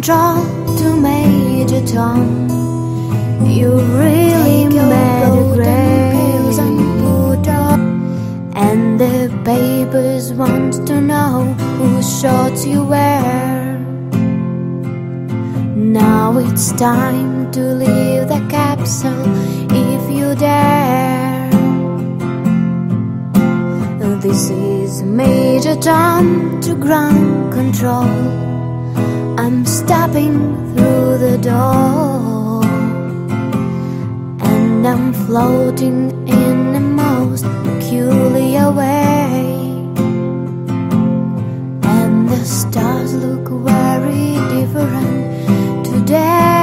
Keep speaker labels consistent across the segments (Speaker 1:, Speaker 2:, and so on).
Speaker 1: control to Major Tom. You really made a great and. And the papers want to know whose shots you wear. Now it's time to leave the capsule if you dare. This is Major Tom to ground control. I'm stepping through the door. And I'm floating in the most peculiar way. And the stars look very different today.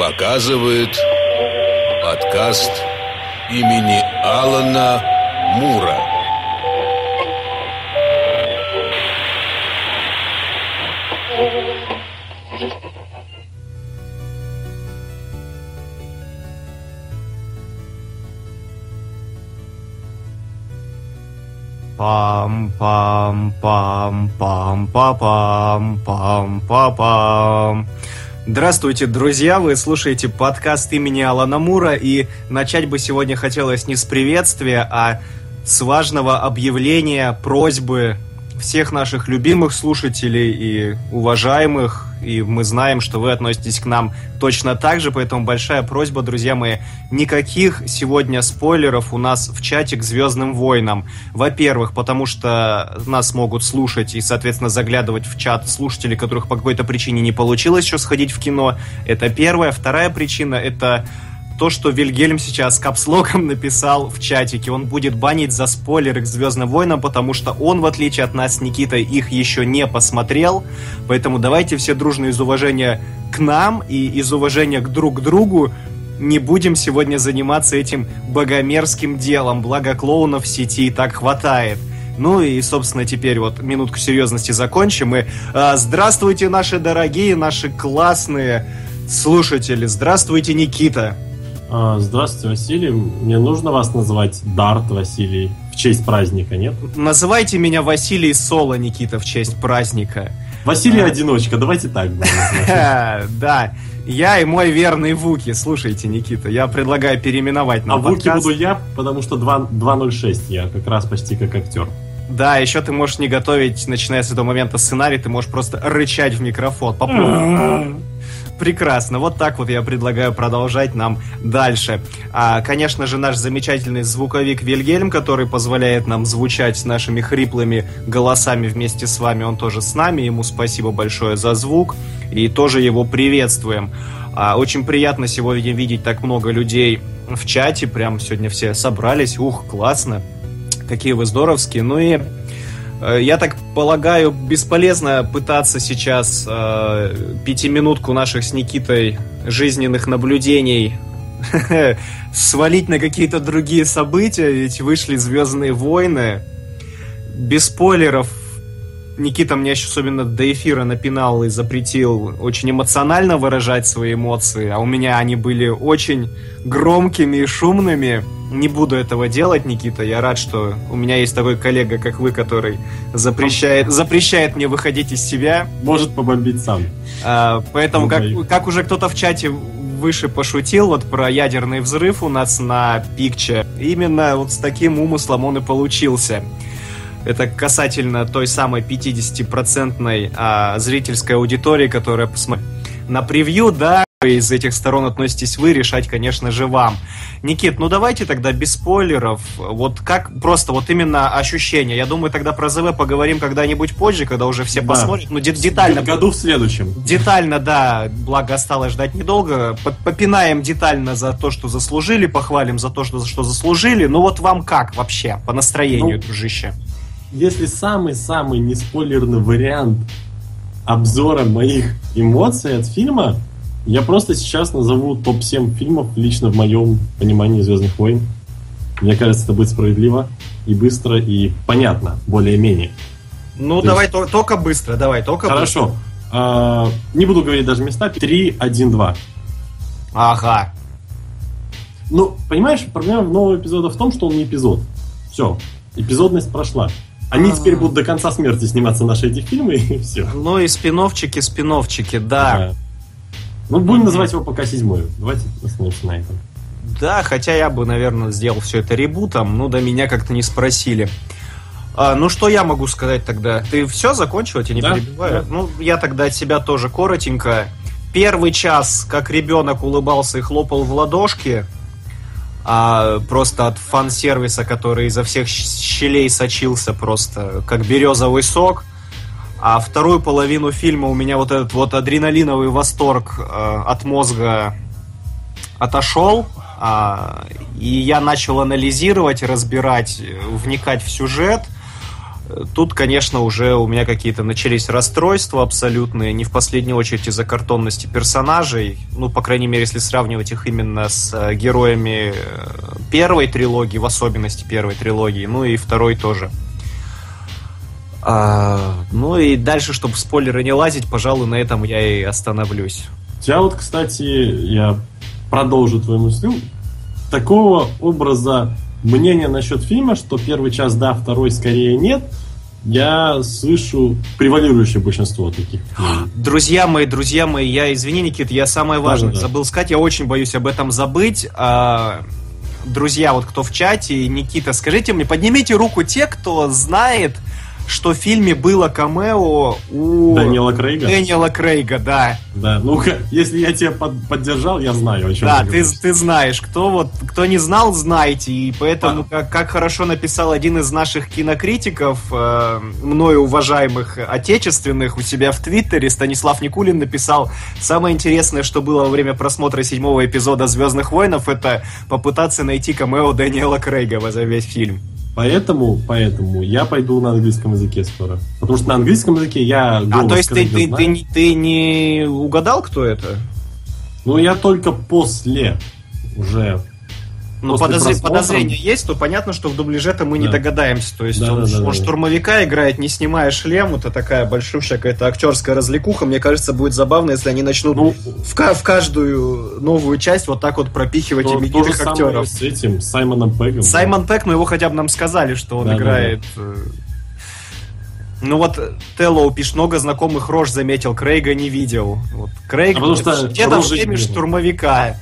Speaker 2: Показывает подкаст имени Алана Мура.
Speaker 3: Пам-пам-пам-пам-пам-пам-пам. Здравствуйте, друзья! Вы слушаете подкаст имени Алана Мура, и начать бы сегодня хотелось не с приветствия, а с важного объявления, просьбы всех наших любимых слушателей и уважаемых, и мы знаем, что вы относитесь к нам точно так же, поэтому большая просьба, друзья мои, никаких сегодня спойлеров у нас в чате к «Звездным войнам». Во-первых, потому что нас могут слушать и, соответственно, заглядывать в чат слушатели, которых по какой-то причине не получилось еще сходить в кино. Это первая. Вторая причина — это то, что Вильгельм сейчас капслогом написал в чатике. Он будет банить за спойлеры к Звездным войнам, потому что он, в отличие от нас с Никитой, их еще не посмотрел. Поэтому давайте все дружно из уважения к нам и из уважения к друг другу не будем сегодня заниматься этим богомерзким делом. Благо клоунов в сети и так хватает. Ну и, собственно, теперь вот минутку серьезности закончим. И а, здравствуйте, наши дорогие, наши классные слушатели. Здравствуйте, Никита.
Speaker 4: А, здравствуйте, Василий. Мне нужно вас называть Дарт Василий в честь праздника, нет?
Speaker 3: Называйте меня Василий Соло, Никита, в честь праздника.
Speaker 4: Василий Одиночка, давайте так.
Speaker 3: Да, я и мой верный Вуки. Слушайте, Никита, я предлагаю переименовать
Speaker 4: А
Speaker 3: нам
Speaker 4: Вуки
Speaker 3: подкаст.
Speaker 4: буду я, потому что 2 2.06 я как раз почти как актер.
Speaker 3: Да, еще ты можешь не готовить, начиная с этого момента сценарий, ты можешь просто рычать в микрофон. Прекрасно. Вот так вот я предлагаю продолжать нам дальше. А, конечно же, наш замечательный звуковик Вильгельм, который позволяет нам звучать с нашими хриплыми голосами вместе с вами, он тоже с нами. Ему спасибо большое за звук. И тоже его приветствуем. А, очень приятно сегодня видеть так много людей в чате. Прям сегодня все собрались. Ух, классно. Какие вы здоровские. Ну и Я так полагаю, бесполезно пытаться сейчас э, пятиминутку наших с Никитой жизненных наблюдений свалить на какие-то другие события, ведь вышли Звездные войны. Без спойлеров, Никита мне еще особенно до эфира напинал и запретил очень эмоционально выражать свои эмоции, а у меня они были очень громкими и шумными. Не буду этого делать, Никита. Я рад, что у меня есть такой коллега, как вы, который запрещает, запрещает мне выходить из себя.
Speaker 4: Может побомбить сам.
Speaker 3: А, поэтому, как, как уже кто-то в чате выше пошутил вот про ядерный взрыв у нас на пикче, именно вот с таким умыслом он и получился. Это касательно той самой 50-процентной а, зрительской аудитории, которая посмотрела на превью, да, из этих сторон относитесь вы, решать, конечно же, вам. Никит, ну давайте тогда без спойлеров. Вот как просто вот именно ощущения. Я думаю, тогда про ЗВ поговорим когда-нибудь позже, когда уже все
Speaker 4: Да.
Speaker 3: посмотрят. Ну, де- детально.
Speaker 4: В году в следующем.
Speaker 3: Детально, да, благо осталось ждать недолго. По- Попинаем детально за то, что заслужили, похвалим за то, что, за что заслужили. Ну вот вам как вообще по настроению,
Speaker 4: Ну,
Speaker 3: дружище?
Speaker 4: Если самый-самый неспойлерный вариант обзора моих эмоций от фильма, я просто сейчас назову топ-7 фильмов лично в моем понимании Звездных войн. Мне кажется, это будет справедливо и быстро, и понятно, более-менее.
Speaker 3: Ну
Speaker 4: То
Speaker 3: давай то- только быстро, давай, только
Speaker 4: Хорошо. А, не буду говорить даже места. 3, 1, 2.
Speaker 3: быстро. Ага.
Speaker 4: Ну, понимаешь, проблема нового эпизода в том, что он не эпизод. Все, эпизодность прошла. Они
Speaker 3: А.
Speaker 4: теперь будут до конца смерти сниматься наши эти фильмы, и все.
Speaker 3: Ну и спиновчики, спиновчики, да.
Speaker 4: Ну, будем называть его пока седьмой. Давайте остановимся на этом.
Speaker 3: Да, хотя я бы, наверное, сделал все это ребутом, но до меня как-то не спросили. А, ну, что я могу сказать тогда? Ты все закончил, я тебя не
Speaker 4: Да,
Speaker 3: перебиваю?
Speaker 4: да.
Speaker 3: Ну, я тогда от себя тоже коротенько. Первый час, как ребенок улыбался и хлопал в ладошки, а, просто от фан-сервиса, который изо всех щелей сочился просто, как березовый сок. А вторую половину фильма у меня вот этот вот адреналиновый восторг э, от мозга отошел, а, и я начал анализировать, разбирать, э, вникать в сюжет. Тут, конечно, уже у меня какие-то начались расстройства абсолютные, не в последнюю очередь из-за картонности персонажей. Ну, по крайней мере, если сравнивать их именно с э, героями э, первой трилогии, в особенности первой трилогии, ну и второй тоже. А, ну и дальше, чтобы в спойлеры не лазить, пожалуй, на этом я и остановлюсь.
Speaker 4: Тебя вот, кстати, я продолжу твою мысль. Такого образа мнения насчет фильма, что первый час да, второй скорее нет, я слышу превалирующее большинство таких.
Speaker 3: Друзья мои, друзья мои, я извини, Никит, я самое важное
Speaker 4: Да-да-да.
Speaker 3: забыл сказать, я очень боюсь об этом забыть. А, друзья, вот кто в чате, Никита, скажите мне, поднимите руку те, кто знает, что в фильме было камео у
Speaker 4: Дэниела Крейга?
Speaker 3: Дэниела Крейга, да.
Speaker 4: Да, ну если я тебя под- поддержал, я знаю, о чем
Speaker 3: Да,
Speaker 4: ты
Speaker 3: ты, ты знаешь, кто вот, кто не знал, знайте, и поэтому, как, как хорошо написал один из наших кинокритиков, э, мною уважаемых отечественных, у себя в Твиттере, Станислав Никулин написал, самое интересное, что было во время просмотра седьмого эпизода «Звездных войнов», это попытаться найти камео Дэниела Крейга за весь фильм.
Speaker 4: Поэтому, поэтому я пойду на английском языке скоро. Потому что на английском языке я
Speaker 3: А, то есть ты, ты, ты, не- ты не угадал, кто это?
Speaker 4: Ну, я только после уже
Speaker 3: Ну,
Speaker 4: после
Speaker 3: подозр- подозрение есть, то понятно, что в дубляже-то мы не
Speaker 4: Да.
Speaker 3: догадаемся. То есть
Speaker 4: Да,
Speaker 3: он,
Speaker 4: да, да,
Speaker 3: он
Speaker 4: да, да.
Speaker 3: штурмовика играет, не снимая шлем. Это такая большущая какая-то актерская развлекуха. Мне кажется, будет забавно, если они начнут
Speaker 4: Ну,
Speaker 3: в, ка- в каждую новую часть вот так вот пропихивать
Speaker 4: то, то
Speaker 3: именитых
Speaker 4: самое
Speaker 3: актеров.
Speaker 4: с этим, Саймоном Пегом.
Speaker 3: Саймон Пэк, ну его хотя бы нам сказали, что он
Speaker 4: Да, да,
Speaker 3: играет. э, Ну вот Теллоу пишет, много знакомых рож заметил, Крейга не видел. Вот Крейг
Speaker 4: А потому что
Speaker 3: где-то в
Speaker 4: не было.
Speaker 3: штурмовика.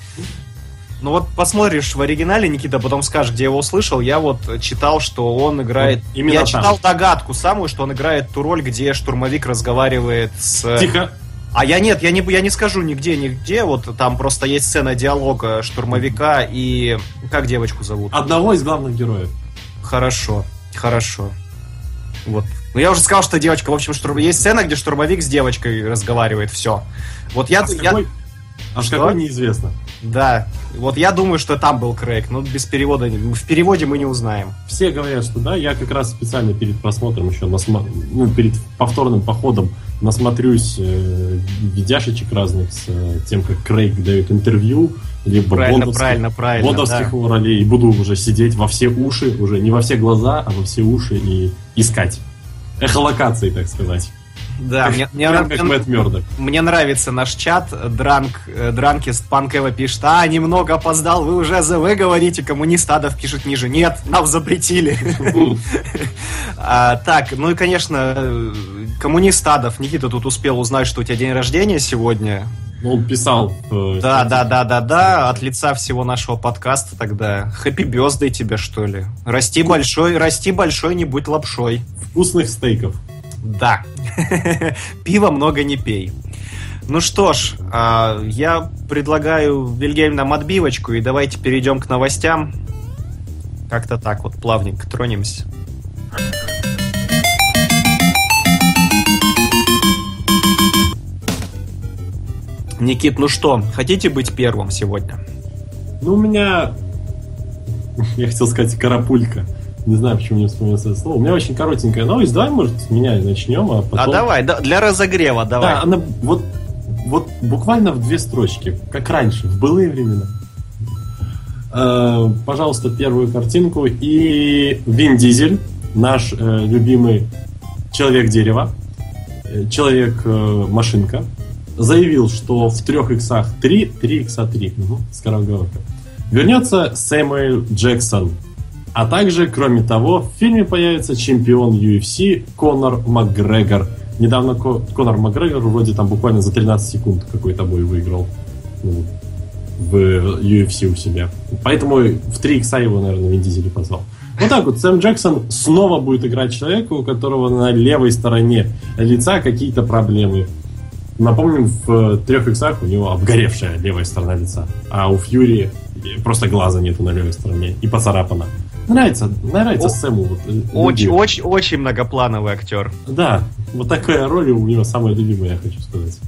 Speaker 3: Ну вот посмотришь в оригинале, Никита, потом скажешь, где его услышал. Я вот читал, что он играет...
Speaker 4: Вот именно
Speaker 3: я
Speaker 4: там.
Speaker 3: читал догадку самую, что он играет ту роль, где штурмовик разговаривает с...
Speaker 4: Тихо.
Speaker 3: А я нет, я не, я не скажу нигде, нигде. Вот там просто есть сцена диалога штурмовика и... Как девочку зовут?
Speaker 4: Одного из главных героев.
Speaker 3: Хорошо, хорошо. Вот. Ну я уже сказал, что девочка, в общем, штурм... есть сцена, где штурмовик с девочкой разговаривает, все. Вот я,
Speaker 4: А
Speaker 3: я-
Speaker 4: какой, а
Speaker 3: Что?
Speaker 4: какой неизвестно.
Speaker 3: да, вот я думаю, что там был Крейг, но без перевода, в переводе мы не узнаем.
Speaker 4: Все говорят, что да, я как раз специально перед просмотром еще, насма- ну, перед повторным походом насмотрюсь э, видяшечек разных с э, тем, как Крейг дает интервью, либо
Speaker 3: Правильно,
Speaker 4: бондовских-
Speaker 3: правильно, правильно.
Speaker 4: бондовских
Speaker 3: да.
Speaker 4: ролей, и буду уже сидеть во все уши, уже не во все глаза, а во все уши и искать. Эхолокации, так сказать.
Speaker 3: Да, мне, мне,
Speaker 4: прям как Мэтт Мёрдок.
Speaker 3: мне нравится наш чат. Дранк, э, Дранкист Панкева пишет, а, немного опоздал, вы уже ЗВ говорите, коммунист Адов пишет ниже. Нет, нам запретили. А, Так, ну и, конечно, э, коммунист Адов, Никита тут успел узнать, что у тебя день рождения сегодня.
Speaker 4: Ну, Он писал... э,
Speaker 3: Да, да, да, да, да. От лица всего нашего подкаста тогда. Хэппи бездой тебе, что ли. Расти большой, расти большой, не будь лапшой.
Speaker 4: вкусных стейков.
Speaker 3: Да. Пива много не пей. Ну что ж, а, я предлагаю, Вильгельм, нам отбивочку, и давайте перейдем к новостям. Как-то так вот плавненько тронемся. Никит, ну что, хотите быть первым сегодня?
Speaker 4: Ну, у меня... Я хотел сказать карапулька. Не знаю, почему не вспомнился это слово. У меня очень коротенькая новость. Давай, может, с меня начнем, а потом...
Speaker 3: А давай, да, для разогрева давай.
Speaker 4: Да, она вот, вот буквально в две строчки, как раньше, в былые времена. Э, пожалуйста, первую картинку. И Вин Дизель, наш э, любимый человек-дерево, э, человек-машинка, заявил, что в трех иксах 3, 3 икса 3, угу, скороговорка, вернется Сэмюэл Джексон. А также, кроме того, в фильме появится чемпион UFC Конор Макгрегор. Недавно Ко- Конор Макгрегор вроде там буквально за 13 секунд какой-то бой выиграл ну, в UFC у себя. Поэтому в 3 икса его, наверное, Вин Дизель позвал. Вот так вот, Сэм Джексон снова будет играть человека, у которого на левой стороне лица какие-то проблемы. Напомним, в трех иксах у него обгоревшая левая сторона лица, а у Фьюри просто глаза нету на левой стороне и поцарапана. Нравится, нравится
Speaker 3: О-
Speaker 4: Сэму. Вот, э,
Speaker 3: Очень, очень, очень многоплановый актер.
Speaker 4: Да, вот такая роль у него самая любимая, я хочу сказать.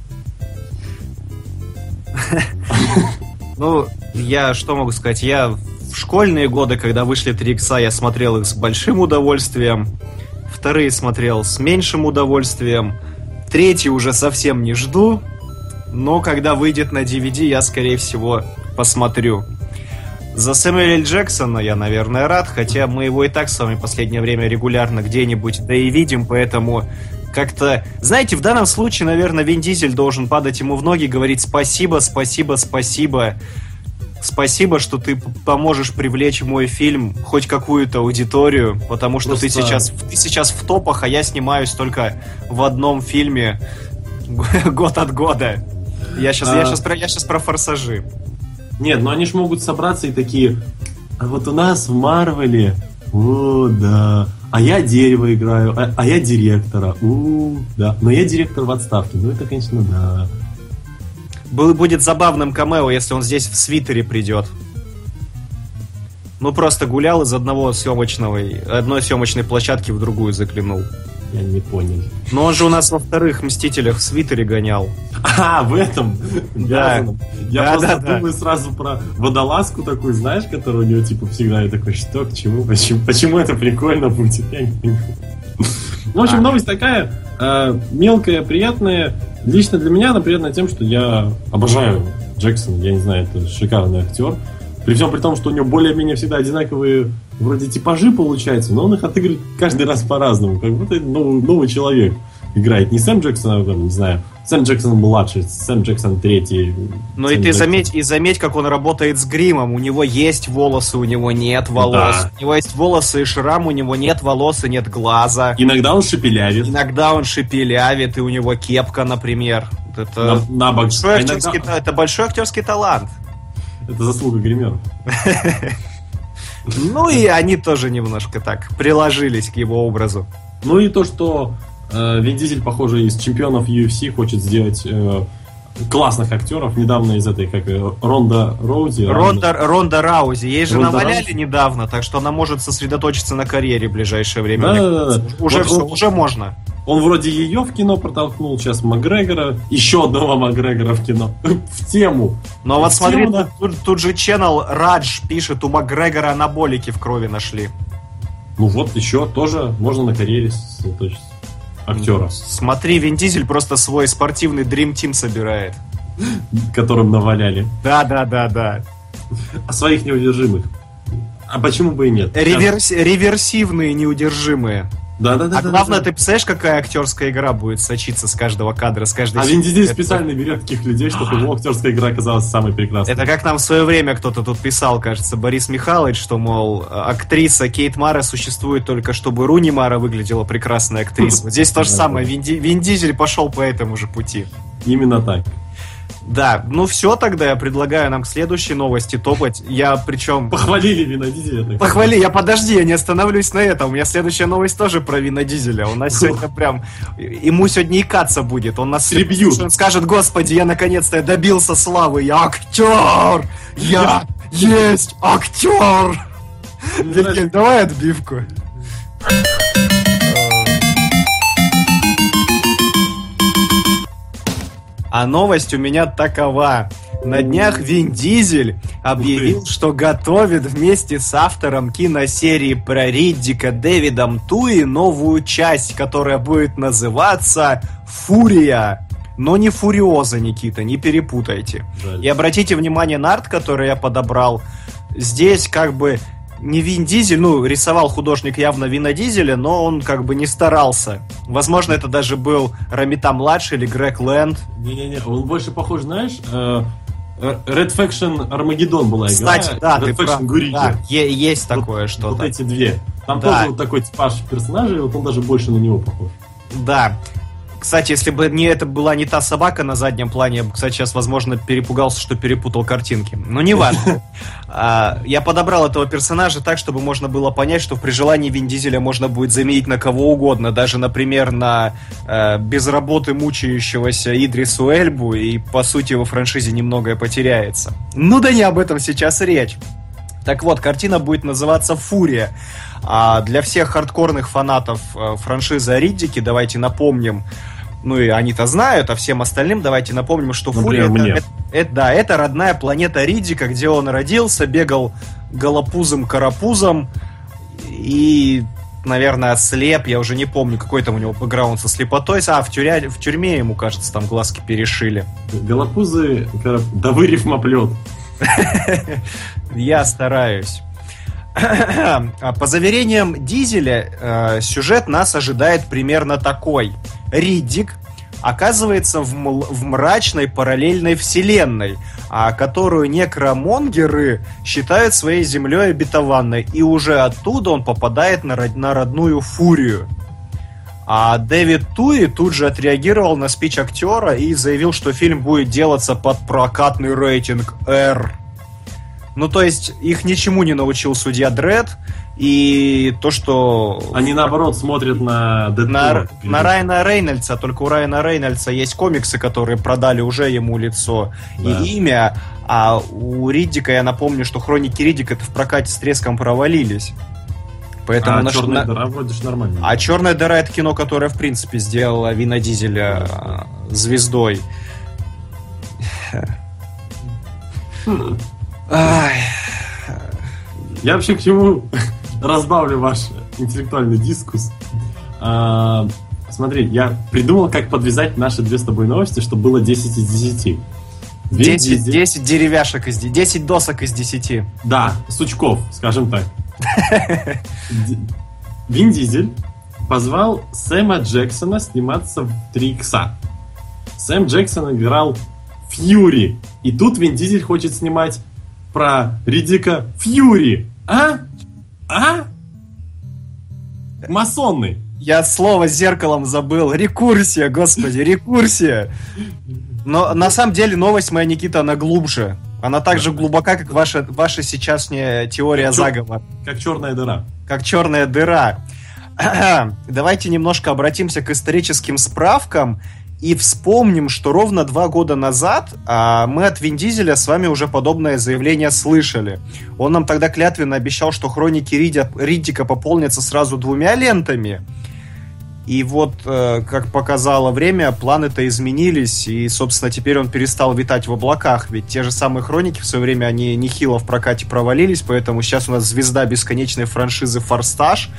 Speaker 3: Ну, я что могу сказать? Я в школьные годы, когда вышли 3 икса, я смотрел их с большим удовольствием. Вторые смотрел с меньшим удовольствием. Третий уже совсем не жду. Но когда выйдет на DVD, я, скорее всего, посмотрю. За Сэмюэля. Джексона я, наверное, рад, хотя мы его и так с вами в последнее время регулярно где-нибудь да и видим, поэтому как-то... Знаете, в данном случае, наверное, Вин Дизель должен падать ему в ноги, говорить спасибо, спасибо, спасибо. Спасибо, что ты поможешь привлечь в мой фильм хоть какую-то аудиторию, потому что ты,
Speaker 4: Просто-
Speaker 3: сейчас, ты сейчас в топах, а я снимаюсь только в одном фильме год от года. Я сейчас, я
Speaker 4: А.
Speaker 3: сейчас, про, я сейчас про форсажи.
Speaker 4: Нет, но они ж могут собраться и такие, а вот у нас в Марвеле, о, да, а я дерево играю, а, а я директора, у, да, но я директор в отставке, ну это, конечно, да.
Speaker 3: Был, будет забавным камео, если он здесь в свитере придет. Ну, просто гулял из одного съемочного, одной съемочной площадки в другую заглянул.
Speaker 4: Я не понял.
Speaker 3: Но он же у нас во вторых «Мстителях» в свитере гонял.
Speaker 4: А, в этом?
Speaker 3: Да.
Speaker 4: Я
Speaker 3: Да,
Speaker 4: просто
Speaker 3: да, да.
Speaker 4: думаю сразу про водолазку такую, знаешь, которая у него типа всегда, я такой, что, к чему, почему, почему это прикольно будет, я не понимаю. Ну, в общем,
Speaker 3: А.
Speaker 4: новость такая, э, мелкая, приятная. Лично для меня она приятна тем, что я обожаю Джексона, я не знаю, это шикарный актер. При всем при том, что у него более-менее всегда одинаковые вроде типажи получаются, но он их отыгрывает каждый раз по-разному. Как будто новый, новый человек играет. Не Сэм Джексон, а, там, не знаю, Сэм Джексон младший, Сэм Джексон третий.
Speaker 3: Ну и ты
Speaker 4: Джексон.
Speaker 3: заметь, и заметь, как он работает с гримом. У него есть волосы, у него нет волос.
Speaker 4: Да.
Speaker 3: У него есть волосы и шрам, у него нет волос и нет глаза.
Speaker 4: Иногда он шепелявит.
Speaker 3: Иногда он шепелявит, и у него кепка, например. Это,
Speaker 4: На, на бок.
Speaker 3: большой
Speaker 4: А иногда-
Speaker 3: актерский, это большой актерский талант.
Speaker 4: Это заслуга гримеров.
Speaker 3: Ну и они тоже немножко так приложились к его образу.
Speaker 4: Ну и то, что э, Вин Дизель, похоже, из чемпионов UFC хочет сделать э, классных актеров. Недавно из этой, как Ронда Роузи.
Speaker 3: Ронда, Ронда Раузи. Ей же
Speaker 4: Ронда
Speaker 3: наваляли
Speaker 4: Раузи.
Speaker 3: недавно, так что она может сосредоточиться на карьере в ближайшее время.
Speaker 4: Да, да, да.
Speaker 3: Уже
Speaker 4: Вот
Speaker 3: все,
Speaker 4: он-
Speaker 3: уже можно.
Speaker 4: Он вроде ее в кино протолкнул, сейчас Макгрегора, еще одного Макгрегора в кино. В тему.
Speaker 3: Но вот
Speaker 4: В
Speaker 3: смотри,
Speaker 4: тему, да.
Speaker 3: тут, тут же Channel Радж пишет, у Макгрегора анаболики в крови нашли.
Speaker 4: Ну вот еще тоже можно на карьере сосредоточиться. Актера,
Speaker 3: Смотри, Вин Дизель просто свой спортивный Dream Team собирает.
Speaker 4: которым наваляли.
Speaker 3: Да, да, да, да.
Speaker 4: А своих неудержимых. А почему бы и нет?
Speaker 3: Реверс- реверсивные, неудержимые.
Speaker 4: Да, да, да.
Speaker 3: а
Speaker 4: да,
Speaker 3: главное,
Speaker 4: да.
Speaker 3: ты представляешь, какая актерская игра будет сочиться с каждого кадра, с каждой
Speaker 4: А Вин
Speaker 3: секунды?
Speaker 4: Дизель
Speaker 3: Это-
Speaker 4: специально берет таких людей, чтобы его актерская игра оказалась самой прекрасной.
Speaker 3: Это как нам в свое время кто-то тут писал, кажется, Борис Михайлович, что, мол, актриса Кейт Мара существует только, чтобы Руни Мара выглядела прекрасной актрисой. Вот здесь то же
Speaker 4: Да,
Speaker 3: самое.
Speaker 4: да.
Speaker 3: Вин Дизель пошел по этому же пути.
Speaker 4: Именно так.
Speaker 3: Да, ну все, тогда я предлагаю нам к следующей новости топать. Я причем...
Speaker 4: Похвалили Вина Дизеля. так.
Speaker 3: Похвали, я подожди, я не остановлюсь на этом. У меня следующая новость тоже про Вина Дизеля. У нас сегодня прям... Ему сегодня икаться будет. Он нас
Speaker 4: Трибьют.
Speaker 3: Он скажет, господи, я наконец-то добился славы. Я актер! Я есть актер! Давай отбивку. А новость у меня такова. На днях Вин Дизель объявил, что готовит вместе с автором киносерии про Риддика Дэвидом Туи новую часть, которая будет называться «Фурия». Но не «Фуриоза», Никита, не перепутайте.
Speaker 4: Жаль.
Speaker 3: И обратите внимание на арт, который я подобрал. Здесь как бы не Вин Дизель, ну, рисовал художник явно Вина Дизеля, но он как бы не старался. Возможно, это даже был Рамита-младший или Грег Лэнд.
Speaker 4: Не-не-не, он больше похож, знаешь, э, э, Red Faction Armageddon была игра.
Speaker 3: Кстати, да,
Speaker 4: Red
Speaker 3: ты
Speaker 4: Faction
Speaker 3: прав.
Speaker 4: Гурики.
Speaker 3: Да, есть такое
Speaker 4: Вот
Speaker 3: что-то.
Speaker 4: эти две. Там
Speaker 3: Да.
Speaker 4: тоже вот такой типаж персонажей, вот он даже больше на него похож.
Speaker 3: Да. Кстати, если бы не это была не та собака на заднем плане, я бы, кстати, сейчас, возможно, перепугался, что перепутал картинки. Но не важно. А, Я подобрал этого персонажа так, чтобы можно было понять, что при желании Вин Дизеля можно будет заменить на кого угодно. Даже, например, на э, без работы мучающегося Идрису Эльбу, и, по сути, во франшизе немногое потеряется. Ну да не об этом сейчас речь. Так вот, картина будет называться «Фурия». А для всех хардкорных фанатов э, франшизы о Риддике, давайте напомним, ну и они-то знают, а всем остальным давайте напомним, что
Speaker 4: Например,
Speaker 3: Фурия...
Speaker 4: мне.
Speaker 3: Это, это- да, это родная планета Риддика, где он родился, бегал голопузом-карапузом и, наверное, ослеп, я уже не помню, какой там у него бэкграунд со слепотой. А, в, тюря... в тюрьме ему, кажется, там глазки перешили.
Speaker 4: Голопузы, да вы рифмоплет.
Speaker 3: Я стараюсь. А По заверениям Дизеля, э, сюжет нас ожидает примерно такой. Риддик оказывается в, в мрачной параллельной вселенной, а которую некромонгеры считают своей землей обетованной, и уже оттуда он попадает на, род- на родную фурию. А Дэвид Туи тут же отреагировал на спич актера и заявил, что фильм будет делаться под прокатный рейтинг R. Ну, то есть, их ничему не научил судья Дред, и то, что...
Speaker 4: Они наоборот смотрят на
Speaker 3: на,
Speaker 4: Дэдпула.
Speaker 3: на Райана Рейнольдса, только у Райана Рейнольдса есть комиксы, которые продали уже ему лицо
Speaker 4: Да.
Speaker 3: и имя, а у Риддика, я напомню, что хроники Риддика в прокате с треском провалились. Поэтому
Speaker 4: А
Speaker 3: наш-
Speaker 4: черная
Speaker 3: на-
Speaker 4: дыра вроде ж нормально.
Speaker 3: а Черная дыра это кино, которое, в принципе, сделало Вина Дизеля
Speaker 4: Да.
Speaker 3: э, звездой.
Speaker 4: Я вообще к чему разбавлю ваш интеллектуальный дискус. А, смотри, я придумал, как подвязать наши две с тобой новости, чтобы было 10 из 10. Вин
Speaker 3: 10,
Speaker 4: Дизель-
Speaker 3: 10 деревяшек из 10, 10 досок из 10.
Speaker 4: Да, сучков, скажем так. Вин Дизель позвал Сэма Джексона сниматься в 3 икса. Сэм Джексон играл Фьюри. И тут Вин Дизель хочет снимать про Ридика Фьюри. А? А? Масоны.
Speaker 3: Я слово зеркалом забыл. Рекурсия, господи, рекурсия. Но на самом деле новость моя, Никита, она глубже. Она так же глубока, как ваша, ваша сейчасняя теория
Speaker 4: Чё?
Speaker 3: заговора.
Speaker 4: Как черная дыра.
Speaker 3: Как черная дыра. Давайте немножко обратимся к историческим справкам и вспомним, что ровно два года назад а, мы от Вин Дизеля с вами уже подобное заявление слышали. Он нам тогда клятвенно обещал, что хроники Ридя- Риддика пополнятся сразу двумя лентами. И вот, э, как показало время, планы-то изменились, и, собственно, теперь он перестал витать в облаках, ведь те же самые хроники в свое время, они нехило в прокате провалились, поэтому сейчас у нас звезда бесконечной франшизы «Форстаж»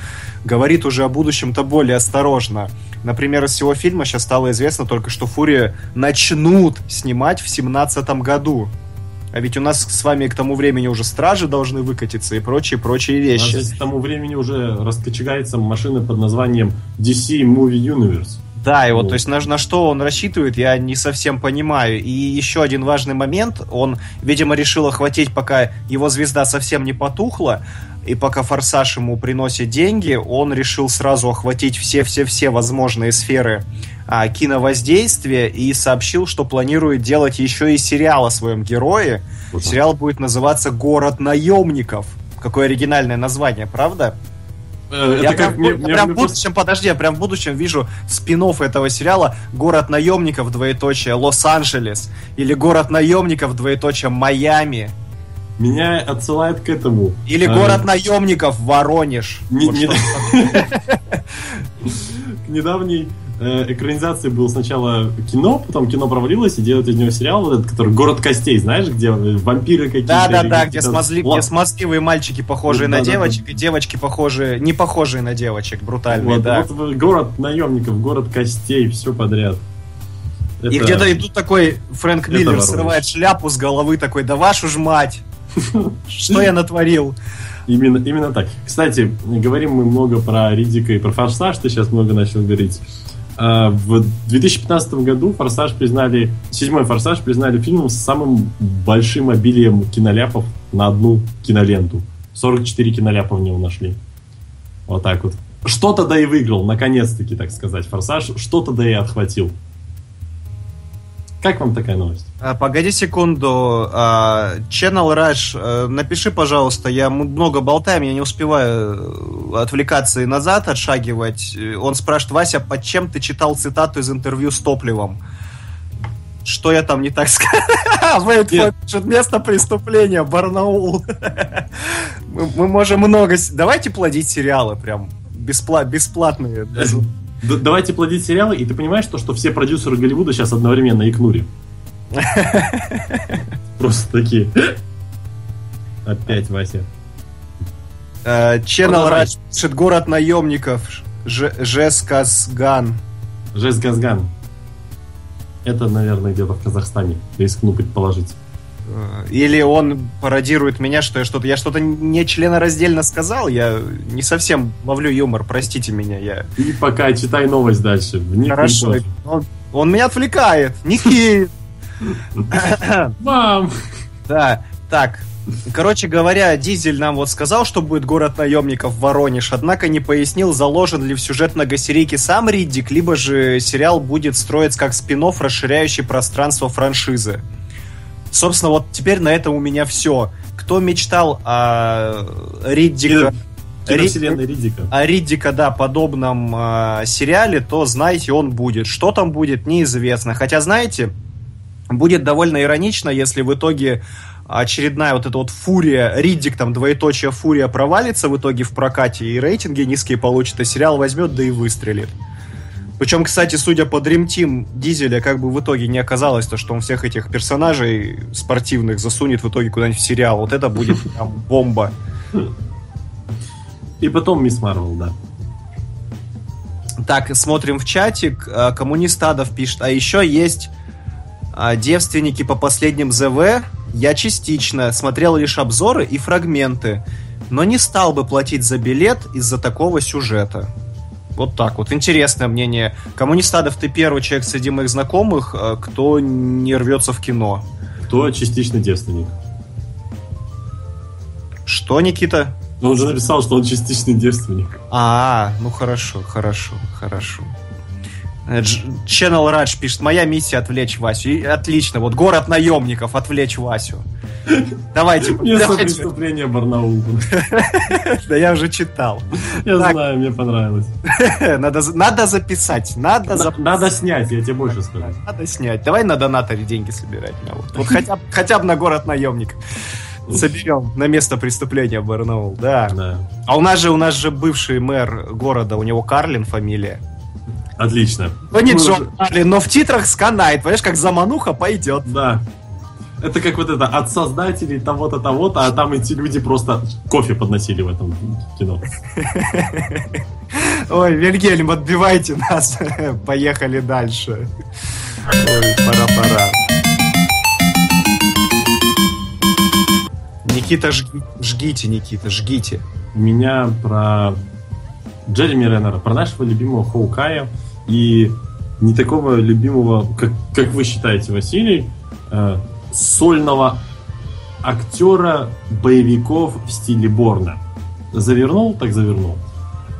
Speaker 3: говорит уже о будущем-то более осторожно. Например, из всего фильма сейчас стало известно только, что «Фурия» начнут снимать в семнадцатом году. А ведь у нас с вами к тому времени уже стражи должны выкатиться и прочие-прочие
Speaker 4: У нас
Speaker 3: вещи.
Speaker 4: к тому времени уже раскочегается машина под названием DC Movie Universe.
Speaker 3: Да, и вот,
Speaker 4: Вот.
Speaker 3: то есть на, на что он рассчитывает, я не совсем понимаю. И еще один важный момент, он, видимо, решил охватить, пока его звезда совсем не потухла, и пока Форсаж ему приносит деньги, он решил сразу охватить все-все-все возможные сферы а, киновоздействия и сообщил, что планирует делать еще и сериал о своем герое.
Speaker 4: Так.
Speaker 3: Сериал будет называться «Город наемников». Какое оригинальное название, правда?
Speaker 4: Э,
Speaker 3: Я прям,
Speaker 4: как мне-
Speaker 3: я прям в будущем, подожди, я прям в будущем вижу спин этого сериала «Город наемников, двоеточие, Лос-Анджелес» или «Город наемников, двоеточие, Майами»
Speaker 4: Меня отсылает к этому.
Speaker 3: или
Speaker 4: Э,
Speaker 3: «Город наемников, Воронеж».
Speaker 4: Не-
Speaker 3: Вот
Speaker 4: не- К недавней э, экранизации было сначала кино, потом кино провалилось, и делают из него сериал, вот этот, который «Город костей», знаешь, где э, вампиры какие-то.
Speaker 3: Да-да-да, где, смазли- где смазливые мальчики, похожие на
Speaker 4: Да-да-да.
Speaker 3: девочек, и девочки, похожие, не похожие на девочек, брутальные,
Speaker 4: Вот,
Speaker 3: да.
Speaker 4: вот город наемников, город костей, все подряд.
Speaker 3: И
Speaker 4: Это-
Speaker 3: где-то и тут такой Фрэнк
Speaker 4: Это
Speaker 3: Миллер срывает шляпу с головы такой, да вашу ж мать, что я натворил?
Speaker 4: Именно, именно так. Кстати, говорим мы много про Ридика и про Форсаж, ты сейчас много начал говорить. А, В 2015 году Форсаж признали, седьмой Форсаж признали фильмом с самым большим обилием киноляпов на одну киноленту. 44 киноляпа в него нашли. Вот так вот. Что-то да и выиграл, наконец-таки, так сказать, Форсаж. Что-то да и отхватил. Как вам такая новость?
Speaker 3: А, Погоди секунду. а, Channel Rush, э, напиши, пожалуйста, я много болтаем, я не успеваю э, отвлекаться и назад отшагивать. Э, Он спрашивает, Вася, под чем ты читал цитату из интервью с топливом? Что я там не так сказал?
Speaker 4: Нет.
Speaker 3: пишет, место преступления, Барнаул. Мы мы можем много... Давайте плодить сериалы прям беспла- бесплатные.
Speaker 4: давайте плодить сериалы, и ты понимаешь, то, что все продюсеры Голливуда сейчас одновременно икнули. Просто такие. Опять, Вася.
Speaker 3: Э, Channel. Rush пишет, город наемников, Ж- Жесказган.
Speaker 4: Жест Газган. Это, наверное, где-то в Казахстане. Рискну предположить.
Speaker 3: Э, Или он пародирует меня, что я что-то я что-то не членораздельно сказал, я не совсем ловлю юмор, простите меня, я.
Speaker 4: И пока читай новость дальше. Вникни
Speaker 3: Хорошо. Он, он меня отвлекает. Ники.
Speaker 4: Мам!
Speaker 3: Да, так. Короче говоря, Дизель нам вот сказал, что будет город наемников Воронеж, однако не пояснил, заложен ли в сюжет многосерийки сам Риддик, либо же сериал будет строиться как спин расширяющий пространство франшизы. Собственно, вот теперь на этом у меня все. Кто мечтал о Риддика...
Speaker 4: Киновселенная Ридика.
Speaker 3: о Риддика, да, подобном э, сериале, то знаете, он будет. Что там будет, неизвестно. Хотя, знаете, будет довольно иронично, если в итоге очередная вот эта вот фурия, Риддик там двоеточие фурия провалится в итоге в прокате и рейтинги низкие получит, а сериал возьмет да и выстрелит. Причем, кстати, судя по Dream Team Дизеля, как бы в итоге не оказалось то, что он всех этих персонажей спортивных засунет в итоге куда-нибудь в сериал. Вот это будет прям бомба.
Speaker 4: И потом Мисс Марвел, да.
Speaker 3: Так, смотрим в чатик. А, Коммунист Адов пишет. А еще есть А девственники по последним ЗВ я частично смотрел лишь обзоры и фрагменты, но не стал бы платить за билет из-за такого сюжета. Вот так вот. Интересное мнение. Коммунистадов, ты первый человек среди моих знакомых, э, кто не рвется в кино.
Speaker 4: Кто частично девственник?
Speaker 3: Что, Никита?
Speaker 4: Он же написал, что он частичный девственник.
Speaker 3: А, ну хорошо, хорошо, хорошо. Э, Channel Радж пишет, моя миссия отвлечь Васю. И отлично, вот город наемников, отвлечь Васю. Давайте,
Speaker 4: Место преступления Барнаул.
Speaker 3: Да я уже читал.
Speaker 4: Я знаю, мне понравилось.
Speaker 3: Надо, за- надо записать, надо,
Speaker 4: Надо снять, я тебе больше скажу.
Speaker 3: надо снять. Давай на донаторе деньги собирать. Вот, хотя, бы на город наемник. Соберем на место преступления Барнаул, да.
Speaker 4: Да.
Speaker 3: А у нас же, у нас же бывший мэр города, у него Карлин фамилия.
Speaker 4: Отлично.
Speaker 3: Ну не Джон Карлин, но в титрах сканает, понимаешь, как замануха пойдет.
Speaker 4: Да. Это как вот это от создателей того-то, того-то, а там эти люди просто кофе подносили в этом кино.
Speaker 3: Ой, Вильгельм, отбивайте нас. Поехали дальше. Ой, пора-пора. Никита, жги- жгите, Никита, жгите.
Speaker 4: У меня про Джереми Реннера, про нашего любимого Хоукая и не такого любимого, как, как вы считаете, Василий, э, сольного актера боевиков в стиле Борна. Завернул, так завернул.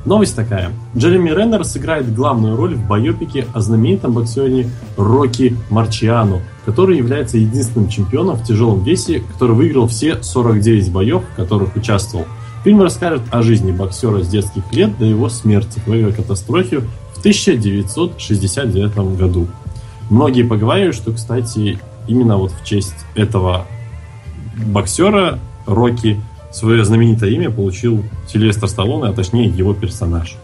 Speaker 4: Новость такая. Джереми Реннер сыграет главную роль в байопике о знаменитом боксере Рокки Марчиану, который является единственным чемпионом в тяжелом весе, который выиграл все 49 боев, в которых участвовал. Фильм расскажет о жизни боксера с детских лет до его смерти в авиакатастрофе в 1969 году. Многие поговаривают, что, кстати, именно вот в честь этого боксера Рокки свое знаменитое имя получил Сильвестр Сталлоне, а точнее его персонаж.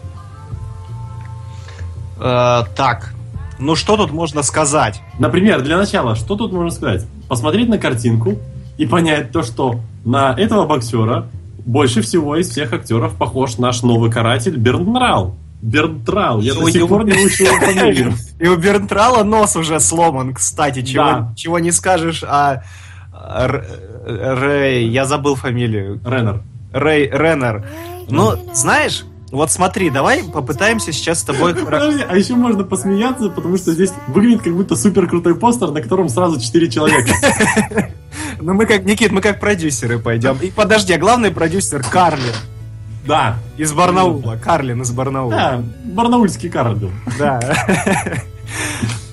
Speaker 3: Э, так, ну что тут можно сказать?
Speaker 4: Например, для начала, что тут можно сказать? Посмотреть на картинку и понять то, что на этого боксера больше всего из всех актеров похож наш новый каратель Бернтрал. Бернтрал. Я до сих пор не учил его фамилию.
Speaker 3: И у Бернтрала нос уже сломан, кстати, чего,
Speaker 4: Да.
Speaker 3: чего не скажешь о... Р- Рэй, я забыл фамилию.
Speaker 4: Реннер.
Speaker 3: Рэй Реннер. Ну, знаешь, вот смотри, давай попытаемся сейчас с тобой...
Speaker 4: Подожди, а еще можно посмеяться, потому что здесь выглядит как будто супер крутой постер, на котором сразу четыре человека.
Speaker 3: Ну, мы как, Никит, мы как продюсеры пойдем. И подожди, а главный продюсер Карлин
Speaker 4: Да.
Speaker 3: из Барнаула. Карлин из Барнаула.
Speaker 4: Да, барнаульский Карлин.
Speaker 3: Да.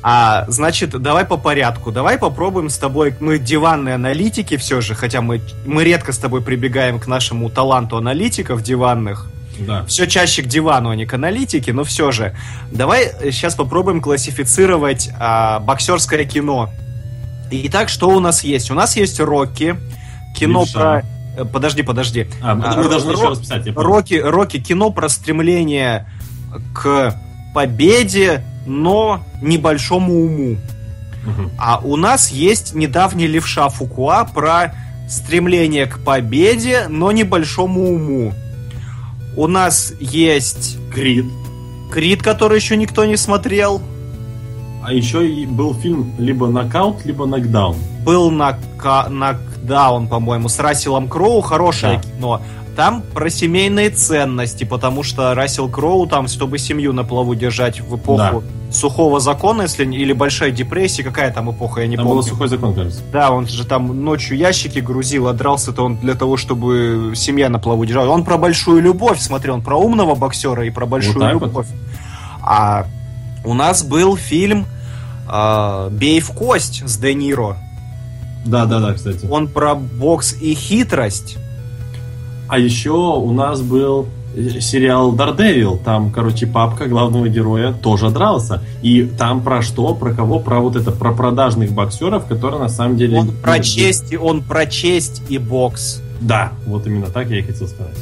Speaker 3: А, значит, давай по порядку. Давай попробуем с тобой, мы диванные аналитики все же, хотя мы, мы редко с тобой прибегаем к нашему таланту аналитиков диванных.
Speaker 4: Да.
Speaker 3: Все чаще к дивану, а не к аналитике, но все же. Давай сейчас попробуем классифицировать а, боксерское кино. Итак, что у нас есть? У нас есть Рокки, кино
Speaker 4: Левша.
Speaker 3: про... э, Подожди, подожди.
Speaker 4: А, мы,
Speaker 3: А,
Speaker 4: должны
Speaker 3: Ро-
Speaker 4: еще раз писать.
Speaker 3: Рокки, Рокки кино про стремление к победе, но небольшому уму. А у нас есть недавний левша Фукуа про стремление к победе, но небольшому уму. У нас есть
Speaker 4: Крид.
Speaker 3: Крид, который еще никто не смотрел.
Speaker 4: А еще и был фильм либо «Нокаут», либо «Нокдаун».
Speaker 3: Был нака- нокдаун, по-моему, с Расселом Кроу. Хорошее
Speaker 4: Да.
Speaker 3: кино. Там про семейные ценности, потому что Рассел Кроу там, чтобы семью на плаву держать в эпоху сухого закона, если или большой депрессии, какая там эпоха, я не
Speaker 4: Там
Speaker 3: помню.
Speaker 4: был сухой закон, кажется.
Speaker 3: Да, он же там ночью ящики грузил, а дрался-то он для того, чтобы семья на плаву держала. Он про большую любовь смотрел, он про умного боксера и про большую
Speaker 4: вот.
Speaker 3: любовь. А у нас был фильм а, «Бей в кость» с Де Ниро.
Speaker 4: Да, да, да, кстати.
Speaker 3: Он про бокс и хитрость.
Speaker 4: А еще у нас был э, сериал Daredevil. Там, короче, папка главного героя тоже дрался. И там про что? Про кого? Про вот это, про продажных боксеров, которые на самом деле...
Speaker 3: Он про честь, и- он про честь и бокс.
Speaker 4: Да, вот именно так я и хотел сказать.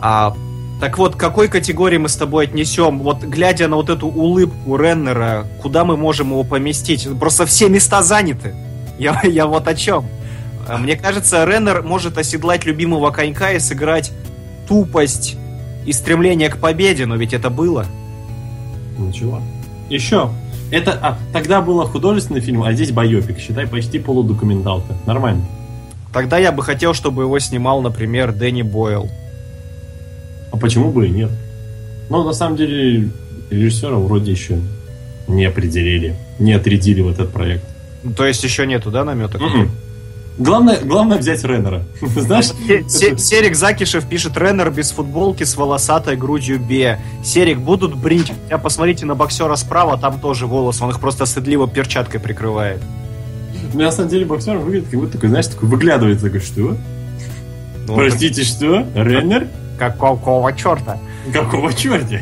Speaker 3: А, так вот, к какой категории мы с тобой отнесем? Вот глядя на вот эту улыбку Реннера, куда мы можем его поместить? Просто все места заняты. Я, я вот о чем. А, Мне кажется, Реннер может оседлать любимого конька и сыграть тупость и стремление к победе, но ведь это было.
Speaker 4: Ничего. Еще. Это а, тогда было художественный фильм, а здесь байопик. Считай, почти полудокументалка. Нормально.
Speaker 3: Тогда я бы хотел, чтобы его снимал, например, Дэнни Бойл.
Speaker 4: А почему бы и нет? Но на самом деле режиссера вроде еще не определили, не отрядили в этот проект.
Speaker 3: Ну, То есть еще нету, да, наметок?
Speaker 4: М-м. Главное, главное взять Реннера. Знаешь,
Speaker 3: Се- Се- Серик Закишев пишет Реннер без футболки с волосатой грудью Бе. Серик, будут брить. Я посмотрите на боксера справа, там тоже волос, он их просто стыдливо перчаткой прикрывает.
Speaker 4: у меня на самом деле боксер выглядит как будто такой, знаешь, такой выглядывает, такой, что?
Speaker 3: Ну,
Speaker 4: Простите, что? Реннер?
Speaker 3: Как- Какого черта?
Speaker 4: Какого черта?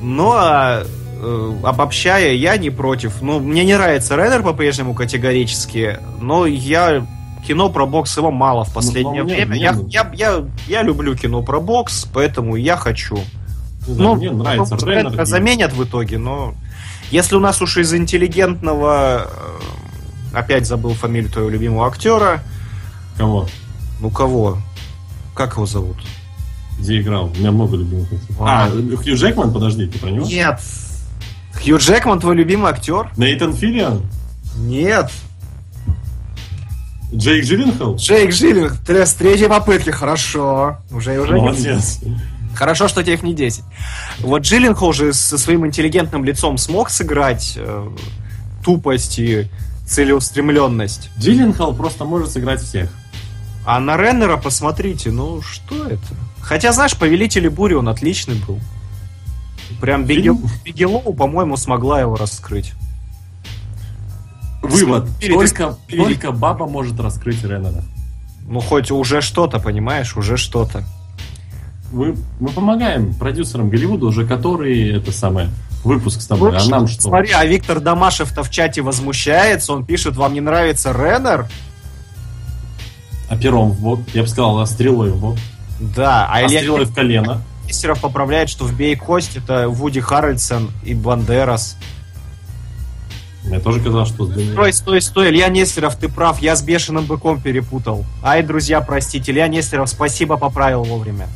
Speaker 3: Ну, а э, обобщая, я не против. Ну, мне не нравится Реннер по-прежнему категорически, но я кино про бокс его мало в последнее
Speaker 4: Ну, мне-
Speaker 3: время.
Speaker 4: мне-
Speaker 3: я, я, я, я люблю кино про бокс, поэтому я хочу.
Speaker 4: Не знаю,
Speaker 3: Ну,
Speaker 4: мне нравится
Speaker 3: ну. Реннера заменят в итоге, но если у нас уж из интеллигентного, э, опять забыл фамилию твоего любимого актера,
Speaker 4: Кого?
Speaker 3: ну кого? Как его зовут?
Speaker 4: Где играл? У меня много любимых актеров.
Speaker 3: А.
Speaker 4: А, Хью Джекман, подожди, ты про него?
Speaker 3: Нет. Хью Джекман твой любимый актер?
Speaker 4: Нейтан Филлиан?
Speaker 3: Нет.
Speaker 4: Джейк Джилленхол?
Speaker 3: Джейк Жилинг, ты с третьей попытки, хорошо. Уже, уже не-
Speaker 4: Молодец.
Speaker 3: Хорошо, что тех не 10. Вот Джилленхол же со своим интеллигентным лицом смог сыграть э, тупость и целеустремленность.
Speaker 4: Джилленхол просто может сыграть всех.
Speaker 3: А на Реннера посмотрите, ну что это? Хотя, знаешь, Повелители Бури он отличный был. Прям? Бигел- Бигелоу, по-моему, смогла его раскрыть.
Speaker 4: Вывод. Только, только баба может раскрыть Реннера.
Speaker 3: Ну, хоть уже что-то, понимаешь, уже что-то.
Speaker 4: Мы, мы помогаем продюсерам Голливуда уже который это самое выпуск с тобой. А нам что?
Speaker 3: Смотри, а Виктор Домашев-то в чате возмущается, он пишет, вам не нравится Реннер?
Speaker 4: А пером в бок. Я бы сказал, а стрелой в бок.
Speaker 3: Да, а,
Speaker 4: А
Speaker 3: Илья
Speaker 4: стрелой в колено.
Speaker 3: Нестеров поправляет, что в «Бей кость» это Вуди Харрельсон и Бандерас.
Speaker 4: Мне тоже казалось, что.
Speaker 3: Стой, стой, стой, Илья Нестеров, ты прав, я с бешеным быком перепутал. Ай, друзья, простите, Илья Нестеров, спасибо, поправил вовремя.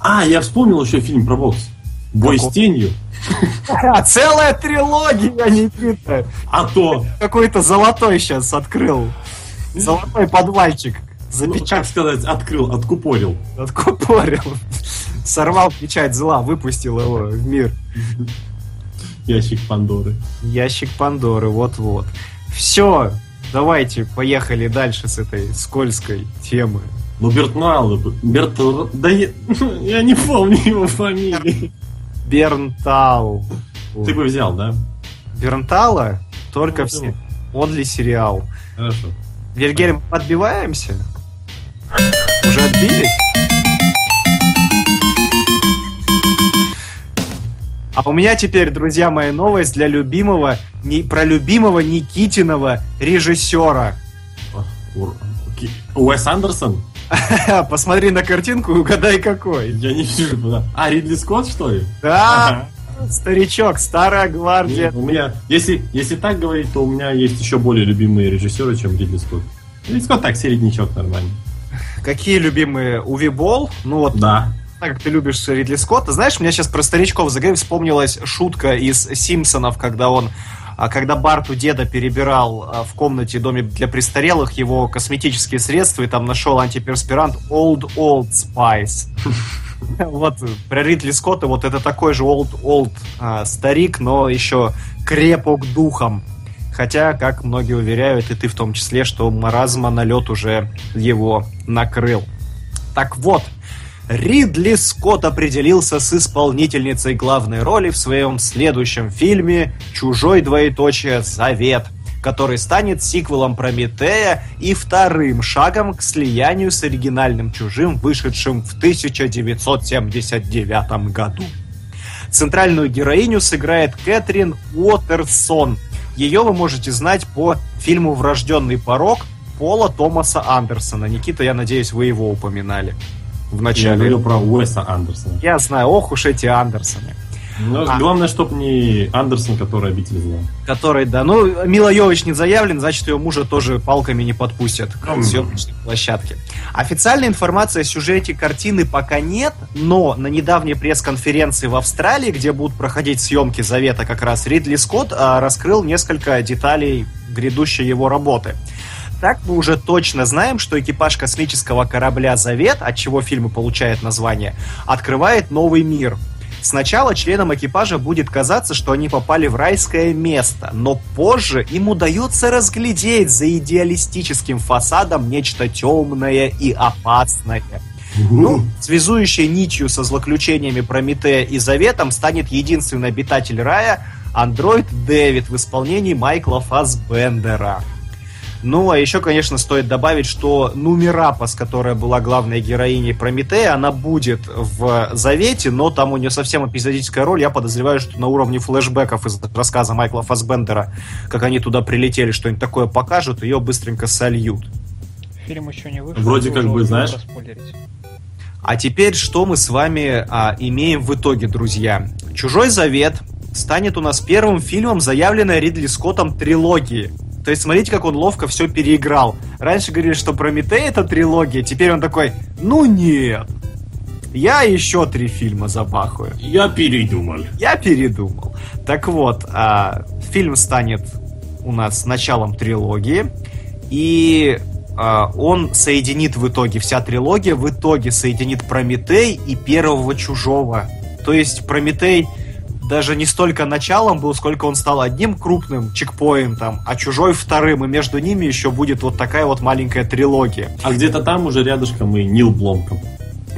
Speaker 4: А, я вспомнил еще фильм про бокс. Бой
Speaker 3: Какой?
Speaker 4: с тенью.
Speaker 3: А, целая трилогия, Никита!
Speaker 4: А то,
Speaker 3: Какой-то золотой сейчас открыл. Золотой подвальчик.
Speaker 4: Ну, как
Speaker 3: Запечатал,
Speaker 4: сказать, открыл, откупорил.
Speaker 3: откупорил. Сорвал печать зла, выпустил его в мир.
Speaker 4: Ящик Пандоры.
Speaker 3: Ящик Пандоры, вот-вот. Все, давайте, поехали дальше с этой скользкой темы.
Speaker 4: Ну, Бертнал, Берт... Да я, я не помню его фамилии.
Speaker 3: Бернтал.
Speaker 4: Ты бы взял, да?
Speaker 3: Бернтала только
Speaker 4: Ну,
Speaker 3: все. Он ли сериал?
Speaker 4: Хорошо.
Speaker 3: Вильгельм, отбиваемся? Уже отбились? А у меня теперь, друзья мои, новость для любимого, не, про любимого Никитиного режиссера.
Speaker 4: Уэс Андерсон?
Speaker 3: Посмотри на картинку и угадай какой.
Speaker 4: Я не вижу туда. А, Ридли Скотт, что ли?
Speaker 3: Да, старичок, старая гвардия.
Speaker 4: Нет, у меня, если, если так говорить, то у меня есть еще более любимые режиссеры, чем Ридли Скотт. Ридли Скотт так, середнячок нормально.
Speaker 3: Какие любимые? Уви Болл? Ну вот,
Speaker 4: Да.
Speaker 3: так как ты любишь Ридли Скотта. Знаешь, меня сейчас про старичков заговорим, вспомнилась шутка из «Симпсонов», когда он а, когда Барт у деда перебирал а, в комнате доме для престарелых его косметические средства и там нашел антиперспирант Old Old Spice. Вот про Ридли Скотта вот это такой же Old Old а, старик, но еще крепок духом. Хотя, как многие уверяют, и ты в том числе, что маразма налет уже его накрыл. Так вот, Ридли Скотт определился с исполнительницей главной роли в своем следующем фильме «Чужой двоеточие Завет», который станет сиквелом Прометея и вторым шагом к слиянию с оригинальным «Чужим», вышедшим в 1979 году. Центральную героиню сыграет Кэтрин Уотерсон. Ее вы можете знать по фильму «Врожденный порог» Пола Томаса Андерсона. Никита, я надеюсь, вы его упоминали в
Speaker 4: Я
Speaker 3: начале.
Speaker 4: говорил про Уэса Андерсона.
Speaker 3: Я знаю, ох уж эти Андерсоны.
Speaker 4: Ну,
Speaker 3: А.
Speaker 4: Главное, чтобы не Андерсон, который обитель зла.
Speaker 3: Который, да, ну, Мила Йович не заявлен, значит, ее мужа тоже палками не подпустят к
Speaker 4: Мгм.
Speaker 3: съемочной площадке. Официальной информации о сюжете картины пока нет, но на недавней пресс-конференции в Австралии, где будут проходить съемки Завета, как раз Ридли Скотт а, раскрыл несколько деталей грядущей его работы. Так мы уже точно знаем, что экипаж космического корабля «Завет», от чего фильм и получает название, открывает новый мир. Сначала членам экипажа будет казаться, что они попали в райское место, но позже им удается разглядеть за идеалистическим фасадом нечто темное и опасное. Ну, связующей нитью со злоключениями Прометея и Заветом станет единственный обитатель рая андроид Дэвид в исполнении Майкла Фассбендера. Ну, а еще, конечно, стоит добавить, что Нумерапас, которая была главной героиней Прометея, она будет в Завете, но там у нее совсем эпизодическая роль. Я подозреваю, что на уровне флешбеков из рассказа Майкла Фассбендера, как они туда прилетели, что-нибудь такое покажут, ее быстренько сольют.
Speaker 5: Фильм еще не вышел.
Speaker 4: Вроде как бы, знаешь-.
Speaker 3: А теперь что мы с вами а, имеем в итоге, друзья? «Чужой завет» станет у нас первым фильмом, заявленной Ридли Скоттом трилогии. То есть смотрите, как он ловко все переиграл. Раньше говорили, что Прометей это трилогия, теперь он такой, ну нет, я еще три фильма забахаю.
Speaker 4: Я передумал.
Speaker 3: Я передумал. Так вот, а, фильм станет у нас началом трилогии, и а, он соединит в итоге, вся трилогия в итоге соединит Прометей и Первого Чужого. То есть Прометей даже не столько началом был, сколько он стал одним крупным чекпоинтом, а Чужой вторым, и между ними еще будет вот такая вот маленькая трилогия.
Speaker 4: А где-то там уже рядышком и Нил Бломком.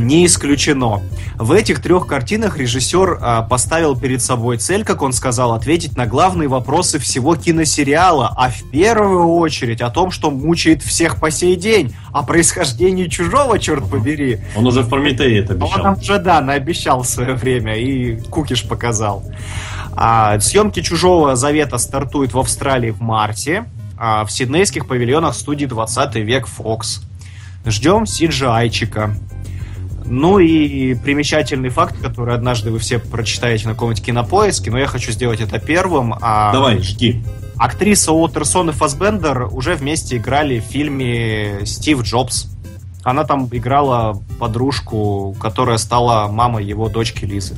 Speaker 3: Не исключено. В этих трех картинах режиссер а, поставил перед собой цель, как он сказал, ответить на главные вопросы всего киносериала, а в первую очередь о том, что мучает всех по сей день, о происхождении чужого, черт побери.
Speaker 4: Он уже в Прометее это
Speaker 3: Он
Speaker 4: обещал.
Speaker 3: там уже, да, наобещал в свое время и кукиш показал. А, съемки «Чужого завета» стартуют в Австралии в марте, а в сиднейских павильонах студии 20 век Fox. Ждем CGI-чика. Ну и примечательный факт, который однажды вы все прочитаете на каком-нибудь кинопоиске, но я хочу сделать это первым. А
Speaker 4: Давай, жги.
Speaker 3: Актриса Уотерсон и Фасбендер уже вместе играли в фильме «Стив Джобс». Она там играла подружку, которая стала мамой его дочки Лизы.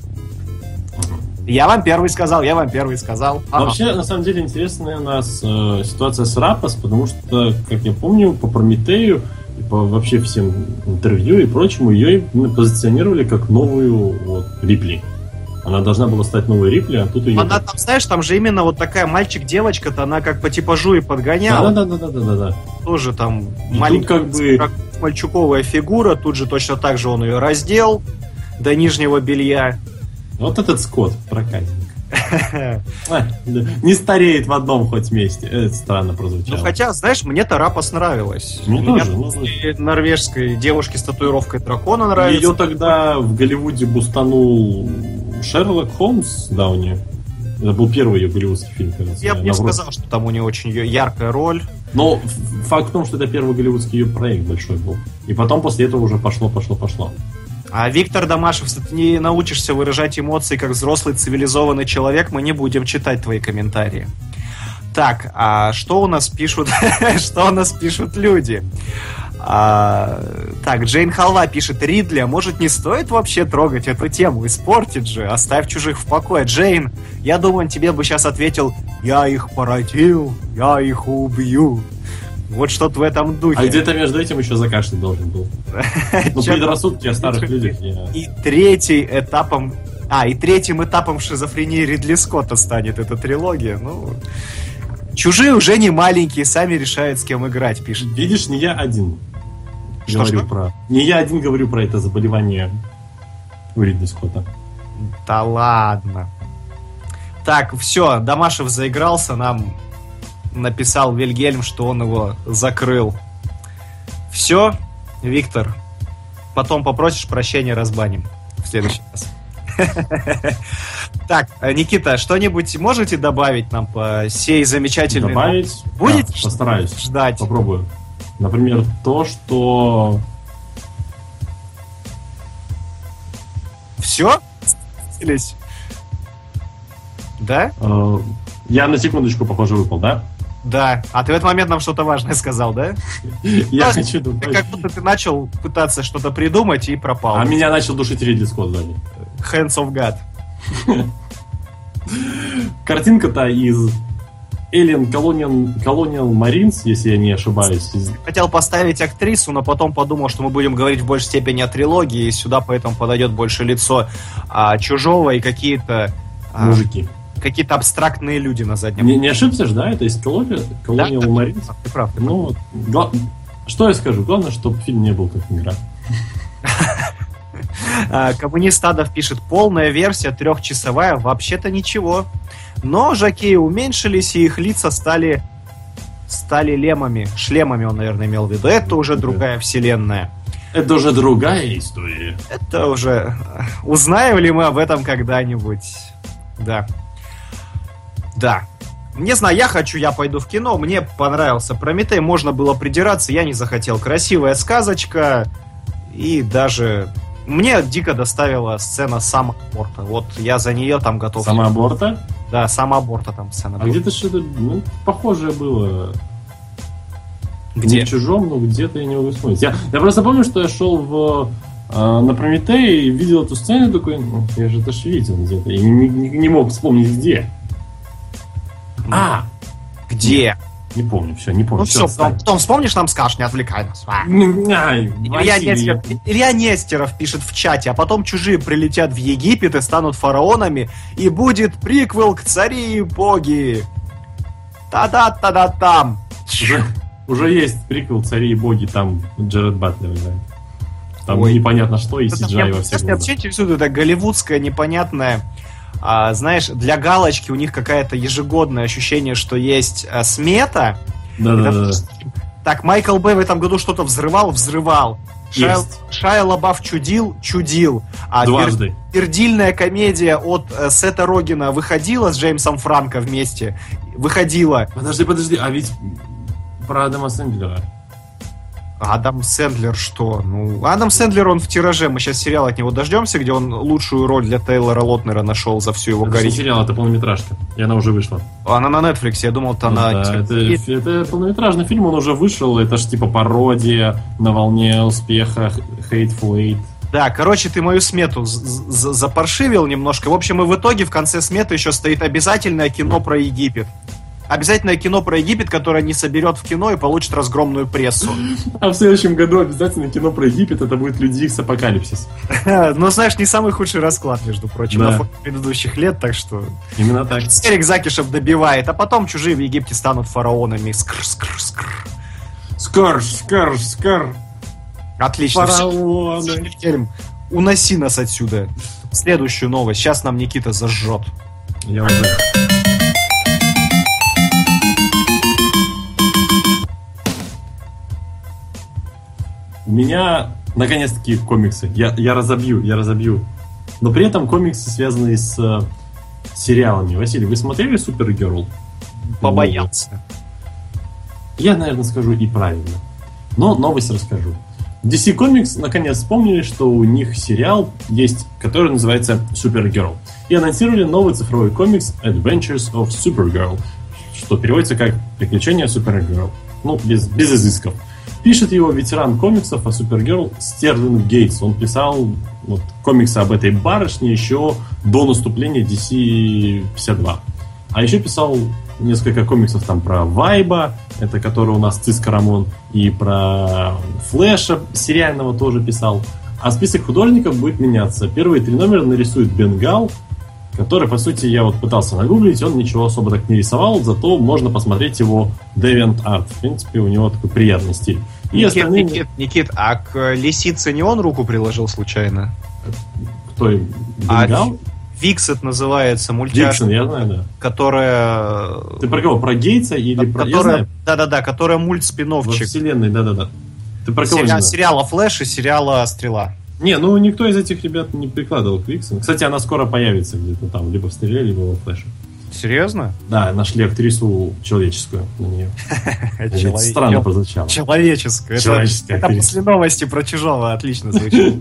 Speaker 3: Я вам первый сказал, я вам первый сказал. Ага.
Speaker 4: Вообще, на самом деле, интересная у нас э, ситуация с Рапос, потому что, как я помню, по Прометею и по вообще всем интервью и прочему, ее позиционировали как новую вот, Рипли. Она должна была стать новой Рипли, а тут ее...
Speaker 3: Она там, знаешь, там же именно вот такая мальчик-девочка-то, она как по типажу и подгоняла.
Speaker 4: Да-да-да-да-да-да.
Speaker 3: Тоже там
Speaker 4: И
Speaker 3: маленькая,
Speaker 4: как бы-
Speaker 3: как мальчуковая фигура, тут же точно так же он ее раздел до нижнего белья.
Speaker 4: Вот этот Скотт, проказник. Не стареет в одном хоть месте. Это странно прозвучало.
Speaker 3: Ну, хотя, знаешь, мне-то Рапос нравилась.
Speaker 4: Мне тоже, ну,
Speaker 3: норвежской девушки с татуировкой дракона нравится.
Speaker 4: Ее тогда в Голливуде бустанул Шерлок Холмс Дауни. Это был первый ее голливудский фильм, кажется.
Speaker 3: Я бы не сказал, что там у нее очень яркая роль.
Speaker 4: Но факт в том, что это первый голливудский ее проект большой был. И потом после этого уже пошло, пошло, пошло.
Speaker 3: А Виктор Домашев, если ты не научишься выражать эмоции как взрослый цивилизованный человек, мы не будем читать твои комментарии. Так, а что у нас пишут? что у нас пишут люди? А, так, Джейн Халва пишет, Ридли, а может не стоит вообще трогать эту тему? Испортит же, оставь чужих в покое. Джейн, я думаю, он тебе бы сейчас ответил, я их породил, я их убью. Вот что-то в этом духе.
Speaker 4: А где-то между этим еще закашлять должен был. Ну, предрассудки о старых людях.
Speaker 3: И третий этапом... А, и третьим этапом шизофрении Ридли Скотта станет эта трилогия. Ну, чужие уже не маленькие, сами решают, с кем играть, пишет.
Speaker 4: Видишь, не я один
Speaker 3: Что,
Speaker 4: говорю
Speaker 3: что?
Speaker 4: про... Не я один говорю про это заболевание у Ридли Скотта.
Speaker 3: Да ладно. Так, все, Домашев заигрался, нам написал Вильгельм, что он его закрыл. Все, Виктор, потом попросишь прощения, разбаним в следующий раз. Так, Никита, что-нибудь можете добавить нам по сей замечательной
Speaker 4: Добавить?
Speaker 3: Будете
Speaker 4: Да, постараюсь.
Speaker 3: ждать?
Speaker 4: Попробую. Например, то, что...
Speaker 3: Все? Да?
Speaker 4: Э, Я на секундочку, похоже, выпал, да?
Speaker 3: Да. А ты в этот момент нам что-то важное сказал, да?
Speaker 4: Я
Speaker 3: Просто
Speaker 4: хочу добавить.
Speaker 3: как будто ты начал пытаться что-то придумать и пропал.
Speaker 4: А меня начал душить Ридли Скотт сзади.
Speaker 3: Hands of God.
Speaker 4: Картинка-то из Alien Colonial, Colonial Marines, если я не ошибаюсь.
Speaker 3: Хотел поставить актрису, но потом подумал, что мы будем говорить в большей степени о трилогии, и сюда поэтому подойдет больше лицо а, чужого и какие-то а,
Speaker 4: Мужики.
Speaker 3: Какие-то абстрактные люди на заднем.
Speaker 4: Не, не ошибся же, да? Это из Colonial, Colonial
Speaker 3: Да,
Speaker 4: Marines?
Speaker 3: Ты прав. ты прав.
Speaker 4: Ну, гла- что я скажу? Главное, чтобы фильм не был как игра.
Speaker 3: А, Коммунист Адов пишет, полная версия трехчасовая, вообще-то ничего. Но жакеи уменьшились, и их лица стали стали лемами. Шлемами он, наверное, имел в виду. Это уже другая вселенная.
Speaker 4: Это уже другая история.
Speaker 3: Это уже... Узнаем ли мы об этом когда-нибудь? Да. Да. Не знаю, я хочу, я пойду в кино. Мне понравился Прометей, можно было придираться, я не захотел. Красивая сказочка. И даже... Мне дико доставила сцена самоаборта. Вот я за нее там готов.
Speaker 4: Сама аборта?
Speaker 3: Да, самоаборта там сцена.
Speaker 4: А где-то что-то ну, похожее было.
Speaker 3: Где?
Speaker 4: Не в чужом, но где-то я не могу вспомнить. Я, я просто помню, что я шел в, э, на Прометей и видел эту сцену такой, ну, я же это ж видел где-то. И не, не- не мог вспомнить где. А,
Speaker 3: Где?
Speaker 4: не помню, все, не помню.
Speaker 3: Ну
Speaker 4: всё,
Speaker 3: все, потом, потом вспомнишь, нам скажешь, не отвлекай нас. А.
Speaker 4: Ну, ай,
Speaker 3: Илья, Нестеров, Илья Нестеров пишет в чате, а потом чужие прилетят в Египет и станут фараонами, и будет приквел к цари и боги. Та-да-та-да-там.
Speaker 4: Уже, уже есть приквел «Цари и боги», там Джеред Батлер играет. Там
Speaker 3: Ой.
Speaker 4: непонятно что и
Speaker 3: Это
Speaker 4: CGI
Speaker 3: меня-
Speaker 4: во всех
Speaker 3: меня вообще интересует это голливудское непонятное. А, знаешь, для галочки у них какая-то ежегодное ощущение, что есть а, смета. И
Speaker 4: Да-да-да.
Speaker 3: допустим, Так, Майкл Бэй в этом году что-то взрывал, взрывал.
Speaker 4: Есть.
Speaker 3: Шайя Лабаф чудил, чудил. А
Speaker 4: Дважды.
Speaker 3: пер- пердильная комедия от э, Сета Рогина выходила с Джеймсом Франко вместе? Выходила.
Speaker 4: Подожди, подожди, а ведь про Адама Сэндлера.
Speaker 3: Адам Сэндлер что? Ну, Адам Сэндлер, он в тираже. Мы сейчас сериал от него дождемся, где он лучшую роль для Тейлора Лотнера нашел за всю его
Speaker 4: Это
Speaker 3: карьеру.
Speaker 4: сериал, это полнометражка. И она уже вышла.
Speaker 3: Она на Netflix, я думал, это на...
Speaker 4: Да, это, это полнометражный фильм, он уже вышел. Это ж типа пародия на волне успеха Hateful Eight.
Speaker 3: Да, короче, ты мою смету запаршивил немножко. В общем, и в итоге в конце сметы еще стоит обязательное кино про Египет. Обязательное кино про Египет, которое не соберет в кино и получит разгромную прессу.
Speaker 4: А в следующем году обязательно кино про Египет, это будет Люди Икс Апокалипсис.
Speaker 3: Но, знаешь, не самый худший расклад, между прочим,
Speaker 4: Да.
Speaker 3: на фоне предыдущих лет, так что...
Speaker 4: Именно так.
Speaker 3: Эрик Закишев добивает, а потом чужие в Египте станут фараонами. Скр, скр, скр.
Speaker 4: Скорж, скорж, скор.
Speaker 3: Отлично.
Speaker 4: Фараоны.
Speaker 3: Уноси нас отсюда. Следующую новость. Сейчас нам Никита зажжет.
Speaker 4: Я уже... У меня, наконец-таки, комиксы. Я, я разобью, я разобью. Но при этом комиксы, связанные с э, сериалами. Василий, вы смотрели Супергерл?
Speaker 3: Побоялся.
Speaker 4: Я, наверное, скажу и правильно. Но новость расскажу. DC Comics наконец вспомнили, что у них сериал есть, который называется Supergirl. И анонсировали новый цифровой комикс Adventures of Supergirl, что переводится как «Приключения Supergirl». Ну, без, без изысков. Пишет его ветеран комиксов о Supergirl Стерлинг Гейтс. Он писал вот, комиксы об этой барышне еще до наступления DC 52. А еще писал несколько комиксов там про Вайба, это который у нас Циско Рамон, и про Флэша сериального тоже писал. А список художников будет меняться. Первые три номера нарисует Бенгал, который, по сути, я вот пытался нагуглить, он ничего особо так не рисовал, зато можно посмотреть его Deviant Art. В принципе, у него такой приятный стиль. И
Speaker 3: Никит,
Speaker 4: остальные...
Speaker 3: Никит, Никит, а к э, лисице не он руку приложил случайно?
Speaker 4: Кто?
Speaker 3: А
Speaker 4: Бенгал?
Speaker 3: Виксет называется мультяшка,
Speaker 4: Диксон, я знаю, да.
Speaker 3: которая...
Speaker 4: Ты про кого? Про Гейтса или про...
Speaker 3: Которая да-да-да, которая мульт
Speaker 4: Во
Speaker 3: спиновчик
Speaker 4: вселенной, да-да-да. Ты про кого именно?
Speaker 3: сериала Флэш и сериала Стрела.
Speaker 4: Не, ну никто из этих ребят не прикладывал к Виксу. Кстати, она скоро появится где-то там, либо в стреле, либо во флеше.
Speaker 3: Серьезно?
Speaker 4: Да, нашли актрису человеческую на нее.
Speaker 3: Человек-
Speaker 4: Странно прозвучало.
Speaker 3: Человеческая. Это- после новости про чужого отлично звучит.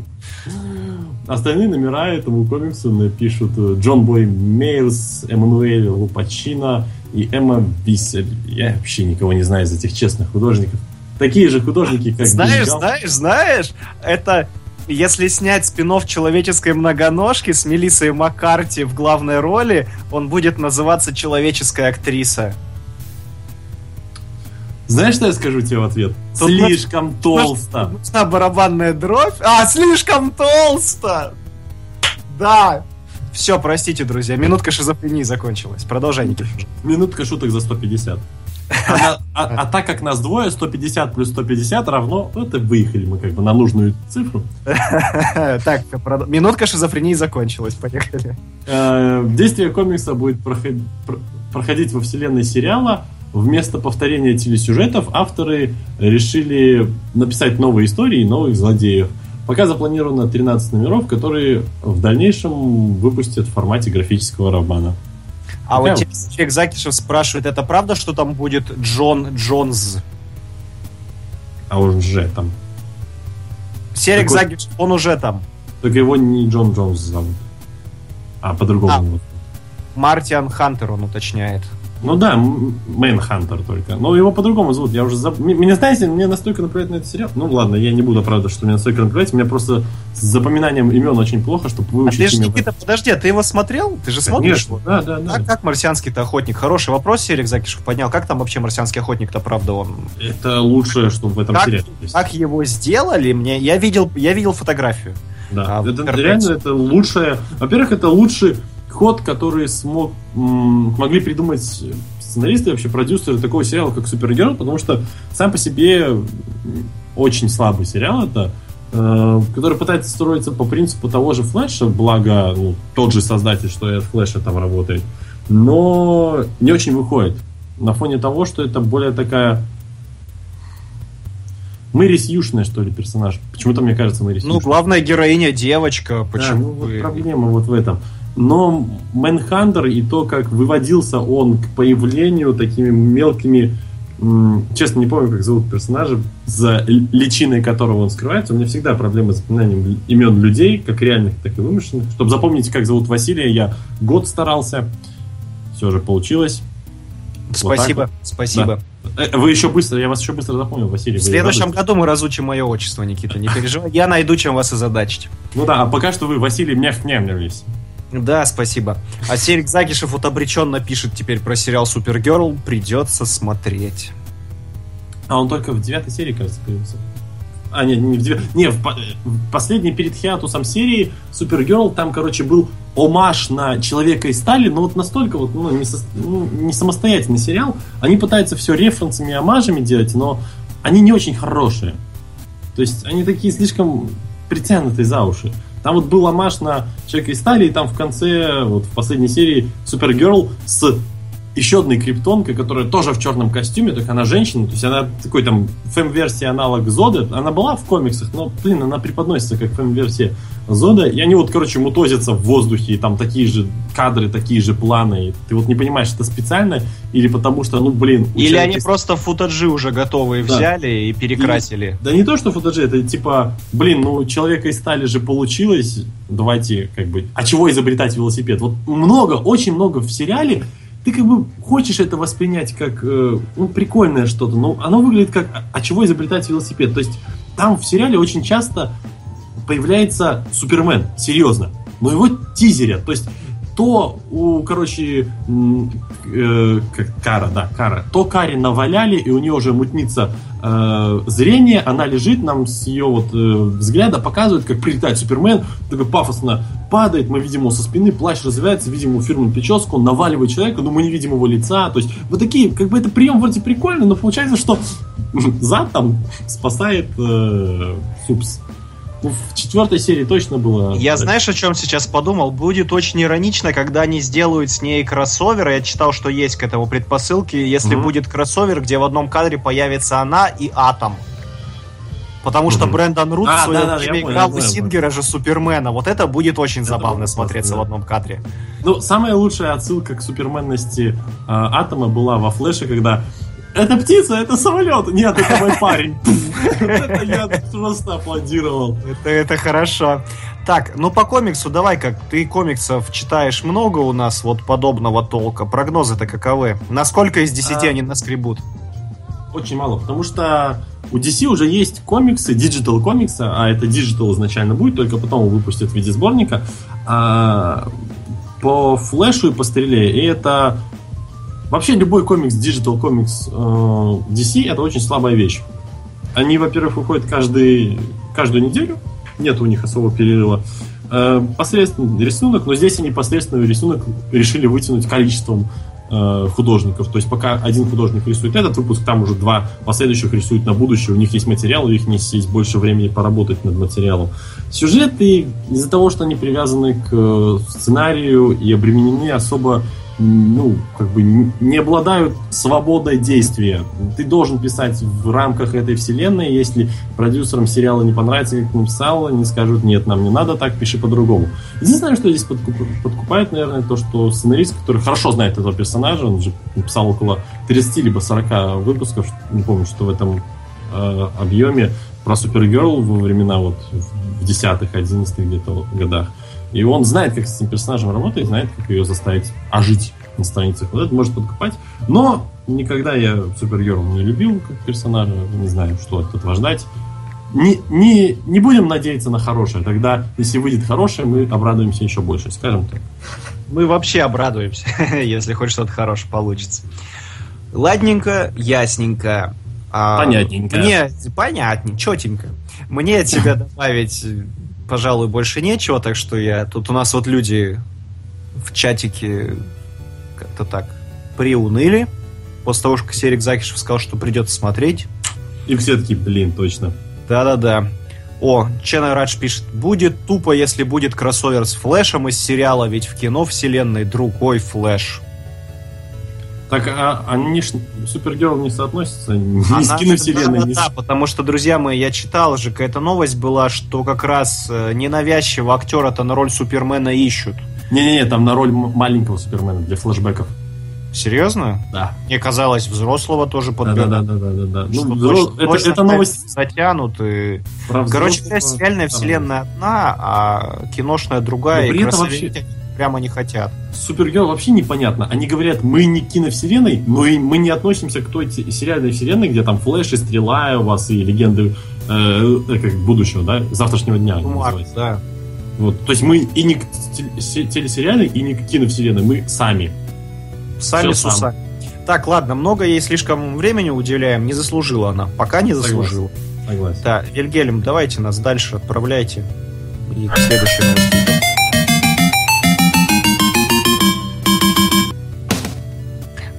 Speaker 4: остальные номера этому комиксу напишут Джон Бой Мейерс, Эммануэль Лупачино и Эмма Виссель. Я вообще никого не знаю из этих честных художников. Такие же художники, как
Speaker 3: Знаешь,
Speaker 4: Гильгал.
Speaker 3: знаешь, знаешь, это если снять спин человеческой многоножки с Мелиссой Маккарти в главной роли, он будет называться «Человеческая актриса».
Speaker 4: Знаешь, что я скажу тебе в ответ?
Speaker 3: Тут
Speaker 4: Слишком толсто.
Speaker 3: Нужна барабанная дробь. А, слишком толсто! Да. Все, простите, друзья, минутка шизофрении закончилась. Продолжай, Никита.
Speaker 4: Минутка шуток за 150. А, а- а так как нас двое, 150 плюс 150 равно, ну, это выехали мы как бы на нужную цифру.
Speaker 3: Так, минутка шизофрении закончилась. Поехали.
Speaker 4: Э, Действие комикса будет проход- пр- проходить во вселенной сериала. Вместо повторения телесюжетов авторы решили написать новые истории и новых злодеев. Пока запланировано 13 номеров, которые в дальнейшем выпустят в формате графического романа.
Speaker 3: А вот человек Закишев спрашивает, это правда, что там будет Джон Джонс?
Speaker 4: А он же там.
Speaker 3: Серик
Speaker 4: Какой-
Speaker 3: Закишев, он уже там.
Speaker 4: Только его не Джон Джонс зовут. А по-другому.
Speaker 3: А. Martian Hunter, он уточняет.
Speaker 4: Ну да, Manhunter только. Но его по-другому зовут. Я уже заб... Меня, знаете, мне настолько наплевать на этот сериал. Ну ладно, я не буду, правда, что мне настолько наплевать. У меня просто с запоминанием имен очень плохо, чтобы
Speaker 3: А
Speaker 4: выучить
Speaker 3: ты же,
Speaker 4: имя.
Speaker 3: Никита, подожди, а ты его смотрел? Ты же смотришь?
Speaker 4: Конечно, да, да, да.
Speaker 3: А как марсианский-то охотник? Хороший вопрос Серик Закишев поднял. Как там вообще марсианский охотник-то, правда, он?
Speaker 4: Это лучшее, что в этом
Speaker 3: Как,
Speaker 4: сериале есть.
Speaker 3: как его сделали, мне... Я видел, я видел фотографию.
Speaker 4: Да.
Speaker 3: А
Speaker 4: это реально это лучшее. Во-первых, это лучший ход, который смог м, смогли придумать сценаристы вообще продюсеры такого сериала, как Супергерл, потому что сам по себе очень слабый сериал это, э, который пытается строиться по принципу того же Флэша, благо ну, тот же создатель, что и от Флэша там работает, но не очень выходит. На фоне того, что это более такая Мэри Сьюшная, что ли, персонаж. Почему-то мне кажется Мэри
Speaker 3: Ну, главная героиня девочка.
Speaker 4: Да,
Speaker 3: Почему?
Speaker 4: ну, вот проблема вот в этом. Но Мэнхантер и то, как выводился он к появлению такими мелкими... Честно, не помню, как зовут персонажа, за личиной которого он скрывается. У меня всегда проблемы с запоминанием имен людей, как реальных, так и вымышленных. Чтобы запомнить, как зовут Василия, я год старался. Все же получилось.
Speaker 3: Спасибо,
Speaker 4: вот
Speaker 3: спасибо.
Speaker 4: Э, Вы еще быстро, я вас еще быстро запомнил, Василий.
Speaker 3: В следующем году мы разучим мое отчество, Никита, не переживай. Я найду, чем вас озадачить.
Speaker 4: Ну да, а пока что вы, Василий, мявь-мявлялись.
Speaker 3: Да, спасибо. А Серик Загишев вот обреченно пишет теперь про сериал Супергерл. Придется смотреть.
Speaker 4: А он только в девятой серии, кажется, появился. А, нет, не в девятой. Не, в, по- в последней перед хиатусом серии Супергерл, там, короче, был омаж на Человека из стали, но вот настолько вот, ну, не, сос- ну, не самостоятельный сериал. Они пытаются все референсами и омажами делать, но они не очень хорошие. То есть они такие слишком притянутые за уши. Там вот был омаж на Человека из стали, и там в конце, вот в последней серии, Супергерл с еще одной криптонкой, которая тоже в черном костюме, только она женщина, то есть она такой там фэм-версия аналог Зоды, она была в комиксах, но, блин, она преподносится как фэм-версия Зода, и они вот, короче, мутозятся в воздухе, и там такие же кадры, такие же планы, и ты вот не понимаешь, это специально или потому что, ну, блин...
Speaker 3: Или
Speaker 4: человека
Speaker 3: они просто футаджи уже готовые
Speaker 4: Да.
Speaker 3: взяли и перекрасили.
Speaker 4: Да не то, что футажи, это типа, блин, ну человека из стали же получилось, давайте как бы, а чего изобретать велосипед? Вот много, очень много в сериале, ты как бы хочешь это воспринять как, э, ну, прикольное что-то, но оно выглядит как, а, чего изобретать велосипед? То есть там в сериале очень часто появляется Супермен, серьезно, но его тизерят, то есть то у, короче, э, Кара, да, Кара, то Каре наваляли, и у нее уже мутнится э, зрение, она лежит, нам с ее вот э, взгляда показывают, как прилетает Супермен, такой пафосно падает, мы видим его со спины, плащ развивается, видим его фирменную прическу, он наваливает человека, но мы не видим его лица, то есть вот такие, как бы это прием вроде прикольный, но получается, что зад там спасает э, Супс. В четвертой серии точно было.
Speaker 3: Я знаешь, о чем сейчас подумал? Будет очень иронично, когда они сделают с ней кроссовер. Я читал, что есть к этому предпосылки. Если
Speaker 4: Мгм.
Speaker 3: будет кроссовер, где в одном кадре появится она и Атом. Потому что
Speaker 4: Мгм.
Speaker 3: Брэндон Рут
Speaker 4: А,
Speaker 3: в фильме
Speaker 4: понял,
Speaker 3: играл у. Сингера же Супермена. Вот это будет очень
Speaker 4: Это
Speaker 3: забавно
Speaker 4: будет
Speaker 3: смотреться
Speaker 4: классно,
Speaker 3: в одном кадре.
Speaker 4: Ну, самая лучшая отсылка к суперменности э, Атома была во Флэше, когда это птица, это самолет. Нет, это мой парень. Это я просто аплодировал.
Speaker 3: Это, хорошо. Так, ну по комиксу давай как ты комиксов читаешь много у нас вот подобного толка. Прогнозы-то каковы? Насколько из 10
Speaker 4: А.
Speaker 3: они наскребут?
Speaker 4: Очень мало, потому что у DC уже есть комиксы, digital комиксы, а это digital изначально будет, только потом выпустят в виде сборника. а, по флешу и по стреле. И это вообще любой комикс, digital комикс э, DC, это очень слабая вещь. Они, во-первых, выходят каждый, каждую неделю, нет у них особого перерыва. Э, посредственный рисунок, но здесь они посредственный рисунок решили вытянуть количеством э, художников. То есть пока один художник рисует этот выпуск, там уже два последующих рисуют на будущее. У них есть материал, у них есть больше времени поработать над материалом. Сюжеты из-за того, что они привязаны к э, сценарию и обременены особо ну, как бы не обладают свободой действия. Ты должен писать в рамках этой вселенной, если продюсерам сериала не понравится, как написал, они скажут, нет, нам не надо так, пиши по-другому. Единственное, что здесь подкуп- подкупает, наверное, то, что сценарист, который хорошо знает этого персонажа, он же написал около 30 либо 40 выпусков, не помню, что в этом э, объеме, про Супергерл во времена вот в 10-х, 11-х где-то годах. И он знает, как с этим персонажем работать, знает, как ее заставить ожить на страницах. Вот это может подкупать. Но никогда я Супергерл не любил как персонажа. Не знаю, что от этого ждать. Не, не, не будем надеяться на хорошее. Тогда, если выйдет хорошее, мы обрадуемся еще больше, скажем так.
Speaker 3: Мы вообще обрадуемся, если хоть что-то хорошее получится. Ладненько, ясненько. А,
Speaker 4: Понятненько.
Speaker 3: Мне понятненько, четенько. Мне от себя добавить, пожалуй, больше нечего, так что я... Тут у нас вот люди в чатике как-то так приуныли. После того, как Серик Закишев сказал, что придется смотреть.
Speaker 4: И все таки блин, точно.
Speaker 3: Да-да-да. О, Чена Радж пишет, будет тупо, если будет кроссовер с Флэшем из сериала, ведь в кино вселенной другой Флэш.
Speaker 4: Так, а они ж Супергерл не соотносятся ни с
Speaker 3: Она-
Speaker 4: киновселенной,
Speaker 3: да,
Speaker 4: ни с...
Speaker 3: да, потому что, друзья мои, я читал же, какая-то новость была, что как раз э, ненавязчиво актера-то на роль Супермена ищут.
Speaker 4: Не-не-не, там на роль маленького Супермена для флешбеков.
Speaker 3: Серьезно?
Speaker 4: Да.
Speaker 3: Мне казалось, взрослого тоже подберут.
Speaker 4: Да-да-да.
Speaker 3: Что
Speaker 4: Ну,
Speaker 3: точно-
Speaker 4: взро- это,
Speaker 3: точно
Speaker 4: это новость
Speaker 3: затянут. и-
Speaker 4: про
Speaker 3: Короче
Speaker 4: взрослого.
Speaker 3: реальная вселенная одна, а киношная другая.
Speaker 4: Но
Speaker 3: и
Speaker 4: при этом
Speaker 3: кроссоверить они прямо не хотят.
Speaker 4: Супергерл вообще непонятно. Они говорят, мы не киновселенной, но и мы не относимся к той сериальной вселенной, где там Флэш и Стрела у вас и легенды э, э, как будущего, да, завтрашнего дня.
Speaker 3: Марк, да.
Speaker 4: Вот. То есть мы и не к теле- се- телесериальной, и не к киновселенной, мы сами.
Speaker 3: Сами
Speaker 4: Всё
Speaker 3: с усами. Так, ладно, много ей слишком времени уделяем. Не заслужила она. Пока не
Speaker 4: Согласен.
Speaker 3: заслужила.
Speaker 4: Согласен.
Speaker 3: Да, Вильгельм, давайте нас дальше отправляйте. И к следующей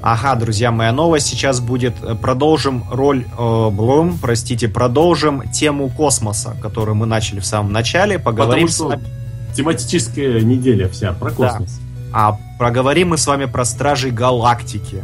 Speaker 3: Ага, друзья, моя новость сейчас будет. э, Продолжим роль, э, блум, простите, продолжим тему космоса, которую мы начали в самом начале. Поговорим
Speaker 4: Потому
Speaker 3: с
Speaker 4: что
Speaker 3: вами-
Speaker 4: тематическая неделя вся про космос.
Speaker 3: А проговорим мы с вами про Стражей Галактики.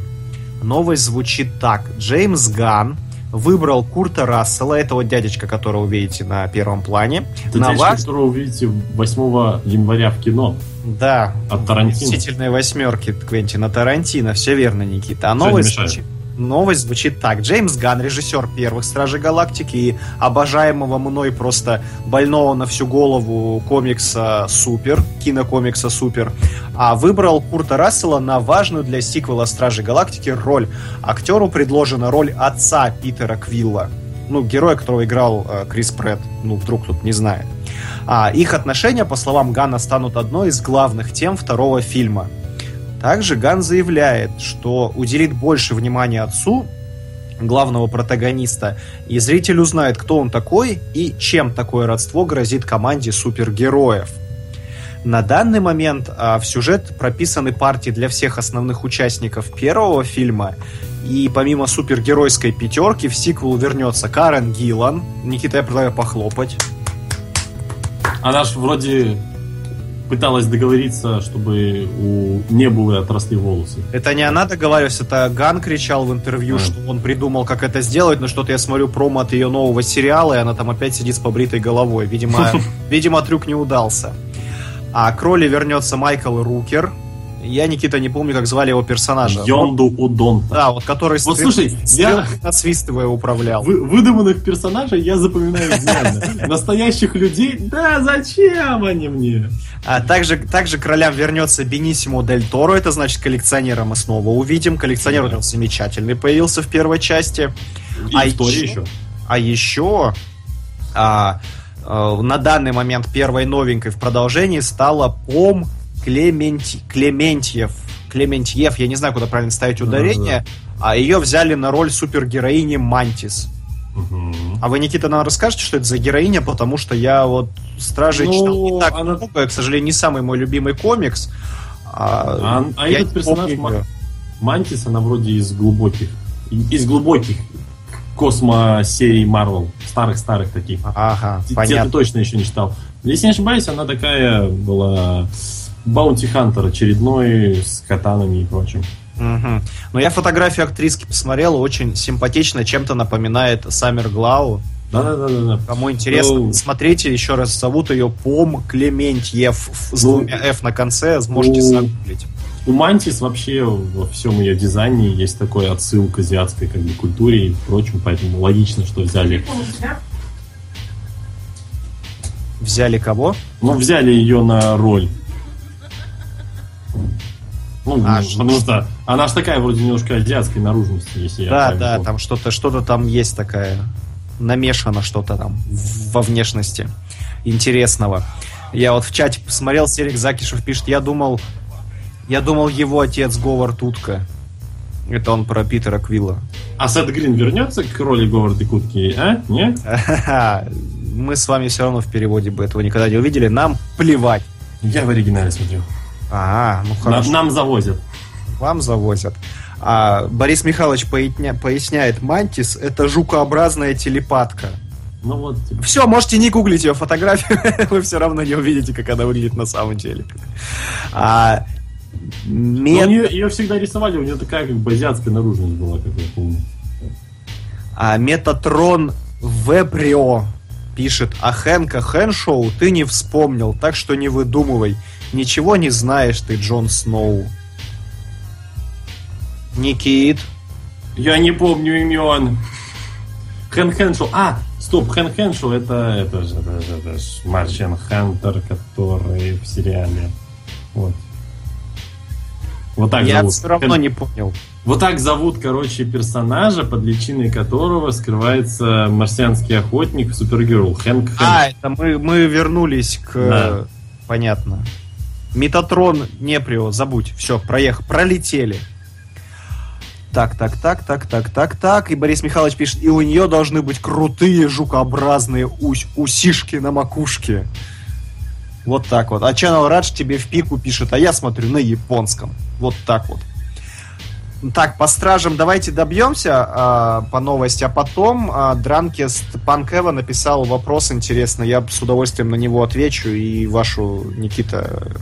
Speaker 3: Новость звучит так. Джеймс Ган выбрал Курта Рассела, этого дядечка, которого вы видите на первом плане.
Speaker 4: Это
Speaker 3: на
Speaker 4: дядечка,
Speaker 3: ваш...
Speaker 4: которого вы увидите 8 января в кино
Speaker 3: Да,
Speaker 4: от Тарантино.
Speaker 3: Мстительные восьмерки Квентина Тарантино, все верно, Никита. А новость звучит, новость звучит так. Джеймс Ган, режиссер первых Стражей Галактики и обожаемого мной просто больного на всю голову комикса Супер, кинокомикса Супер, а выбрал Курта Рассела на важную для сиквела Стражей Галактики роль. Актеру предложена роль отца Питера Квилла. Ну, героя, которого играл э, Крис Прэтт. Ну, вдруг тут не знает. А, их отношения, по словам Гана, станут одной из главных тем второго фильма. Также Ган заявляет, что уделит больше внимания отцу главного протагониста, и зритель узнает, кто он такой и чем такое родство грозит команде супергероев. На данный момент а, в сюжет прописаны партии для всех основных участников первого фильма, и помимо супергеройской пятерки в сиквел вернется Карен Гиллан. Никита, я предлагаю похлопать.
Speaker 4: Она ж вроде пыталась договориться, чтобы у Небулы отросли волосы.
Speaker 3: Это не она договаривалась, это Ган кричал в интервью,
Speaker 4: А.
Speaker 3: что он придумал, как это сделать, но что-то я смотрю промо от ее нового сериала, и она там опять сидит с побритой головой. Видимо, видимо трюк не удался. А к роли вернется Майкл Рукер. Я, Никита, не помню, как звали его персонажа.
Speaker 4: Йонду Удонта.
Speaker 3: Да, вот который
Speaker 4: Вот слушай, я-
Speaker 3: насвистывая управлял.
Speaker 4: Вы- выдуманных персонажей я запоминаю. Настоящих людей, да зачем они мне?
Speaker 3: А также, также к ролям вернется Бенисимо Дель Торо, это значит коллекционера мы снова увидим. Коллекционер него замечательный появился в первой части.
Speaker 4: И
Speaker 3: А
Speaker 4: в
Speaker 3: еще-
Speaker 4: еще.
Speaker 3: А еще а, а, на данный момент первой новенькой в продолжении стала Пом Клементи- Клементьев. Клементьев, я не знаю, куда правильно ставить ударение, а ее взяли на роль супергероини Мантис.
Speaker 4: Мгм.
Speaker 3: А вы, Никита, нам расскажете, что это за героиня, потому что я вот Стражи
Speaker 4: Ну,
Speaker 3: читал не так
Speaker 4: она-
Speaker 3: много, к сожалению, не самый мой любимый комикс. А,
Speaker 4: А- а этот персонаж
Speaker 3: помню
Speaker 4: ма-
Speaker 3: её.
Speaker 4: Мантис, она вроде из глубоких. Из глубоких космо-серий Марвел. Старых-старых таких.
Speaker 3: Ага,
Speaker 4: Те- Те ты
Speaker 3: понятно.
Speaker 4: точно еще не читал. Если не ошибаюсь, она такая была Баунти Хантер очередной с катанами и прочим.
Speaker 3: Мгм. Но я фотографию актриски посмотрел, очень симпатично, чем-то напоминает Саммер Глау.
Speaker 4: Да-да-да.
Speaker 3: Кому интересно,
Speaker 4: Ну.
Speaker 3: смотрите, еще раз зовут ее Пом Клементьев с
Speaker 4: Ну.
Speaker 3: двумя F на конце, можете
Speaker 4: Ну.
Speaker 3: загуглить.
Speaker 4: У Мантис вообще во всем ее дизайне есть такой отсыл к азиатской как бы, культуре и прочим, поэтому логично, что взяли.
Speaker 3: Взяли кого?
Speaker 4: Ну, взяли ее на роль. Ну,
Speaker 3: А,
Speaker 4: потому что она же такая вроде немножко азиатской наружности, если я
Speaker 3: да,
Speaker 4: правильно
Speaker 3: да,
Speaker 4: помню.
Speaker 3: там что-то, что-то там есть такая, намешано что-то там во внешности интересного. Я вот в чате посмотрел, Серик Закишев пишет, я думал, я думал его отец Говард Утка. Это он про Питера Квилла.
Speaker 4: А Сет Грин вернется к роли Говарда Кутки, а? Нет?
Speaker 3: Мы с вами все равно в переводе бы этого никогда не увидели. Нам плевать.
Speaker 4: Я в оригинале смотрел.
Speaker 3: А, ну хорошо.
Speaker 4: нам завозят.
Speaker 3: Вам завозят. А, Борис Михайлович поясня- поясняет, мантис это жукообразная телепатка.
Speaker 4: Ну вот, типа,
Speaker 3: Все, можете не гуглить ее фотографию, вы все равно не увидите, как она выглядит на самом деле. А,
Speaker 4: Ну,
Speaker 3: мет-
Speaker 4: ее, всегда рисовали, у нее такая как бы азиатская наружность была, как я помню.
Speaker 3: а, Метатрон Веприо пишет, а Хэнка Хэншоу ты не вспомнил, так что не выдумывай. Ничего не знаешь ты, Джон Сноу. Никит.
Speaker 4: Я не помню имен. Хэн Хэншоу. А, стоп, Хэн Хэншоу это, это же, это же, это же Марчен Хантер, который в сериале. Вот. Вот так
Speaker 3: Я
Speaker 4: зовут.
Speaker 3: все равно не понял.
Speaker 4: Вот так зовут, короче, персонажа, под личиной которого скрывается марсианский охотник Супергерл. Хэнк Хэншоу.
Speaker 3: А, это мы, мы вернулись к...
Speaker 4: Да.
Speaker 3: Понятно. Метатрон Неприо, забудь. Все, проехали. Пролетели. Так, так, так, так, так, так, так. И Борис Михайлович пишет, и у нее должны быть крутые жукообразные ус- усишки на макушке. Вот так вот. А Channel Радж тебе в пику пишет, а я смотрю на японском. Вот так вот. Так, по стражам давайте добьемся а, по новости, а потом а, Дранкест Панкева написал вопрос интересный, я с удовольствием на него отвечу и вашу, Никита,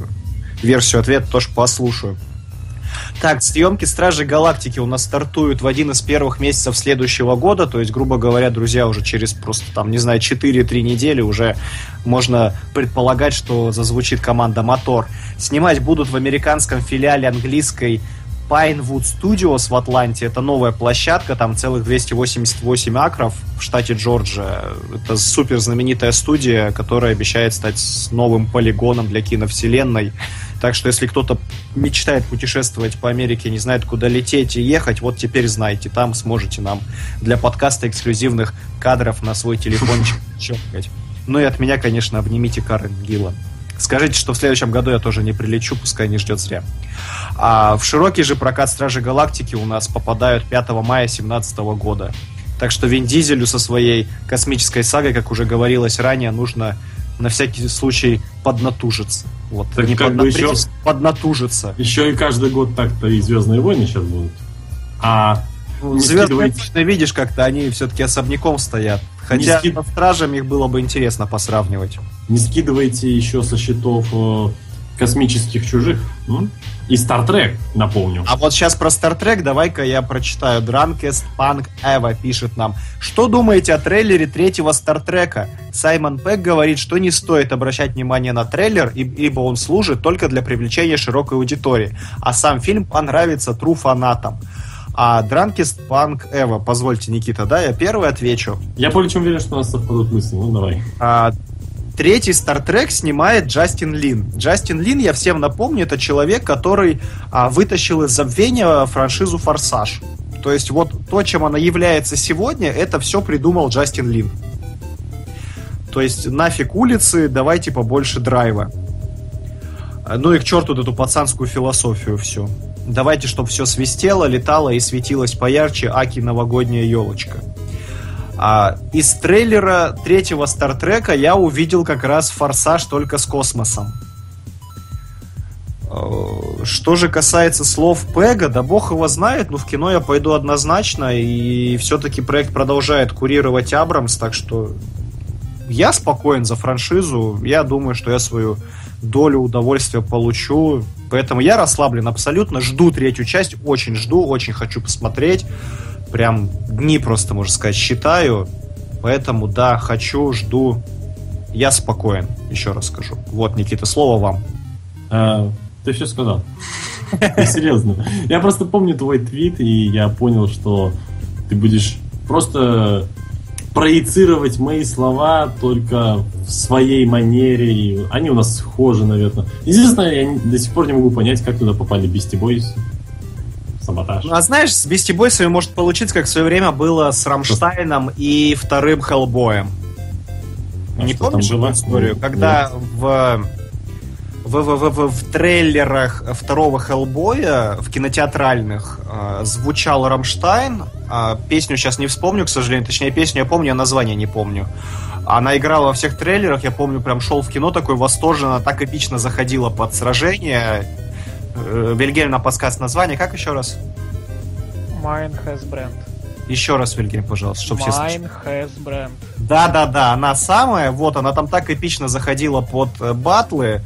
Speaker 3: версию ответа тоже послушаю. Так, съемки Стражи Галактики у нас стартуют в один из первых месяцев следующего года, то есть, грубо говоря, друзья, уже через просто там, не знаю, 4-3 недели уже можно предполагать, что зазвучит команда «Мотор». Снимать будут в американском филиале английской Pinewood Studios в Атланте. Это новая площадка, там целых 288 акров в штате Джорджия. Это супер знаменитая студия, которая обещает стать новым полигоном для киновселенной. Так что если кто-то мечтает путешествовать по Америке, не знает, куда лететь и ехать, вот теперь знаете, там сможете нам для подкаста эксклюзивных кадров на свой телефончик щелкать. Ну и от меня, конечно, обнимите Карен Гилла. Скажите, что в следующем году я тоже не прилечу, пускай не ждет зря. А в широкий же прокат Стражи Галактики у нас попадают 5 мая 2017 года. Так что Вин Дизелю со своей космической сагой, как уже говорилось ранее, нужно на всякий случай поднатужиться. Вот,
Speaker 4: Так
Speaker 3: не
Speaker 4: как бы еще-
Speaker 3: поднатужиться.
Speaker 4: Еще и каждый год так-то и Звездные войны сейчас будут. А не
Speaker 3: Звездные
Speaker 4: скидывайте-
Speaker 3: войны, видишь, как-то они все-таки особняком стоят. Хотя
Speaker 4: ски-
Speaker 3: со стражами их было бы интересно посравнивать.
Speaker 4: Не скидывайте еще со счетов э, космических чужих. м? И Star Trek, напомню.
Speaker 3: А вот сейчас про Стартрек давай-ка я прочитаю. Дранкест Панк Эва пишет нам. Что думаете о трейлере третьего Стартрека? Саймон Пэк говорит, что не стоит обращать внимание на трейлер, ибо он служит только для привлечения широкой аудитории, а сам фильм понравится тру фанатам. А Drunkest Punk Эва, позвольте, Никита, да, я первый отвечу.
Speaker 4: Я более чем уверен, что у нас совпадут мысли, ну давай.
Speaker 3: А, третий Стартрек снимает Джастин Лин. Джастин Лин, я всем напомню, это человек, который а, вытащил из забвения франшизу «Форсаж». То есть вот то, чем она является сегодня, это все придумал Джастин Лин. То есть нафиг улицы, давайте побольше драйва. Ну и к черту эту пацанскую философию все. Давайте, чтобы все свистело, летало и светилось поярче Аки новогодняя елочка. А из трейлера третьего Стартрека я увидел как раз форсаж только с космосом. Э, что же касается слов Пега, да бог его знает, но в кино я пойду однозначно, и все-таки проект продолжает курировать Абрамс, так что я спокоен за франшизу, я думаю, что я свою долю удовольствия получу. Поэтому я расслаблен абсолютно. Жду третью часть, очень жду, очень хочу посмотреть. Прям дни просто, можно сказать, считаю. Поэтому, да, хочу, жду. Я спокоен, еще раз скажу. Вот, Никита, слово вам.
Speaker 4: А, ты все сказал. Серьезно. Я просто помню твой твит, и я понял, что ты будешь просто проецировать мои слова только в своей манере. И они у нас схожи, наверное. Единственное, я до сих пор не могу понять, как туда попали Beastie Boys. Саботаж.
Speaker 3: Ну, а знаешь, с Beastie Boys ами может получиться, как в свое время было с Рамштайном и вторым Хеллбоем. А не помнишь эту историю? Когда в в, в, в, в трейлерах второго Хеллбоя, в кинотеатральных, э, звучал Рамштайн. Э, песню сейчас не вспомню, к сожалению. Точнее, песню я помню, а название не помню. Она играла во всех трейлерах, я помню, прям шел в кино такой восторженно, так эпично заходила под сражение. Э, Вильгельм нам подсказывает название. Как еще раз?
Speaker 5: Mine has brand.
Speaker 3: Еще раз, Вильгельм, пожалуйста, чтобы все
Speaker 5: Mine has brand.
Speaker 3: Да-да-да, она самая. Вот, она там так эпично заходила под э, батлы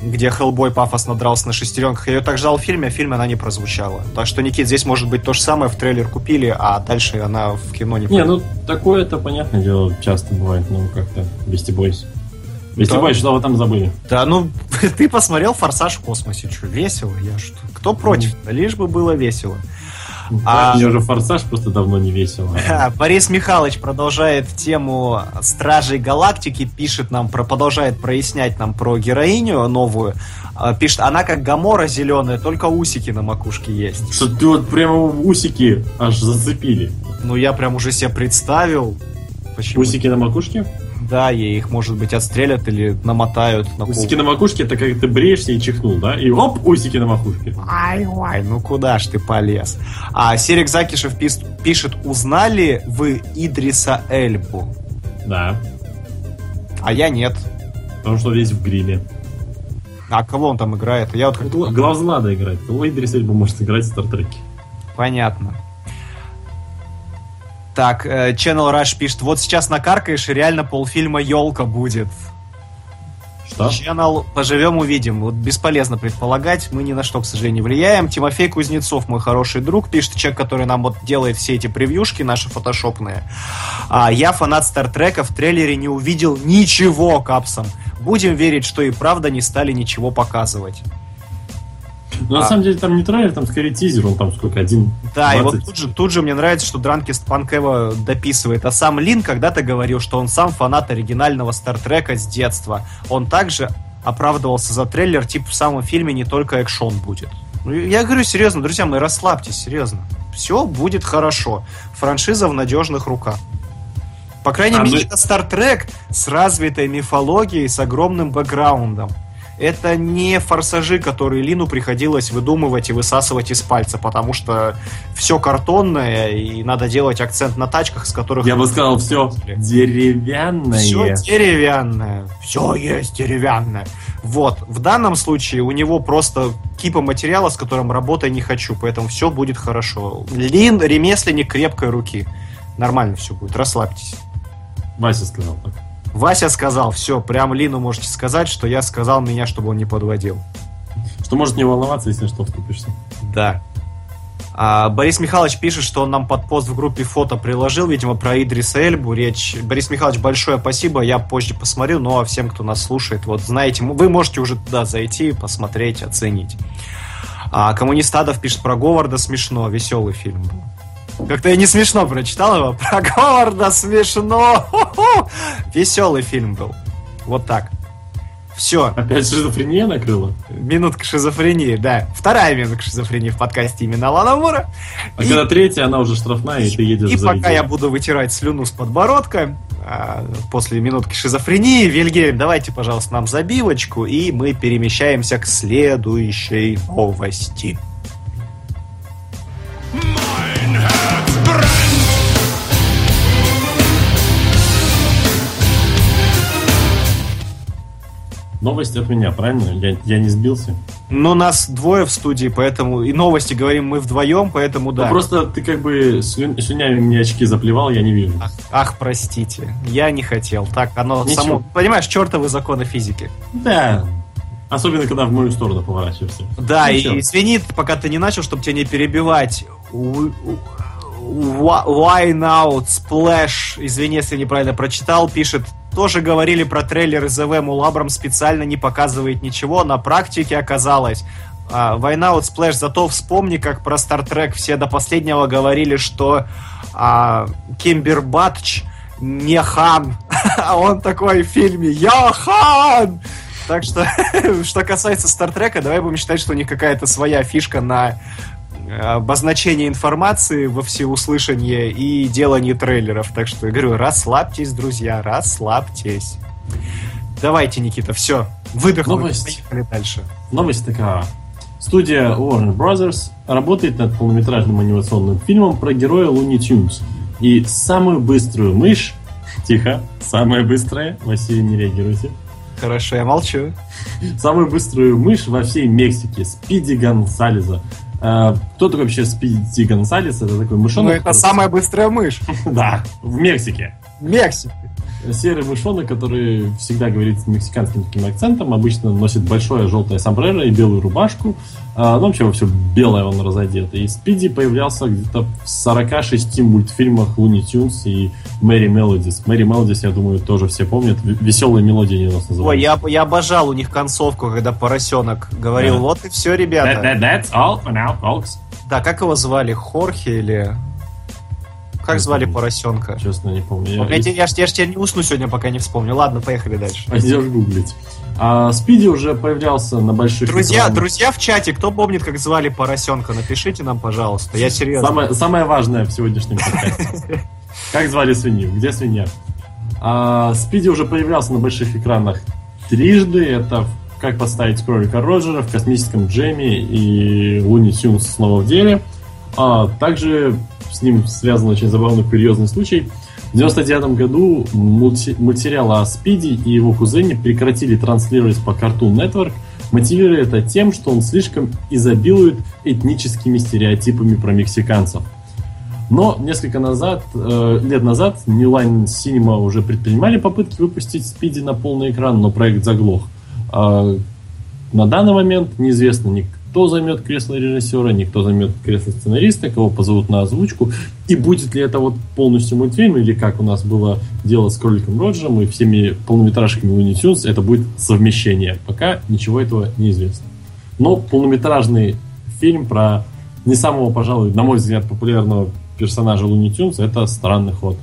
Speaker 3: где Хеллбой пафосно дрался на шестеренках. Я ее так ждал в фильме, а в фильме она не прозвучала. Так что, Никит, здесь может быть то же самое, в трейлер купили, а дальше она в кино не
Speaker 4: Не, ну такое это понятное дело, часто бывает, ну как-то Бести Бойс. Бойс, что вы там забыли?
Speaker 3: Да, ну ты посмотрел «Форсаж в космосе», что, весело? Я что? Кто против? Mm. Лишь бы было весело.
Speaker 4: А... Мне уже «Форсаж» просто давно не весело.
Speaker 3: Борис Михайлович продолжает тему Стражей Галактики, пишет нам, про, продолжает прояснять нам про героиню новую. А, пишет, она как Гамора зеленая, только усики на макушке есть.
Speaker 4: Что ты вот прямо усики аж зацепили.
Speaker 3: Ну, я прям уже себе представил.
Speaker 4: Почему? Усики на макушке?
Speaker 3: Да, ей их, может быть, отстрелят или намотают
Speaker 4: на Усики на макушке, это как ты бреешься и чихнул, да? И оп, усики на макушке.
Speaker 3: Ай-ай, ну куда ж ты полез? А Серик Закишев пишет, узнали вы Идриса Эльбу?
Speaker 4: Да.
Speaker 3: А я нет.
Speaker 4: Потому что весь в гриме.
Speaker 3: А кого он там играет? Я вот как
Speaker 4: Главзлада играет. Кого Идрис Эльба может играть в Стартреке?
Speaker 3: Понятно. Так, э, Channel Rush пишет, вот сейчас накаркаешь, и реально полфильма елка будет.
Speaker 4: Что?
Speaker 3: Channel поживем, увидим. Вот бесполезно предполагать, мы ни на что, к сожалению, влияем. Тимофей Кузнецов, мой хороший друг, пишет, человек, который нам вот делает все эти превьюшки наши фотошопные. А, я фанат Стартрека, в трейлере не увидел ничего капсом. Будем верить, что и правда не стали ничего показывать.
Speaker 4: Но а. на самом деле там не трейлер, там скорее тизер, он там сколько, один.
Speaker 3: Да, 20. и вот тут же, тут же мне нравится, что Дранкист Панкева дописывает. А сам Лин когда-то говорил, что он сам фанат оригинального Стартрека с детства. Он также оправдывался за трейлер, типа в самом фильме не только экшон будет. Ну, я говорю серьезно, друзья мои, расслабьтесь, серьезно. Все будет хорошо. Франшиза в надежных руках. По крайней а мере, мы... это Стартрек с развитой мифологией, с огромным бэкграундом это не форсажи, которые Лину приходилось выдумывать и высасывать из пальца, потому что все картонное, и надо делать акцент на тачках, с которых...
Speaker 4: Я бы сказал, все деревянное.
Speaker 3: Все деревянное. Все есть деревянное. Вот. В данном случае у него просто кипа материала, с которым работать не хочу, поэтому все будет хорошо. Лин ремесленник крепкой руки. Нормально все будет, расслабьтесь.
Speaker 4: Вася сказал так.
Speaker 3: Вася сказал, все, прям Лину можете сказать, что я сказал меня, чтобы он не подводил.
Speaker 4: Что может не волноваться, если что, вступишься.
Speaker 3: Да. А, Борис Михайлович пишет, что он нам под пост в группе фото приложил, видимо, про Идриса Эльбу речь. Борис Михайлович, большое спасибо, я позже посмотрю, ну а всем, кто нас слушает, вот знаете, вы можете уже туда зайти, посмотреть, оценить. А Коммунистадов пишет про Говарда, смешно, веселый фильм был. Как-то я не смешно прочитал его. Про Говарда смешно. Веселый фильм был. Вот так. Все.
Speaker 4: Опять шизофрения накрыла?
Speaker 3: Минутка шизофрении, да. Вторая минутка шизофрении в подкасте именно Лана Мура.
Speaker 4: А и, когда третья, она уже штрафная, и ты едешь
Speaker 3: И пока я буду вытирать слюну с подбородка, а, после минутки шизофрении, Вильгельм, давайте, пожалуйста, нам забивочку, и мы перемещаемся к следующей новости.
Speaker 4: Новости от меня, правильно? Я, я не сбился?
Speaker 3: Ну, нас двое в студии, поэтому и новости говорим мы вдвоем, поэтому да.
Speaker 4: Ну, просто ты как бы слю... слюнями мне очки заплевал, я не вижу.
Speaker 3: Ах, ах, простите, я не хотел. Так, оно Ничего. само... Понимаешь, чертовы законы физики.
Speaker 4: Да, Особенно, когда в мою сторону поворачиваешься.
Speaker 3: Да, ну, и, и свинит, пока ты не начал, чтобы тебя не перебивать. Why Now Splash, извини, если неправильно прочитал, пишет тоже говорили про трейлер из ЭВ, мол, Абрам специально не показывает ничего. На практике оказалось, а, Why Not Splash, зато вспомни, как про Стартрек все до последнего говорили, что а, Кимбербатч не хан, а он такой в фильме «Я хан!» Так что, что касается Стартрека, давай будем считать, что у них какая-то своя фишка на обозначение информации во всеуслышание и делание трейлеров. Так что я говорю, расслабьтесь, друзья, расслабьтесь. Давайте, Никита, все, выдохнули,
Speaker 4: Новость.
Speaker 3: поехали дальше.
Speaker 4: Новость такая. Студия Warner Brothers работает над полнометражным анимационным фильмом про героя Луни Тюнс. И самую быструю мышь, тихо, самая быстрая, Василий, не реагируйте.
Speaker 3: Хорошо, я молчу.
Speaker 4: Самую быструю мышь во всей Мексике, Спиди Гонсалеза, а, кто такой вообще Спиди Гонсалес? Это такой мышонок.
Speaker 3: Ну, это самая быстрая мышь.
Speaker 4: Да, в Мексике.
Speaker 3: В Мексике.
Speaker 4: Серый мышонок, который всегда говорит с мексиканским таким акцентом, обычно носит большое желтое сомбреро и белую рубашку. А, ну, вообще, все белое он разодет. И Спиди появлялся где-то в 46 мультфильмах Луни Тюнс и Мэри Мелодис. Мэри Мелодис, я думаю, тоже все помнят. Веселые мелодии они у нас называют.
Speaker 3: Ой, я, я обожал у них концовку, когда поросенок говорил, yeah. вот и все, ребята.
Speaker 4: That, that, that's all for now, folks.
Speaker 3: Да, как его звали? Хорхе или... Как звали
Speaker 4: помню.
Speaker 3: поросенка?
Speaker 4: Честно, не помню. Я,
Speaker 3: я, я, я, я, я не усну сегодня, пока не вспомню. Ладно, поехали дальше.
Speaker 4: Пойдешь гуглить. А Спиди уже появлялся на больших
Speaker 3: Друзья, экранах. друзья в чате, кто помнит, как звали поросенка, напишите нам, пожалуйста. Я серьезно.
Speaker 4: Самое, самое важное в сегодняшнем подкасте. Как звали свинью? Где свинья? А, Спиди уже появлялся на больших экранах трижды. Это как поставить кролика Роджера в космическом джеме и Луни Тюнс снова в деле. А также с ним связан очень забавный курьезный случай. В 99 году мульти- мультсериал о Спиди и его кузене прекратили транслировать по Cartoon Network, мотивируя это тем, что он слишком изобилует этническими стереотипами про мексиканцев. Но несколько назад, э, лет назад New Line Cinema уже предпринимали попытки выпустить Спиди на полный экран, но проект заглох. А на данный момент неизвестно ни кто займет кресло режиссера, никто займет кресло сценариста, кого позовут на озвучку, и будет ли это вот полностью мультфильм, или как у нас было дело с Кроликом Роджером и всеми полнометражками Луни это будет совмещение. Пока ничего этого не известно. Но полнометражный фильм про не самого, пожалуй, на мой взгляд, популярного персонажа Луни это странный ход.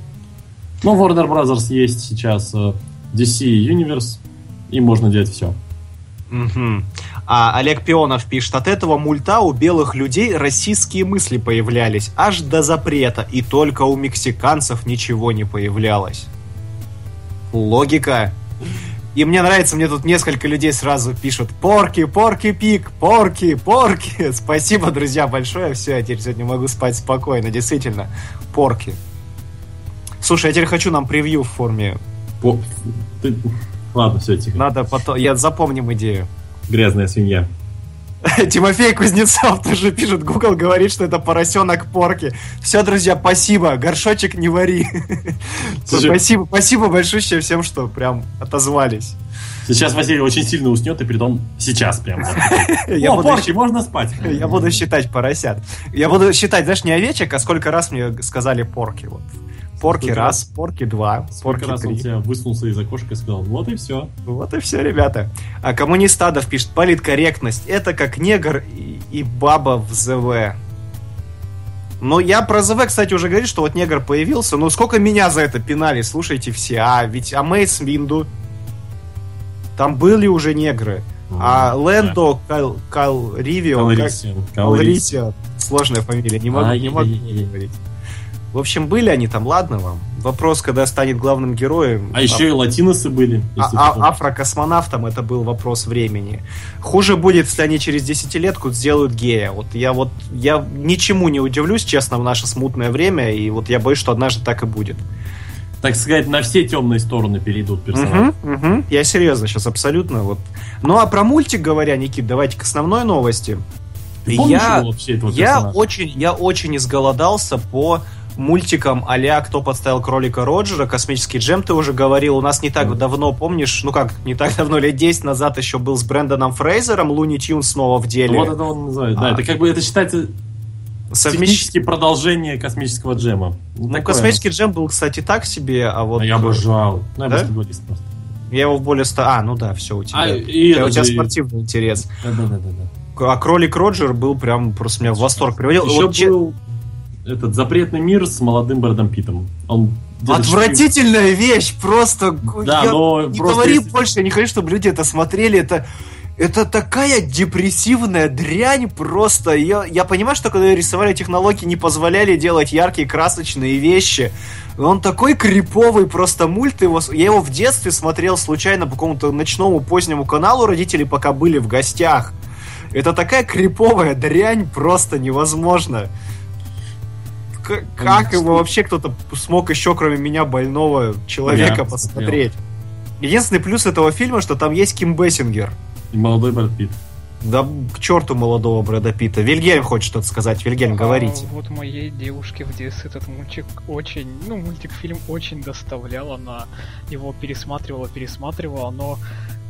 Speaker 4: Но Warner Brothers есть сейчас э, DC Universe, и можно делать все.
Speaker 3: Угу. А Олег Пионов пишет, от этого мульта у белых людей российские мысли появлялись, аж до запрета, и только у мексиканцев ничего не появлялось. Логика. И мне нравится, мне тут несколько людей сразу пишут «Порки, порки, пик, порки, порки». Спасибо, друзья, большое. Все, я теперь сегодня могу спать спокойно. Действительно, порки. Слушай, я теперь хочу нам превью в форме.
Speaker 4: По... Ты... Ладно, все, тихо.
Speaker 3: Надо потом... Я запомним идею.
Speaker 4: Грязная свинья.
Speaker 3: Тимофей Кузнецов тоже пишет, Google говорит, что это поросенок порки. Все, друзья, спасибо, горшочек не вари. Спасибо, спасибо большое всем, что прям отозвались.
Speaker 4: Сейчас Василий очень сильно уснет, и притом сейчас прям.
Speaker 3: Я
Speaker 4: О, порки, можно спать.
Speaker 3: Я буду считать поросят. Я буду считать, знаешь, не овечек, а сколько раз мне сказали порки. Вот. Порки
Speaker 4: Сколько
Speaker 3: раз, порки два, порки
Speaker 4: Сколько раз он
Speaker 3: три.
Speaker 4: тебя высунулся из окошка и сказал, вот и все.
Speaker 3: Вот и все, ребята. А коммунист Адов пишет, политкорректность. Это как негр и, и баба в ЗВ. Но я про ЗВ, кстати, уже говорил, что вот негр появился. Ну, сколько меня за это пинали, слушайте все. А ведь Амейс Винду, там были уже негры. А Лэндо Кал, Кал Ривио, как-
Speaker 4: Калрисиан.
Speaker 3: Калрисио, сложная фамилия, не могу, не могу говорить. В общем, были они там, ладно вам. Вопрос, когда станет главным героем.
Speaker 4: А еще и латиносы были.
Speaker 3: А- а- афрокосмонавтом это был вопрос времени. Хуже будет, если они через десятилетку сделают гея. Вот я вот я ничему не удивлюсь, честно, в наше смутное время, и вот я боюсь, что однажды так и будет.
Speaker 4: Так сказать, на все темные стороны перейдут персонажи.
Speaker 3: Мгм, мгм. Я серьезно сейчас абсолютно вот. Ну а про мультик говоря, Никит, давайте к основной новости.
Speaker 4: Ты помнишь
Speaker 3: я
Speaker 4: его вообще, этого
Speaker 3: я
Speaker 4: персонажа?
Speaker 3: очень я очень изголодался по мультикам а «Кто подставил кролика Роджера», «Космический джем» ты уже говорил. У нас не так давно, помнишь, ну как, не так давно, лет 10 назад еще был с Брэндоном Фрейзером, Луни Тюн снова в деле.
Speaker 4: Вот это он называет. Да,
Speaker 3: А.
Speaker 4: это как бы это считается
Speaker 3: Совмещ-
Speaker 4: продолжение космического джема.
Speaker 3: Ну,
Speaker 4: Такое.
Speaker 3: «Космический джем» был, кстати, так себе, а вот...
Speaker 4: Я обожал. Ну, я
Speaker 3: Да?
Speaker 4: баскетболист просто.
Speaker 3: Я его в более ста... А, ну да, все, у тебя.
Speaker 4: А,
Speaker 3: у
Speaker 4: и
Speaker 3: тебя, у
Speaker 4: это
Speaker 3: тебя
Speaker 4: же-
Speaker 3: спортивный интерес.
Speaker 4: Да-да-да.
Speaker 3: А кролик Роджер был прям просто меня в восторг приводил.
Speaker 4: Еще
Speaker 3: Вот че-
Speaker 4: был этот запретный мир с молодым Брэдом Питом. Он
Speaker 3: Отвратительная вещь, просто.
Speaker 4: Да,
Speaker 3: я
Speaker 4: но
Speaker 3: не
Speaker 4: просто
Speaker 3: говори
Speaker 4: если-
Speaker 3: больше, я не хочу, чтобы люди это смотрели. Это, это такая депрессивная дрянь просто. Я, я понимаю, что когда рисовали технологии, не позволяли делать яркие, красочные вещи. Но он такой криповый просто мульт. Его, я его в детстве смотрел случайно по какому-то ночному позднему каналу. Родители пока были в гостях. Это такая криповая дрянь, просто невозможно. К- как его вообще кто-то смог еще, кроме меня, больного человека
Speaker 4: Я
Speaker 3: посмотреть? Единственный плюс этого фильма, что там есть Ким Бессингер.
Speaker 4: И молодой Брэд Питт.
Speaker 3: Да к черту молодого Брэда Питта. Вильгельм хочет что-то сказать. Вильгельм, говорите.
Speaker 5: А вот моей девушке в детстве этот мультик очень, ну, мультик-фильм очень доставлял. Она его пересматривала, пересматривала, но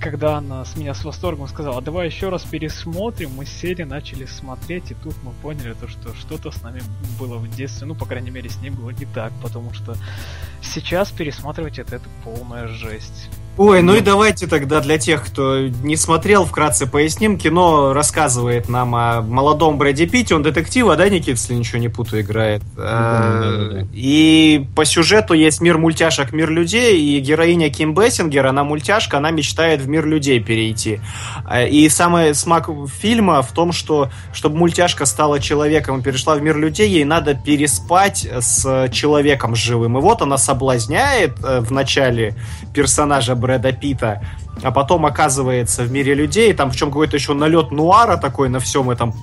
Speaker 5: когда она с меня с восторгом сказала, давай еще раз пересмотрим, мы сели, начали смотреть, и тут мы поняли, то, что что-то с нами было в детстве, ну, по крайней мере, с ней было не так, потому что сейчас пересматривать это, это полная жесть.
Speaker 3: Ой, ну и давайте тогда для тех, кто не смотрел, вкратце поясним. Кино рассказывает нам о молодом Брэди Питте. Он детектива, да, Никит, если ничего не путаю, играет?
Speaker 4: да-да-да.
Speaker 3: И по сюжету есть мир мультяшек, мир людей, и героиня Ким Бессингер, она мультяшка, она мечтает в мир людей перейти. А, И самый смак фильма в том, что чтобы мультяшка стала человеком и перешла в мир людей, ей надо переспать с человеком живым. И вот она соблазняет э, в начале персонажа Брэда Питта, а потом оказывается в мире людей, там в чем какой-то еще налет нуара такой на всем этом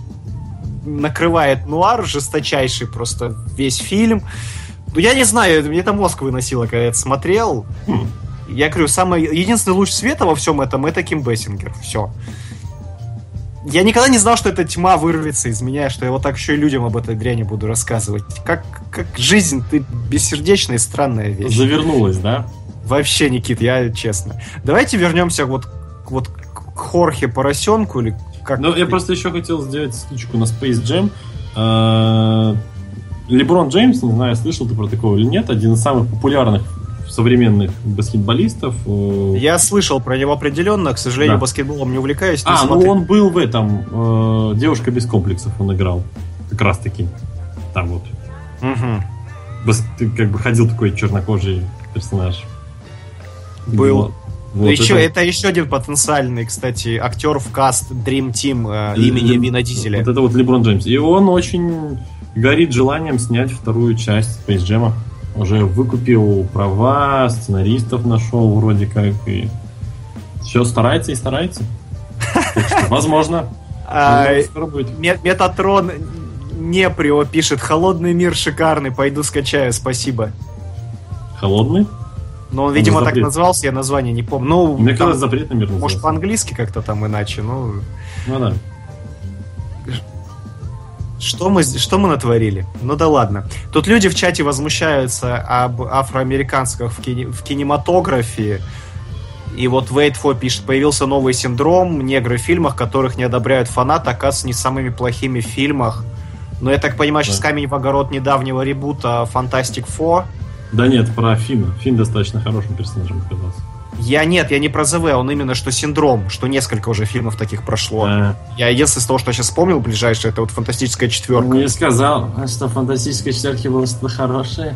Speaker 3: накрывает нуар жесточайший просто весь фильм. Ну, я не знаю, мне это мозг выносило, когда я это смотрел.
Speaker 4: Хм.
Speaker 3: Я говорю, самый единственный луч света во всем этом это Ким Бессингер. Все. Я никогда не знал, что эта тьма вырвется из меня, что я вот так еще и людям об этой дряни буду рассказывать. Как, как жизнь, ты бессердечная и странная вещь.
Speaker 4: Завернулась, да?
Speaker 3: Вообще, Никит, я честно. Давайте вернемся вот, вот к Хорхе Поросенку или как...
Speaker 4: Ну, я просто еще хотел сделать стучку на Space Jam. Э, Леброн Джеймс, не знаю, слышал ты про такого или нет, один из самых популярных современных баскетболистов. э,
Speaker 3: Я слышал про него определенно, к сожалению,
Speaker 4: Да.
Speaker 3: баскетболом не увлекаюсь. не
Speaker 4: А, ну
Speaker 3: смотрю.
Speaker 4: он был в этом э, Девушка без комплексов, он играл. Как раз таки. Там вот.
Speaker 3: Мгм.
Speaker 4: Бас- как бы ходил такой чернокожий персонаж.
Speaker 3: Был.
Speaker 4: Вот.
Speaker 3: Еще,
Speaker 4: это-
Speaker 3: это... еще один потенциальный, кстати, актер в каст Dream Team э, имени Вина Дизеля.
Speaker 4: Вот это вот Леброн Джеймс. И он очень горит желанием снять вторую часть Space Jam. Уже выкупил права, сценаристов нашел вроде как. И все старается и старается. Возможно.
Speaker 3: А, Метатрон Неприо пишет «Холодный мир шикарный, пойду скачаю, спасибо».
Speaker 4: Холодный?
Speaker 3: Но он, видимо, так назывался, я название не помню. Ну,
Speaker 4: Мне
Speaker 3: там,
Speaker 4: казалось, запретный мир
Speaker 3: может, по-английски как-то там иначе, ну...
Speaker 4: Ну да.
Speaker 3: Что мы, что мы натворили? Ну да ладно. Тут люди в чате возмущаются об афроамериканцах в, кине- в кинематографе. И вот for пишет, появился новый синдром, негры в фильмах, которых не одобряют фанаты, оказывается, не самыми плохими в фильмах. Но я так понимаю, сейчас
Speaker 4: Да.
Speaker 3: камень в огород недавнего ребута Fantastic Four.
Speaker 4: Да нет, про Финна. Финн достаточно хорошим персонажем оказался.
Speaker 3: Я нет, я не про ЗВ, он именно что синдром, что несколько уже фильмов таких прошло.
Speaker 4: Э,
Speaker 3: Я единственное из того, что сейчас вспомнил ближайшее, это вот фантастическая четверка.
Speaker 4: Не сказал, а что фантастической четверки было что-то хорошее.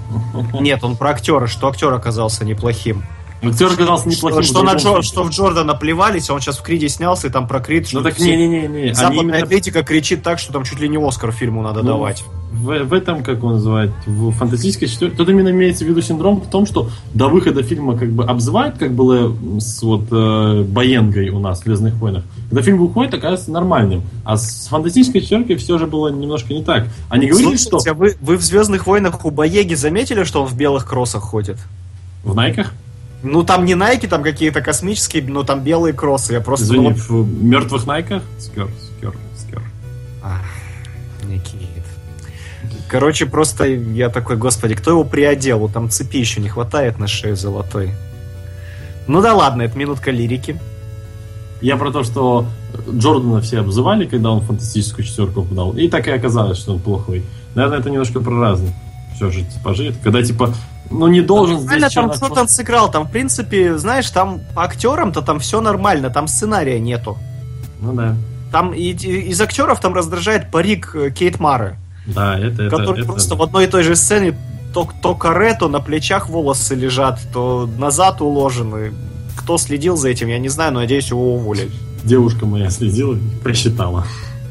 Speaker 3: Нет, он про актера, что актер оказался неплохим.
Speaker 4: Актер оказался неплохим.
Speaker 3: что,
Speaker 4: в
Speaker 3: на Джо- что в Джордана плевались, а он сейчас в Криде снялся, и там про Крид.
Speaker 4: Ну
Speaker 3: что
Speaker 4: так не-не-не,
Speaker 3: Западная
Speaker 4: именно
Speaker 3: критика кричит так, что там чуть ли не Оскар фильму надо
Speaker 4: Ну,
Speaker 3: давать.
Speaker 4: В, в этом, как он называет, в фантастической четверке, тут именно имеется в виду синдром в том, что до выхода фильма как бы обзывают, как было с вот э, Боенгой у нас в «Звездных войнах». Когда фильм выходит, оказывается нормальным. А с фантастической четверкой все же было немножко не так. Они говорили, что...
Speaker 3: Слушайте, а вы, вы в Звездных войнах у Боеги заметили, что он в белых кроссах ходит?
Speaker 4: В Найках?
Speaker 3: Ну там не Найки, там какие-то космические, но там белые кроссы. Я просто
Speaker 4: Извини,
Speaker 3: думал,
Speaker 4: в мертвых Найках? Скер, скер, скер.
Speaker 3: Ах, Никит. Короче, просто я такой, господи, кто его приодел? Там цепи еще не хватает на шею золотой. Ну да ладно, это минутка лирики.
Speaker 4: Я про то, что Джордана все обзывали, когда он фантастическую четверку подал. И так и оказалось, что он плохой. Наверное, это немножко про разное. Все же типажи. Это когда типа, ну не должен здесь
Speaker 3: там
Speaker 4: чувак
Speaker 3: кто-то
Speaker 4: просто-
Speaker 3: сыграл, там, в принципе, знаешь, там актерам-то там все нормально, там сценария нету.
Speaker 4: Ну да.
Speaker 3: Там и- и- из актеров там раздражает парик э, Кейт Мары,
Speaker 4: Да, это, это,
Speaker 3: который
Speaker 4: это-
Speaker 3: просто в одной и той же сцене то, то каре, то на плечах волосы лежат, то назад уложены. Кто следил за этим, я не знаю, но надеюсь, его уволили.
Speaker 4: девушка моя следила и просчитала.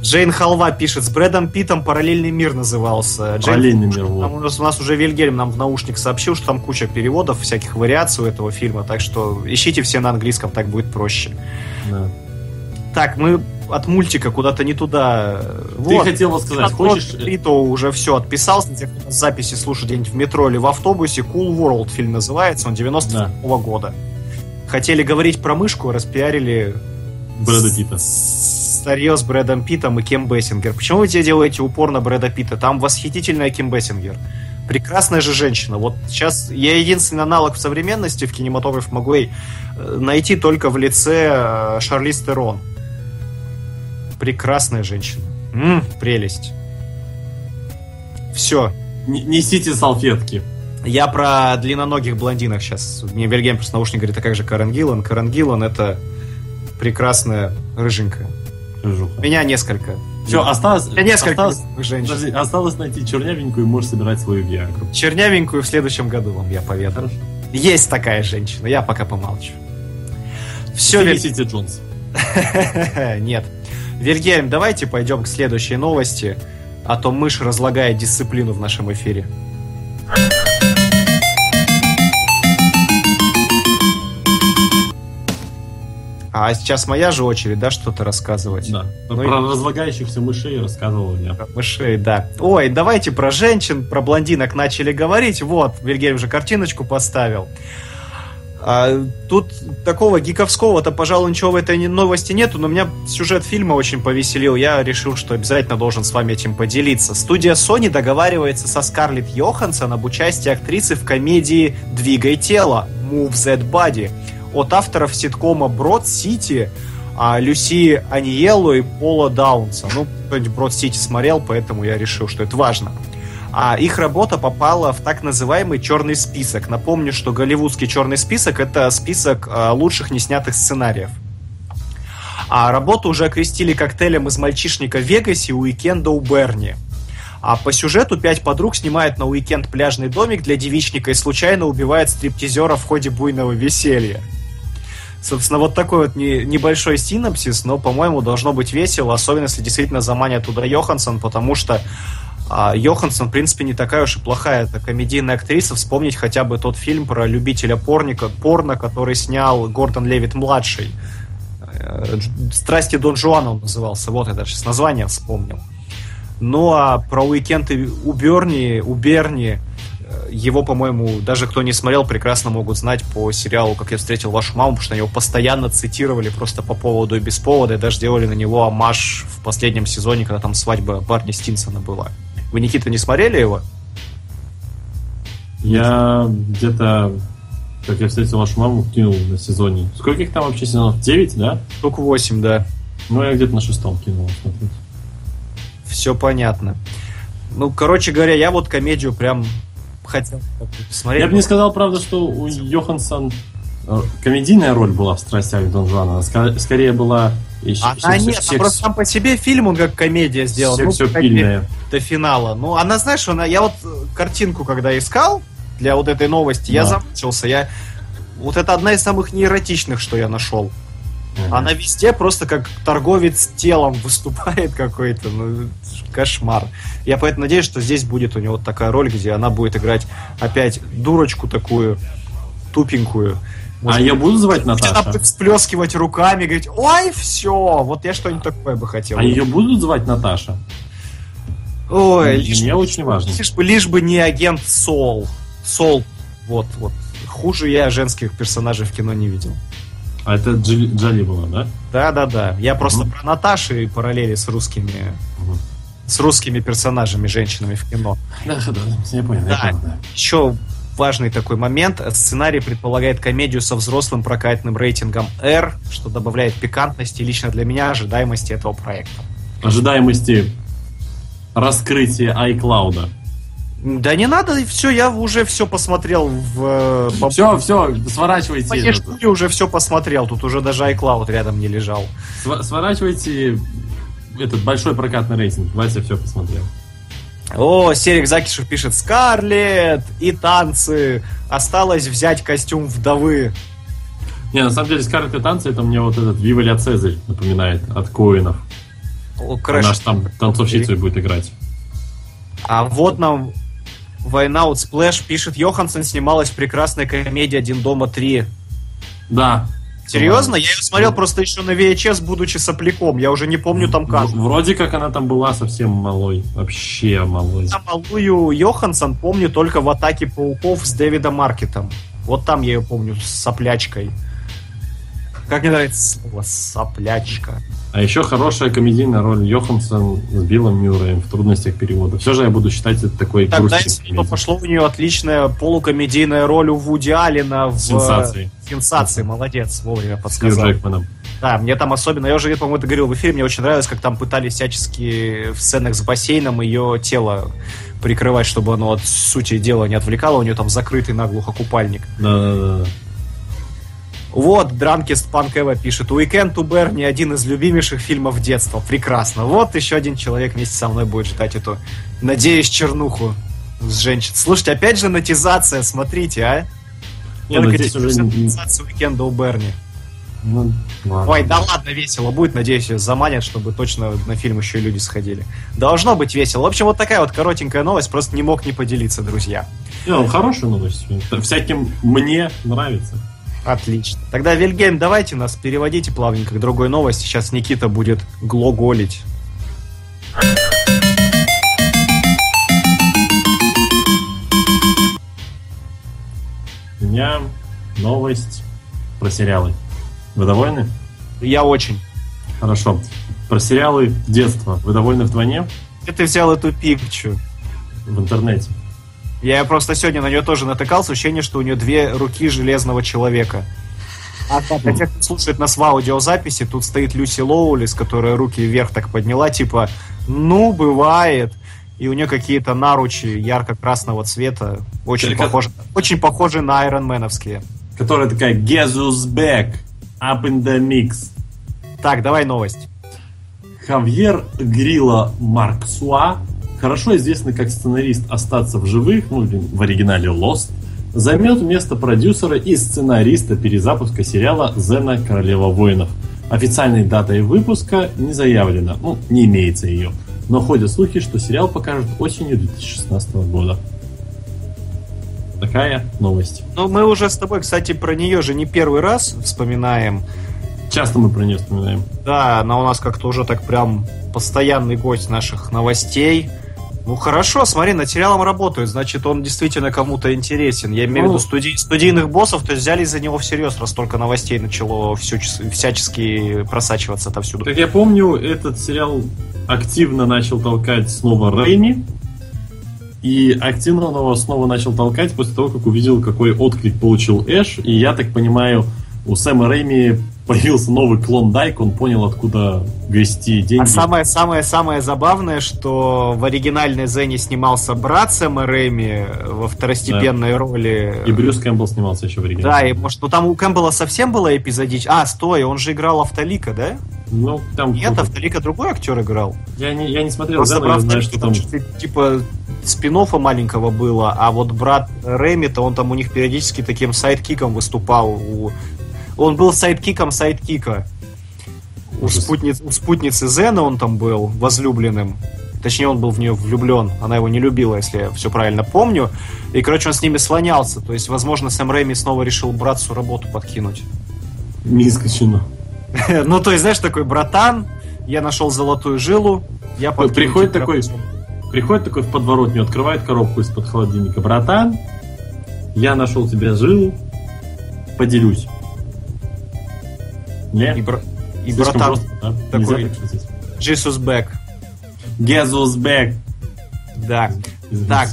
Speaker 3: Джейн Халва пишет, с Брэдом Питом параллельный мир назывался. Джейн-
Speaker 4: Параллельный мир, вот.
Speaker 3: у, нас, у нас уже Вильгельм нам в наушник сообщил, что там куча переводов, всяких вариаций у этого фильма, так что ищите все на английском, так будет проще.
Speaker 4: Да.
Speaker 3: Так, мы от мультика куда-то не туда.
Speaker 4: Ты
Speaker 3: Вот.
Speaker 4: хотела сказать, хочешь... э,
Speaker 3: Рито уже все отписался, те, кто записи слушает где-нибудь в метро или в автобусе. Cool World фильм называется, он 97 года. Хотели говорить про мышку, распиарили
Speaker 4: Брэда Питта.
Speaker 3: Старье с Брэдом Питтом и Кем Бессингер. Почему вы тебе делаете упор на Брэда Питта? Там восхитительная Ким Бессингер. Прекрасная же женщина. Вот сейчас я единственный аналог в современности в кинематографе могу ей э, найти только в лице э, Шарлиз Терон. Прекрасная женщина. М, прелесть. Все.
Speaker 4: Н- Несите салфетки.
Speaker 3: Я про длинноногих блондинок сейчас. Мне Вильгельм просто наушник говорит, а как же Карен Гиллан? Карен Гиллан это прекрасная рыженькая.
Speaker 4: Рыжуха.
Speaker 3: У меня несколько.
Speaker 4: Все, осталось...
Speaker 3: У меня несколько
Speaker 4: осталось...
Speaker 3: женщин.
Speaker 4: Подожди, осталось найти чернявенькую и можешь собирать свою Виагру.
Speaker 3: Чернявенькую в следующем году вам я поведаю. Есть такая женщина, я пока помолчу. Все,
Speaker 4: Фелисити Джонс.
Speaker 3: Нет. Вильгельм, давайте пойдем к следующей новости, а то мышь разлагает дисциплину в нашем эфире. А сейчас моя же очередь, да, что-то рассказывать?
Speaker 4: Да.
Speaker 3: Ну
Speaker 4: Про
Speaker 3: и-
Speaker 4: разлагающихся мышей рассказывал я.
Speaker 3: Про мышей, да. Ой, давайте про женщин, про блондинок начали говорить. Вот, Вильгельм уже картиночку поставил. А, тут такого гиковского-то, пожалуй, ничего в этой новости нету, но меня сюжет фильма очень повеселил. Я решил, что обязательно должен с вами этим поделиться. Студия Sony договаривается со Скарлетт Йоханссон об участии актрисы в комедии «Двигай тело» Move That Body от авторов ситкома Брод Сити а, Люси Аниелло и Пола Даунса. Ну, кто-нибудь Брод Сити смотрел, поэтому я решил, что это важно. А их работа попала в так называемый черный список. Напомню, что голливудский черный список это список а, лучших неснятых сценариев. А работу уже окрестили коктейлем из мальчишника Вегасе и уикенда у Берни. А по сюжету пять подруг снимают на уикенд пляжный домик для девичника и случайно убивают стриптизера в ходе буйного веселья. Собственно, вот такой вот не- небольшой синопсис, но, по-моему, должно быть весело, особенно если действительно заманят туда Йоханссон, потому что а, Йоханссон, в принципе, не такая уж и плохая это комедийная актриса. Вспомнить хотя бы тот фильм про любителя порника, порно, который снял Гордон Левит-младший. Э, «Страсти Дон Жуана» он назывался. Вот я даже сейчас название вспомнил. Ну, а про уикенды у Берни, у Берни, его, по-моему, даже кто не смотрел, прекрасно могут знать по сериалу «Как я встретил вашу маму», потому что его постоянно цитировали просто по поводу и без повода, и даже делали на него амаш в последнем сезоне, когда там свадьба Барни Стинсона была. Вы, Никита, не смотрели его?
Speaker 4: Я где-то как я встретил вашу маму, кинул на сезоне. Сколько их там вообще сезонов? 9, да?
Speaker 3: Штук 8, да.
Speaker 4: Ну, я где-то на шестом кинул смотреть.
Speaker 3: Все понятно. Ну, короче говоря, я вот комедию прям хотел посмотреть.
Speaker 4: Я бы не сказал, правда, что у Йоханссон э, комедийная роль была в «Страстях Дон Жуана». Скорее была...
Speaker 3: Она
Speaker 4: секс-
Speaker 3: нет,
Speaker 4: секс-
Speaker 3: просто сам по себе фильм, он как комедия сделан. Ну,
Speaker 4: сексапильная.
Speaker 3: до финала. Ну, она, знаешь, она, я вот э, картинку, когда искал для вот этой новости, я замучился. Я... Вот это одна из самых неэротичных, что я нашел.
Speaker 4: Мгм.
Speaker 3: Она везде просто как торговец телом выступает какой-то. Ну, кошмар. Я поэтому надеюсь, что здесь будет у него вот такая роль, где она будет играть опять дурочку такую, тупенькую.
Speaker 4: А ее будут звать
Speaker 3: Она
Speaker 4: Наташа?
Speaker 3: будет всплескивать руками, говорить, ой, все, вот я что-нибудь такое бы хотел.
Speaker 4: А ее будут звать Наташа?
Speaker 3: Ой,
Speaker 4: Мне
Speaker 3: лишь,
Speaker 4: очень важно.
Speaker 3: лишь бы, лишь бы не агент Сол. Сол, вот, вот. Хуже я женских персонажей в кино не видел.
Speaker 4: А это Джоли, Джоли была, да?
Speaker 3: Да-да-да. Я просто
Speaker 4: Мгм.
Speaker 3: про Наташи и параллели с русскими
Speaker 4: Мгм.
Speaker 3: с русскими персонажами, женщинами в кино.
Speaker 4: Да, да, да, я понял, я
Speaker 3: Да.
Speaker 4: понял, да.
Speaker 3: Еще важный такой момент. Сценарий предполагает комедию со взрослым прокатным рейтингом R, что добавляет пикантности и лично для меня ожидаемости этого проекта.
Speaker 4: Ожидаемости раскрытия iCloud.
Speaker 3: Да не надо, все, я уже все посмотрел в... э, баб-
Speaker 4: Все, все, сворачивайте.
Speaker 3: По
Speaker 4: этот.
Speaker 3: Штуре уже все посмотрел, тут уже даже iCloud рядом не лежал.
Speaker 4: Сва- Сворачивайте этот большой прокатный рейтинг. Вася все посмотрел.
Speaker 3: О, Серик Закишев пишет Скарлет и танцы. Осталось взять костюм вдовы.
Speaker 4: Не, на самом деле, Скарлетт и танцы, это мне вот этот Вива Ля Цезарь напоминает от Коинов.
Speaker 3: О.
Speaker 4: Она ж там танцовщицей будет играть.
Speaker 3: А вот нам Война от Сплэш пишет, Йоханссон снималась в прекрасной комедии «Один дома 3».
Speaker 4: Да.
Speaker 3: Серьезно? Я ее смотрел просто еще на VHS, будучи сопляком. Я уже не помню там как.
Speaker 4: Вроде как она там была совсем малой. Вообще малой.
Speaker 3: Я малую Йоханссон помню только в «Атаке пауков» с Дэвидом Маркетом. Вот там я ее помню с соплячкой. Как мне нравится слово «соплячка».
Speaker 4: А еще хорошая комедийная роль Йоханссон с Биллом Мюрреем в трудностях перевода. Все же я буду считать это такой
Speaker 3: Тогда, если
Speaker 4: комедией.
Speaker 3: пошло у нее отличная полукомедийная роль у Вуди Аллена в
Speaker 4: Сенсации.
Speaker 3: Сенсации, молодец, вовремя
Speaker 4: С
Speaker 3: подсказал.
Speaker 4: Джекманом.
Speaker 3: Да, мне там особенно, я уже, по-моему, это говорил в эфире, мне очень нравилось, как там пытались всячески в сценах с бассейном ее тело прикрывать, чтобы оно от сути дела не отвлекало, у нее там закрытый наглухо купальник.
Speaker 4: Да-да-да.
Speaker 3: Вот, Дранкист Панк Эва пишет, Уикенд to Берни один из любимейших фильмов детства. Прекрасно. Вот еще один человек вместе со мной будет ждать эту, надеюсь, чернуху с женщин. Слушайте, опять же натизация, смотрите, а?
Speaker 4: Не, ну
Speaker 3: Только
Speaker 4: здесь уже...
Speaker 3: натизация Уикенда у Берни.
Speaker 4: ну, ладно.
Speaker 3: Ой, да ладно, весело будет, надеюсь, ее заманят, чтобы точно на фильм еще и люди сходили. Должно быть весело. В общем, вот такая вот коротенькая новость, просто не мог не поделиться, друзья.
Speaker 4: Не, ну, хорошая новость. Всяким мне нравится.
Speaker 3: Отлично. Тогда, Вильгельм, давайте нас переводите плавненько к другой новости. Сейчас Никита будет глоголить.
Speaker 4: У меня новость про сериалы. Вы довольны?
Speaker 3: Я очень.
Speaker 4: Хорошо. Про сериалы детства. Вы довольны вдвойне?
Speaker 3: Где ты взял эту пикчу?
Speaker 4: В интернете.
Speaker 3: Я просто сегодня на нее тоже натыкался, ощущение, что у нее две руки железного человека. А для тех, кто слушает нас в аудиозаписи, тут стоит Люси Лоулис, которая руки вверх так подняла, типа, ну, бывает. И у нее какие-то наручи ярко-красного цвета, очень
Speaker 4: Только-
Speaker 3: похожи, очень похожи на айронменовские.
Speaker 4: Которая такая Jesus back. Up in the mix.
Speaker 3: Так, давай новость.
Speaker 4: Хавьер Грилла Марксуа, хорошо известный как сценарист «Остаться в живых», ну, в оригинале «Lost», займет место продюсера и сценариста перезапуска сериала «Зена. Королева воинов». Официальной датой выпуска не заявлено, ну, не имеется ее. Но ходят слухи, что сериал покажут осенью 2016 года. Такая новость.
Speaker 3: Ну, мы уже с тобой, кстати, про нее же не первый раз вспоминаем.
Speaker 4: Часто мы про нее вспоминаем.
Speaker 3: Да, она у нас как-то уже так прям постоянный гость наших новостей. Ну хорошо, смотри, над сериалом работают, значит, он действительно кому-то интересен. Я имею в
Speaker 4: Ну.
Speaker 3: виду студи- студийных боссов, то есть взялись за него всерьез, раз только новостей начало всю- всячески просачиваться отовсюду.
Speaker 4: Как я помню, этот сериал активно начал толкать снова Рэйми. И активно он его снова начал толкать после того, как увидел, какой отклик получил Эш. И я так понимаю, у Сэма Рэйми появился новый Клондайк, он понял, откуда грести деньги.
Speaker 3: А самое-самое-самое забавное, что в оригинальной Зене снимался брат Сэма Рэйми во второстепенной да. роли.
Speaker 4: И Брюс Кэмпбелл снимался еще в оригинале.
Speaker 3: Да, и может, ну там у Кэмпбелла совсем было эпизодич. А, стой, он же играл Автолика, да?
Speaker 4: Ну, там...
Speaker 3: Нет, Автолика другой актер играл.
Speaker 4: Я не, я не смотрел Зена, я знаю, что там...
Speaker 3: Типа спин маленького было, а вот брат Рэми-то, он там у них периодически таким sidekick ом выступал у он был sidekick ом sidekick а. У, спутниц, у спутницы Зена он там был возлюбленным. Точнее, он был в нее влюблен. Она его не любила, если я все правильно помню. И, короче, он с ними слонялся. То есть, возможно, Сэм Рэйми снова решил братцу работу подкинуть.
Speaker 4: Не исключено.
Speaker 3: ну, то есть, знаешь, такой братан, я нашел золотую жилу, я
Speaker 4: Приходит такой, приходит такой в подворотню, открывает коробку из-под холодильника. Братан, я нашел тебе жилу, поделюсь.
Speaker 3: Не? И, бр... и братан да? такой Jesus back.
Speaker 4: Jesus back.
Speaker 3: Да. Так,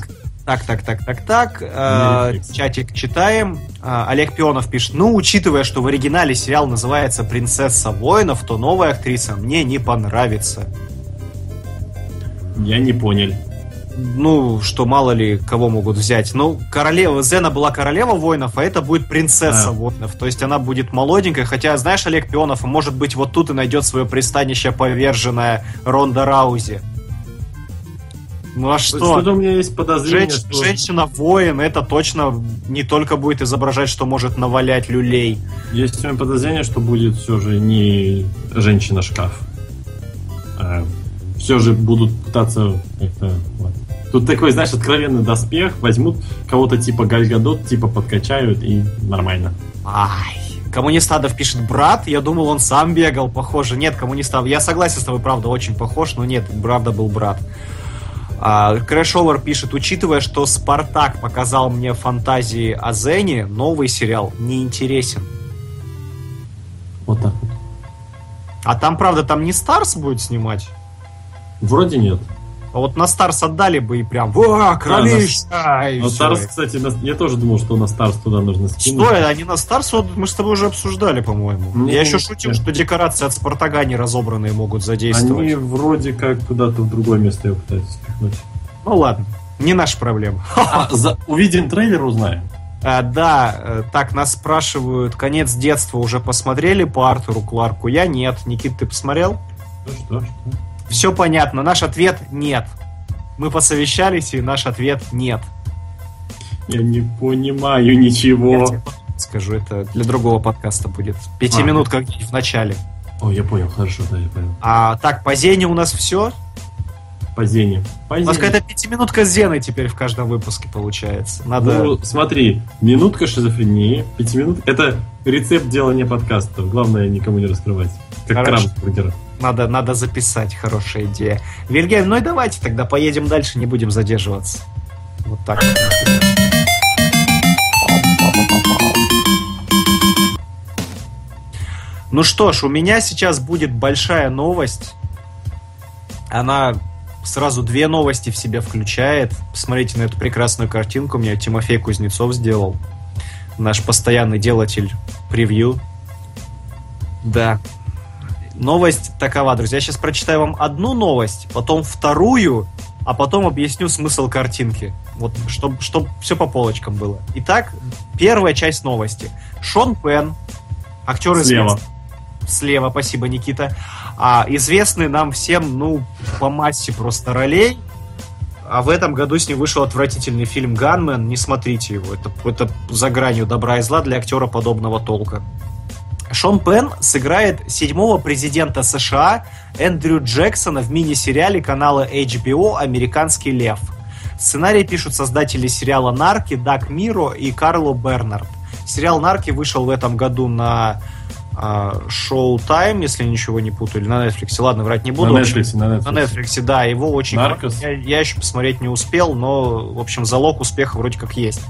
Speaker 3: так, так, так, так, так. Э, чатик читаем. Э, Олег Пионов пишет. Ну, учитывая, что в оригинале сериал называется «Принцесса воинов», то новая актриса мне не понравится.
Speaker 4: Я не понял
Speaker 3: ну, что мало ли кого могут взять. Ну, королева, Зена была королева воинов, а это будет принцесса да. воинов. То есть она будет молоденькая, хотя, знаешь, Олег Пионов, может быть, вот тут и найдет свое пристанище поверженная Ронда Раузи. Ну а что?
Speaker 4: Что-то у меня есть подозрение,
Speaker 3: Женщ... что... Женщина-воин, это точно не только будет изображать, что может навалять люлей.
Speaker 4: Есть у меня подозрение, что будет все же не женщина-шкаф. А все же будут пытаться как-то вот, Тут такой, знаешь, откровенный доспех, возьмут кого-то типа Галь Гадот, типа подкачают и нормально.
Speaker 3: Ай, Коммунистадов пишет брат, я думал, он сам бегал, похоже. Нет, коммунистов, я согласен с тобой, правда, очень похож, но нет, правда был брат. А, Crashover пишет, учитывая, что Спартак показал мне фантазии о Зене, новый сериал не интересен.
Speaker 4: Вот так вот.
Speaker 3: А там, правда, там не Starz будет снимать?
Speaker 4: Вроде нет.
Speaker 3: А вот на Starz отдали бы и прям, во, кровища! Да,
Speaker 4: на... Starz, кстати, на... я тоже думал, что на Starz туда нужно скинуть.
Speaker 3: Что, они на Starz, вот мы с тобой уже обсуждали, по-моему. Ну, я еще шутил, нет. что декорации от Спартака не разобранные могут задействовать.
Speaker 4: Они вроде как куда-то в другое место его пытаются спихнуть.
Speaker 3: Ну ладно, не наша проблема.
Speaker 4: А, за... Увидим трейлер, узнаем.
Speaker 3: А, да, э, так, нас спрашивают, конец детства уже посмотрели по Артуру Кларку? Я нет. Никит, ты посмотрел?
Speaker 4: Что, что, что?
Speaker 3: Все понятно. Наш ответ нет. Мы посовещались, и наш ответ нет.
Speaker 4: Я не понимаю ничего.
Speaker 3: скажу, это для другого подкаста будет. Пятиминутка а. в начале.
Speaker 4: О, я понял, хорошо, да, я понял.
Speaker 3: А так, по Зене у нас все?
Speaker 4: По Зене. По
Speaker 3: у нас какая-то пятиминутка с Зеной теперь в каждом выпуске получается. Надо...
Speaker 4: Ну, смотри, минутка шизофрении, пятиминут... Это рецепт делания подкастов. Главное, никому не раскрывать. Как Хорошо. краб
Speaker 3: надо, надо записать, хорошая идея. Вильгельм, ну и давайте тогда поедем дальше, не будем задерживаться. Вот так. Ну что ж, у меня сейчас будет большая новость. Она сразу две новости в себя включает. Посмотрите на эту прекрасную картинку. Мне Тимофей Кузнецов сделал. Наш постоянный делатель превью. Да, Новость такова, друзья. Я сейчас прочитаю вам одну новость, потом вторую, а потом объясню смысл картинки. Вот, чтобы чтоб все по полочкам было. Итак, первая часть новости. Шон Пен, актер
Speaker 4: Слева. Известный.
Speaker 3: Слева, спасибо, Никита. А, известный нам всем, ну, по массе просто ролей. А в этом году с ним вышел отвратительный фильм «Ганмен». Не смотрите его. Это, это за гранью добра и зла для актера подобного толка. Шон Пен сыграет седьмого президента США Эндрю Джексона в мини-сериале канала HBO «Американский лев». Сценарий пишут создатели сериала «Нарки» Даг Миро и Карло Бернард. Сериал «Нарки» вышел в этом году на Шоу uh, Тайм, если ничего не путаю, или на Netflix. Ладно, врать не буду.
Speaker 4: На Netflix, на
Speaker 3: Netflix. На Netflix, да, его очень... Я, я еще посмотреть не успел, но, в общем, залог успеха вроде как есть.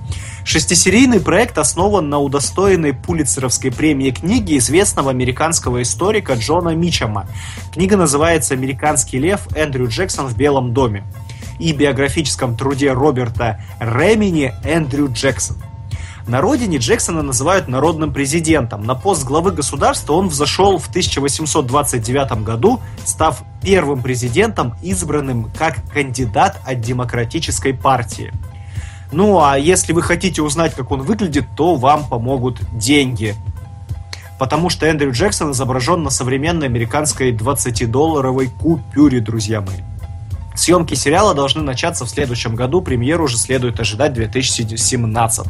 Speaker 3: Шестисерийный проект основан на удостоенной Пулитцеровской премии книги известного американского историка Джона Мичама. Книга называется «Американский лев. Эндрю Джексон в Белом доме». и биографическом труде Роберта Ремини Эндрю Джексон. На родине Джексона называют народным президентом. На пост главы государства он взошел в 1829 году, став первым президентом, избранным как кандидат от Демократической партии. Ну а если вы хотите узнать, как он выглядит, то вам помогут деньги. Потому что Эндрю Джексон изображен на современной американской 20-долларовой купюре, друзья мои. Съемки сериала должны начаться в следующем году, премьеру уже следует ожидать в 2017.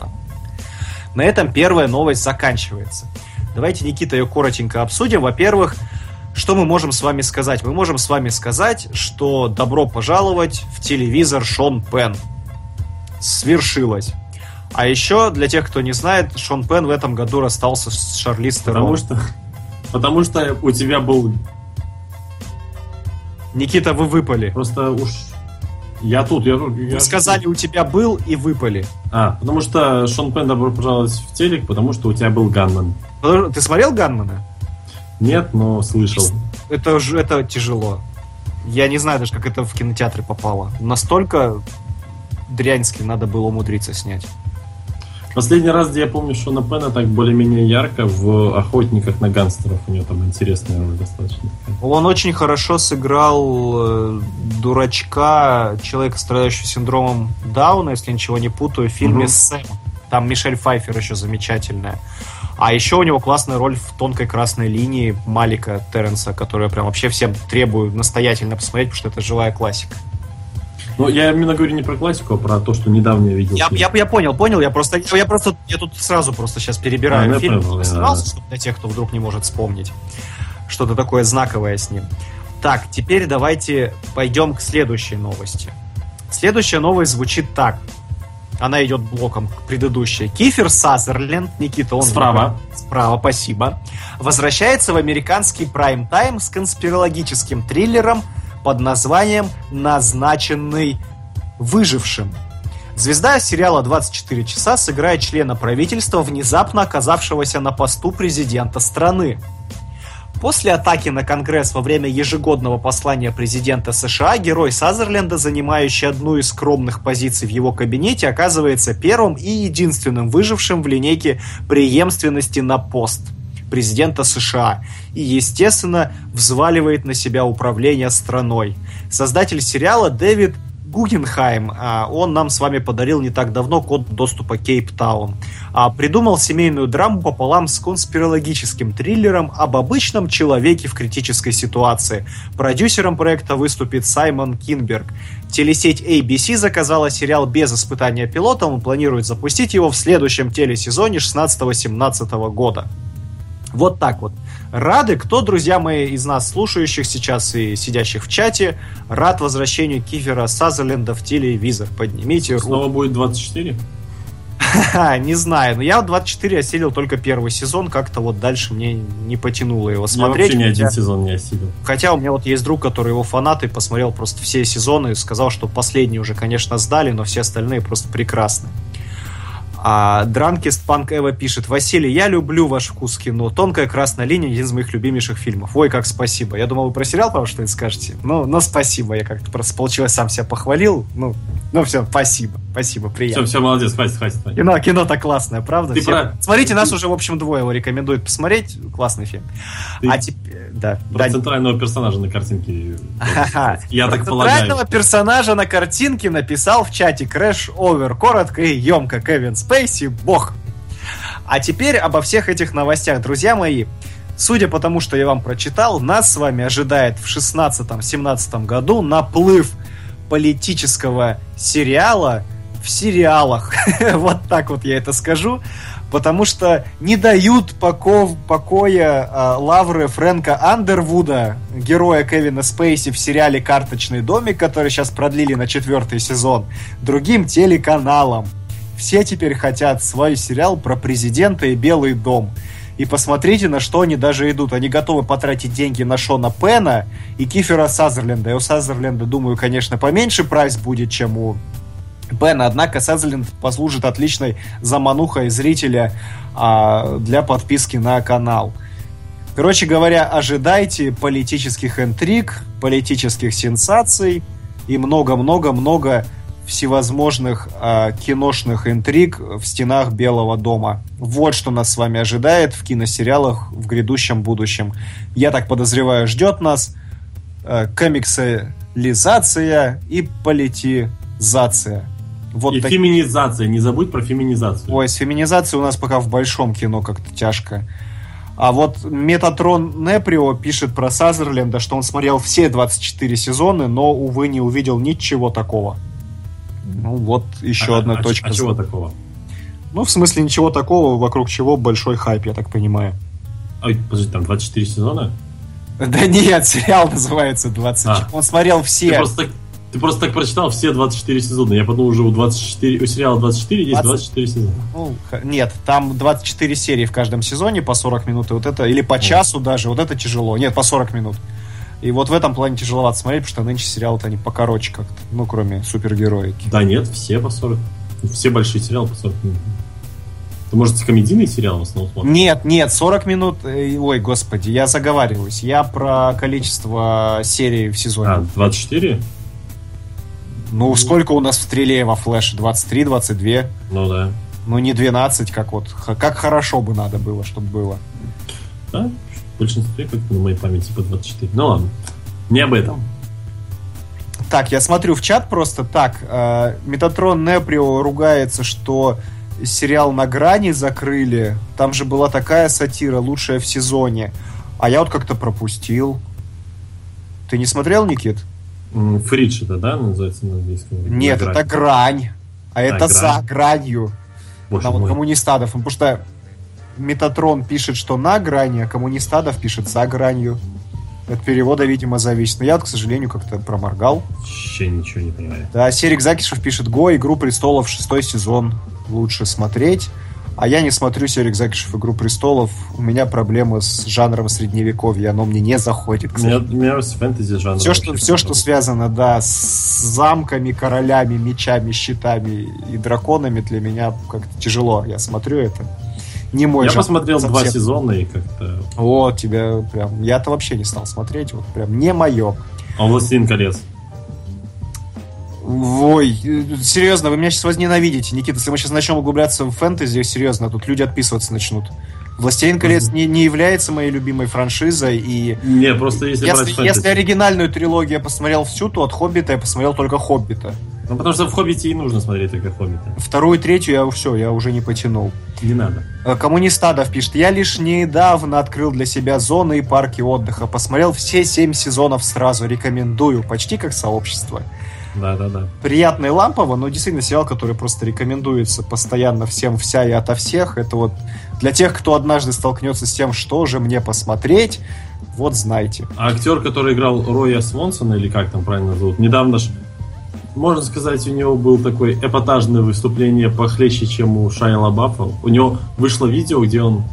Speaker 3: На этом первая новость заканчивается. Давайте, Никита, ее коротенько обсудим. Во-первых, что мы можем с вами сказать? Мы можем с вами сказать, что добро пожаловать в телевизор Шон Пен. Свершилось. А еще, для тех, кто не знает, Шон Пен в этом году расстался с Шарлиз
Speaker 4: Потому что, потому что у тебя был...
Speaker 3: Никита, вы выпали.
Speaker 4: Просто уж я тут, я тут.
Speaker 3: Я... Сказали, у тебя был и выпали.
Speaker 4: А, потому что Шон Пен добро пожаловать в телек, потому что у тебя был Ганман.
Speaker 3: Ты смотрел Ганмана?
Speaker 4: Нет, но слышал.
Speaker 3: Это, это тяжело. Я не знаю даже, как это в кинотеатре попало. Настолько дряньски надо было умудриться снять.
Speaker 4: Последний раз, где я помню Шона Пена так более-менее ярко, в «Охотниках на гангстеров» у него там интересная роль достаточно.
Speaker 3: Он очень хорошо сыграл э, дурачка, человека, страдающего синдромом Дауна, если ничего не путаю, в фильме угу. «Сэм». Там Мишель Пфайфер еще замечательная. А еще у него классная роль в тонкой красной линии Малика Терренса, которую я прям вообще всем требую настоятельно посмотреть, потому что это живая классика.
Speaker 4: Ну, я именно говорю не про классику, а про то, что недавно я видел.
Speaker 3: Я, я, я понял, понял. Я просто, я просто, я тут сразу просто сейчас перебираю а, фильм, понял, сразу, чтобы для тех, кто вдруг не может вспомнить что-то такое знаковое с ним. Так, теперь давайте пойдем к следующей новости. Следующая новость звучит так. Она идет блоком к предыдущей. Кифер Сазерленд, Никита, он...
Speaker 4: Справа.
Speaker 3: Справа, спасибо. Возвращается в американский прайм-тайм с конспирологическим триллером под названием «Назначенный выжившим». Звезда сериала «24 часа» сыграет члена правительства, внезапно оказавшегося на посту президента страны. После атаки на Конгресс во время ежегодного послания президента США герой Сазерленда, занимающий одну из скромных позиций в его кабинете, оказывается первым и единственным выжившим в линейке преемственности на пост – президента США и, естественно, взваливает на себя управление страной. Создатель сериала Дэвид Гугенхайм, а, он нам с вами подарил не так давно код доступа Кейптаун. А, придумал семейную драму пополам с конспирологическим триллером об обычном человеке в критической ситуации. Продюсером проекта выступит Саймон Кинберг. Телесеть ABC заказала сериал без испытания пилота, он планирует запустить его в следующем телесезоне 16-17 года. Вот так вот. Рады, кто, друзья мои, из нас слушающих сейчас и сидящих в чате, рад возвращению Кифера Сазерленда в телевизор. Поднимите руку.
Speaker 4: Снова будет 24?
Speaker 3: Не знаю, но я 24 осилил только первый сезон, как-то вот дальше мне не потянуло его смотреть.
Speaker 4: Я вообще ни один сезон не осилил.
Speaker 3: Хотя у меня вот есть друг, который его фанат и посмотрел просто все сезоны и сказал, что последний уже, конечно, сдали, но все остальные просто прекрасны. А Дранкист Панк Эва пишет, Василий, я люблю ваш вкус кино. Тонкая красная линия, один из моих любимейших фильмов. Ой, как спасибо. Я думал, вы про сериал, правда, что-нибудь скажете. Ну, но спасибо. Я как-то просто получилось, сам себя похвалил. Ну, ну все, спасибо. Спасибо, приятно.
Speaker 4: Все, все, молодец, хватит, хватит. хватит.
Speaker 3: Кино, кино-то классное, правда?
Speaker 4: Ты
Speaker 3: все...
Speaker 4: про...
Speaker 3: Смотрите, нас уже, в общем, двое его рекомендуют посмотреть. Классный фильм.
Speaker 4: Ты... А теперь, да. Про да. центрального персонажа на картинке.
Speaker 3: Я так полагаю. Центрального персонажа на картинке написал в чате Crash Over. Коротко и емко. Кевин Спейси, бог. А теперь обо всех этих новостях, друзья мои. Судя по тому, что я вам прочитал, нас с вами ожидает в 16-17 году наплыв политического сериала в сериалах. вот так вот я это скажу. Потому что не дают поков, покоя э, лавры Фрэнка Андервуда, героя Кевина Спейси в сериале «Карточный домик», который сейчас продлили на четвертый сезон, другим телеканалам. Все теперь хотят свой сериал про президента и Белый дом. И посмотрите, на что они даже идут. Они готовы потратить деньги на Шона Пена и Кифера Сазерленда. И у Сазерленда, думаю, конечно, поменьше прайс будет, чем у Бен, однако Сазерленд послужит отличной заманухой зрителя а, для подписки на канал. Короче говоря, ожидайте политических интриг, политических сенсаций, и много-много-много всевозможных э, киношных интриг в стенах Белого дома. Вот что нас с вами ожидает в киносериалах в грядущем будущем. Я так подозреваю, ждет нас э, комиксализация и политизация.
Speaker 4: Вот и так... феминизация, не забудь про феминизацию.
Speaker 3: Ой, с феминизацией у нас пока в большом кино как-то тяжко. А вот Метатрон Неприо пишет про Сазерленда, что он смотрел все 24 сезоны, но, увы, не увидел ничего такого. Ну, вот еще а, одна
Speaker 4: а,
Speaker 3: точка.
Speaker 4: А чего такого?
Speaker 3: Ну, в смысле, ничего такого, вокруг чего большой хайп, я так понимаю.
Speaker 4: Ой, подожди, там 24 сезона?
Speaker 3: Да нет, сериал называется 24. А. Он смотрел все.
Speaker 4: Ты просто, ты просто так прочитал все 24 сезона. Я подумал, уже у, 24, у сериала 24 есть 20... 24 сезона.
Speaker 3: Ну, нет, там 24 серии в каждом сезоне по 40 минут. И вот это, или по часу даже, вот это тяжело. Нет, по 40 минут. И вот в этом плане тяжеловато смотреть, потому что нынче сериалы-то они покороче как-то, ну, кроме супергероики.
Speaker 4: Да нет, все по 40. Все большие сериалы по 40 минут. Ты, может, комедийный сериал в основном
Speaker 3: смотришь? Нет, нет, 40 минут... Э, ой, господи, я заговариваюсь. Я про количество серий в сезоне. А,
Speaker 4: 24?
Speaker 3: Ну, сколько у нас в стреле во флеше? 23, 22?
Speaker 4: Ну да.
Speaker 3: Ну, не 12, как вот... Как хорошо бы надо было, чтобы было.
Speaker 4: Да, большинстве, как на моей памяти, по 24. Ну ладно, не об этом.
Speaker 3: Так, я смотрю в чат просто так. Э, Метатрон Неприо ругается, что сериал «На грани» закрыли. Там же была такая сатира, лучшая в сезоне. А я вот как-то пропустил. Ты не смотрел, Никит?
Speaker 4: Фридж это, да, называется на английском?
Speaker 3: Нет, на это грань. А, а это грань. за гранью. Боже Там мой. вот коммунистадов. Потому что Метатрон пишет, что на грани, а коммунистадов пишет за гранью. От перевода, видимо, зависит. Но я, к сожалению, как-то проморгал.
Speaker 4: Вообще ничего не понимаю.
Speaker 3: Да, Серик Закишев пишет «Го, Игру престолов, шестой сезон. Лучше смотреть». А я не смотрю Серик Закишев «Игру престолов». У меня проблемы с жанром средневековья. Оно мне не заходит.
Speaker 4: У меня, у меня с фэнтези жанром.
Speaker 3: Все, что, все что связано, да, с замками, королями, мечами, щитами и драконами, для меня как-то тяжело. Я смотрю это не мой
Speaker 4: Я жанр, посмотрел совсем. два сезона и как-то...
Speaker 3: Вот, тебя прям... Я-то вообще не стал смотреть, вот прям не мое.
Speaker 4: А «Властелин колец»?
Speaker 3: Ой, серьезно, вы меня сейчас возненавидите, Никита. Если мы сейчас начнем углубляться в фэнтези, серьезно, тут люди отписываться начнут. «Властелин колец» mm-hmm. не, не является моей любимой франшизой, и...
Speaker 4: Не, просто если
Speaker 3: Если, если оригинальную трилогию я посмотрел всю, то от «Хоббита» я посмотрел только «Хоббита».
Speaker 4: Ну, потому что в «Хоббите» и нужно смотреть только «Хоббита».
Speaker 3: Вторую третью я все, я уже не потянул.
Speaker 4: Не надо.
Speaker 3: Э, Коммунистадов пишет, я лишь недавно открыл для себя зоны и парки отдыха, посмотрел все семь сезонов сразу, рекомендую, почти как сообщество.
Speaker 4: Да, да, да.
Speaker 3: Приятный лампово, но действительно сериал, который просто рекомендуется постоянно всем, вся и ото всех. Это вот для тех, кто однажды столкнется с тем, что же мне посмотреть, вот знайте.
Speaker 4: А актер, который играл Роя Свонсона, или как там правильно зовут, недавно ж можно сказать, у него был такой эпатажное выступление похлеще, чем у Шайла Баффа. У него вышло видео, где он,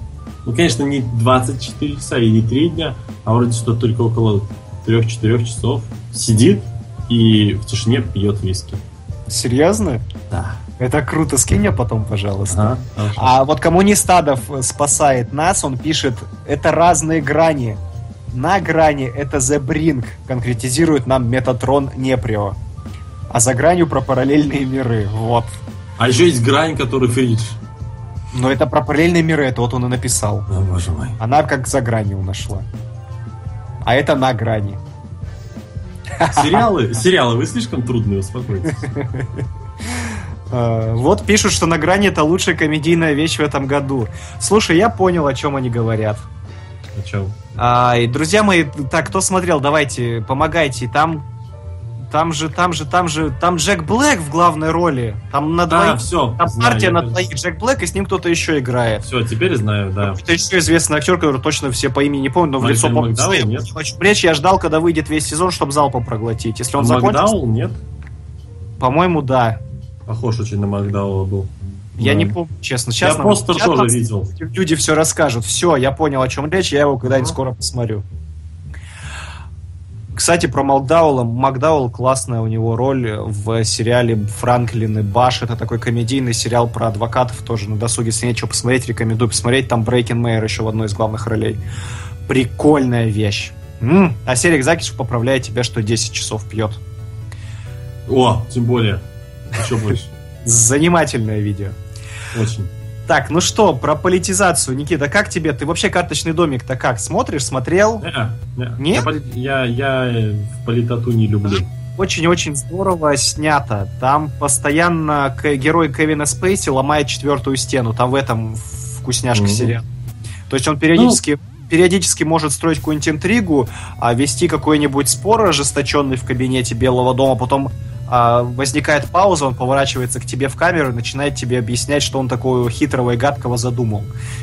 Speaker 4: ну, конечно, не 24 часа и не 3 дня, а вроде что только около 3-4 часов сидит и в тишине пьет виски.
Speaker 3: Серьезно?
Speaker 4: Да.
Speaker 3: Это круто, скинь мне потом, пожалуйста. Ага, а вот коммунистадов спасает нас, он пишет, это разные грани. На грани это The Brink, конкретизирует нам Метатрон Неприо а за гранью про параллельные миры. Вот.
Speaker 4: А еще есть грань, который Фридж.
Speaker 3: Но это про параллельные миры, это вот он и написал.
Speaker 4: О, боже мой.
Speaker 3: Она как за гранью нашла. А это на грани.
Speaker 4: Сериалы, сериалы, вы слишком трудные, успокойтесь.
Speaker 3: А, вот пишут, что на грани это лучшая комедийная вещь в этом году. Слушай, я понял, о чем они говорят.
Speaker 4: О чем?
Speaker 3: А, и, друзья мои, так, кто смотрел, давайте, помогайте. Там там же, там же, там же, там Джек Блэк в главной роли. Там на двоих.
Speaker 4: А, все.
Speaker 3: Там знаю, партия на двоих Джек Блэк, и с ним кто-то еще играет.
Speaker 4: Все, теперь знаю, да.
Speaker 3: Это еще известный актер, который точно все по имени не помню, но в лицо помню.
Speaker 4: Нет?
Speaker 3: Речь я ждал, когда выйдет весь сезон, чтобы залпом проглотить. Если он
Speaker 4: закончится... Макдаул, нет?
Speaker 3: По-моему, да.
Speaker 4: Похож очень на Макдаула был.
Speaker 3: Я да. не помню, честно. Сейчас
Speaker 4: я постер тоже видел.
Speaker 3: Люди все расскажут. Все, я понял, о чем речь, я его когда-нибудь скоро посмотрю. Кстати, про Макдаула. Макдаул классная у него роль в сериале «Франклин и Баш». Это такой комедийный сериал про адвокатов тоже на досуге. Если нечего посмотреть, рекомендую посмотреть. Там Брейкен Мейер еще в одной из главных ролей. Прикольная вещь. М-м. А Серик Закишев поправляет тебя, что 10 часов пьет.
Speaker 4: О, тем более. Еще больше.
Speaker 3: Занимательное видео.
Speaker 4: Очень.
Speaker 3: Так, ну что, про политизацию, Никита, как тебе? Ты вообще карточный домик-то как? Смотришь, смотрел?
Speaker 4: Не-а, не-а.
Speaker 3: Нет?
Speaker 4: Я, я, я э, в политоту не люблю.
Speaker 3: Очень-очень здорово снято. Там постоянно герой Кевина Спейси ломает четвертую стену. Там в этом вкусняшка
Speaker 4: Мгм.
Speaker 3: сериал. То есть он периодически, периодически может строить какую-нибудь интригу, а вести какой-нибудь спор ожесточенный в кабинете Белого дома, потом возникает пауза, он поворачивается к тебе в камеру и начинает тебе объяснять, что он такого хитрого и гадкого задумал.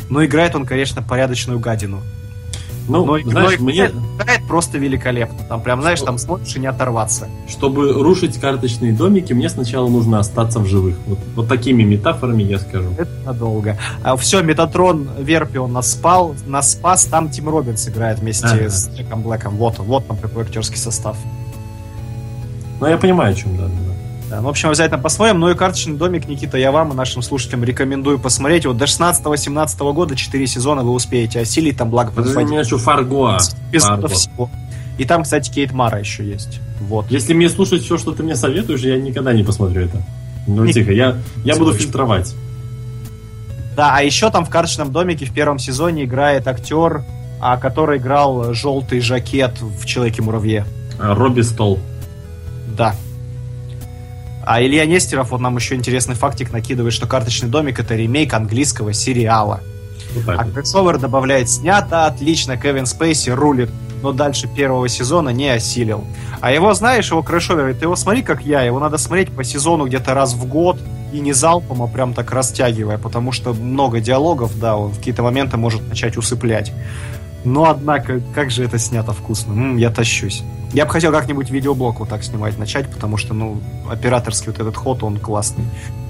Speaker 3: Но играет он, конечно, порядочную гадину.
Speaker 4: Ну,
Speaker 3: Но,
Speaker 4: знаешь,
Speaker 3: но
Speaker 4: мне,
Speaker 3: играет, просто великолепно. Там прям, знаешь, там смотришь и не оторваться.
Speaker 4: чтобы рушить карточные домики, мне сначала нужно остаться в живых. Вот, вот такими метафорами я скажу.
Speaker 3: Это надолго. А, все, Метатрон Верпи он нас спал, нас спас, там Тим Робинс играет вместе
Speaker 4: Ага.
Speaker 3: с Джеком Блэком. Вот, вот там какой актерский состав.
Speaker 4: Но я понимаю, о чем, да, да,
Speaker 3: ну, в общем, обязательно посмотрим. Ну и карточный домик, Никита, я вам и нашим слушателям рекомендую посмотреть. Вот до 16-17 года 4 сезона вы успеете осилить, там благо
Speaker 4: Подожди, у
Speaker 3: подхватить
Speaker 4: меня еще Фарго.
Speaker 3: эпизодов
Speaker 4: Фарго.
Speaker 3: всего. И там, кстати, Кейт Мара еще есть. Вот.
Speaker 4: Если мне слушать все, что ты мне советуешь, я никогда не посмотрю это. Ну,
Speaker 3: Ник-
Speaker 4: тихо, я, я буду фильтровать.
Speaker 3: Да, а еще там в карточном домике в первом сезоне играет актер, а, который играл желтый жакет в Человеке-муравье.
Speaker 4: А, Робби Стол.
Speaker 3: Да. А Илья Нестеров, вот нам еще интересный фактик накидывает, что «Карточный домик» — это ремейк английского сериала.
Speaker 4: Вот так
Speaker 3: А
Speaker 4: вот.
Speaker 3: кроссовер добавляет «Снято отлично, Кевин Спейси рулит», но дальше первого сезона не осилил. А его, знаешь, его кроссовер, ты его смотри, как я, его надо смотреть по сезону где-то раз в год, и не залпом, а прям так растягивая, потому что много диалогов, да, он в какие-то моменты может начать усыплять. Но, однако, как же это снято вкусно. М, я тащусь. Я бы хотел как-нибудь видеоблог вот так снимать, начать, потому что, ну, операторский вот этот ход, он классный.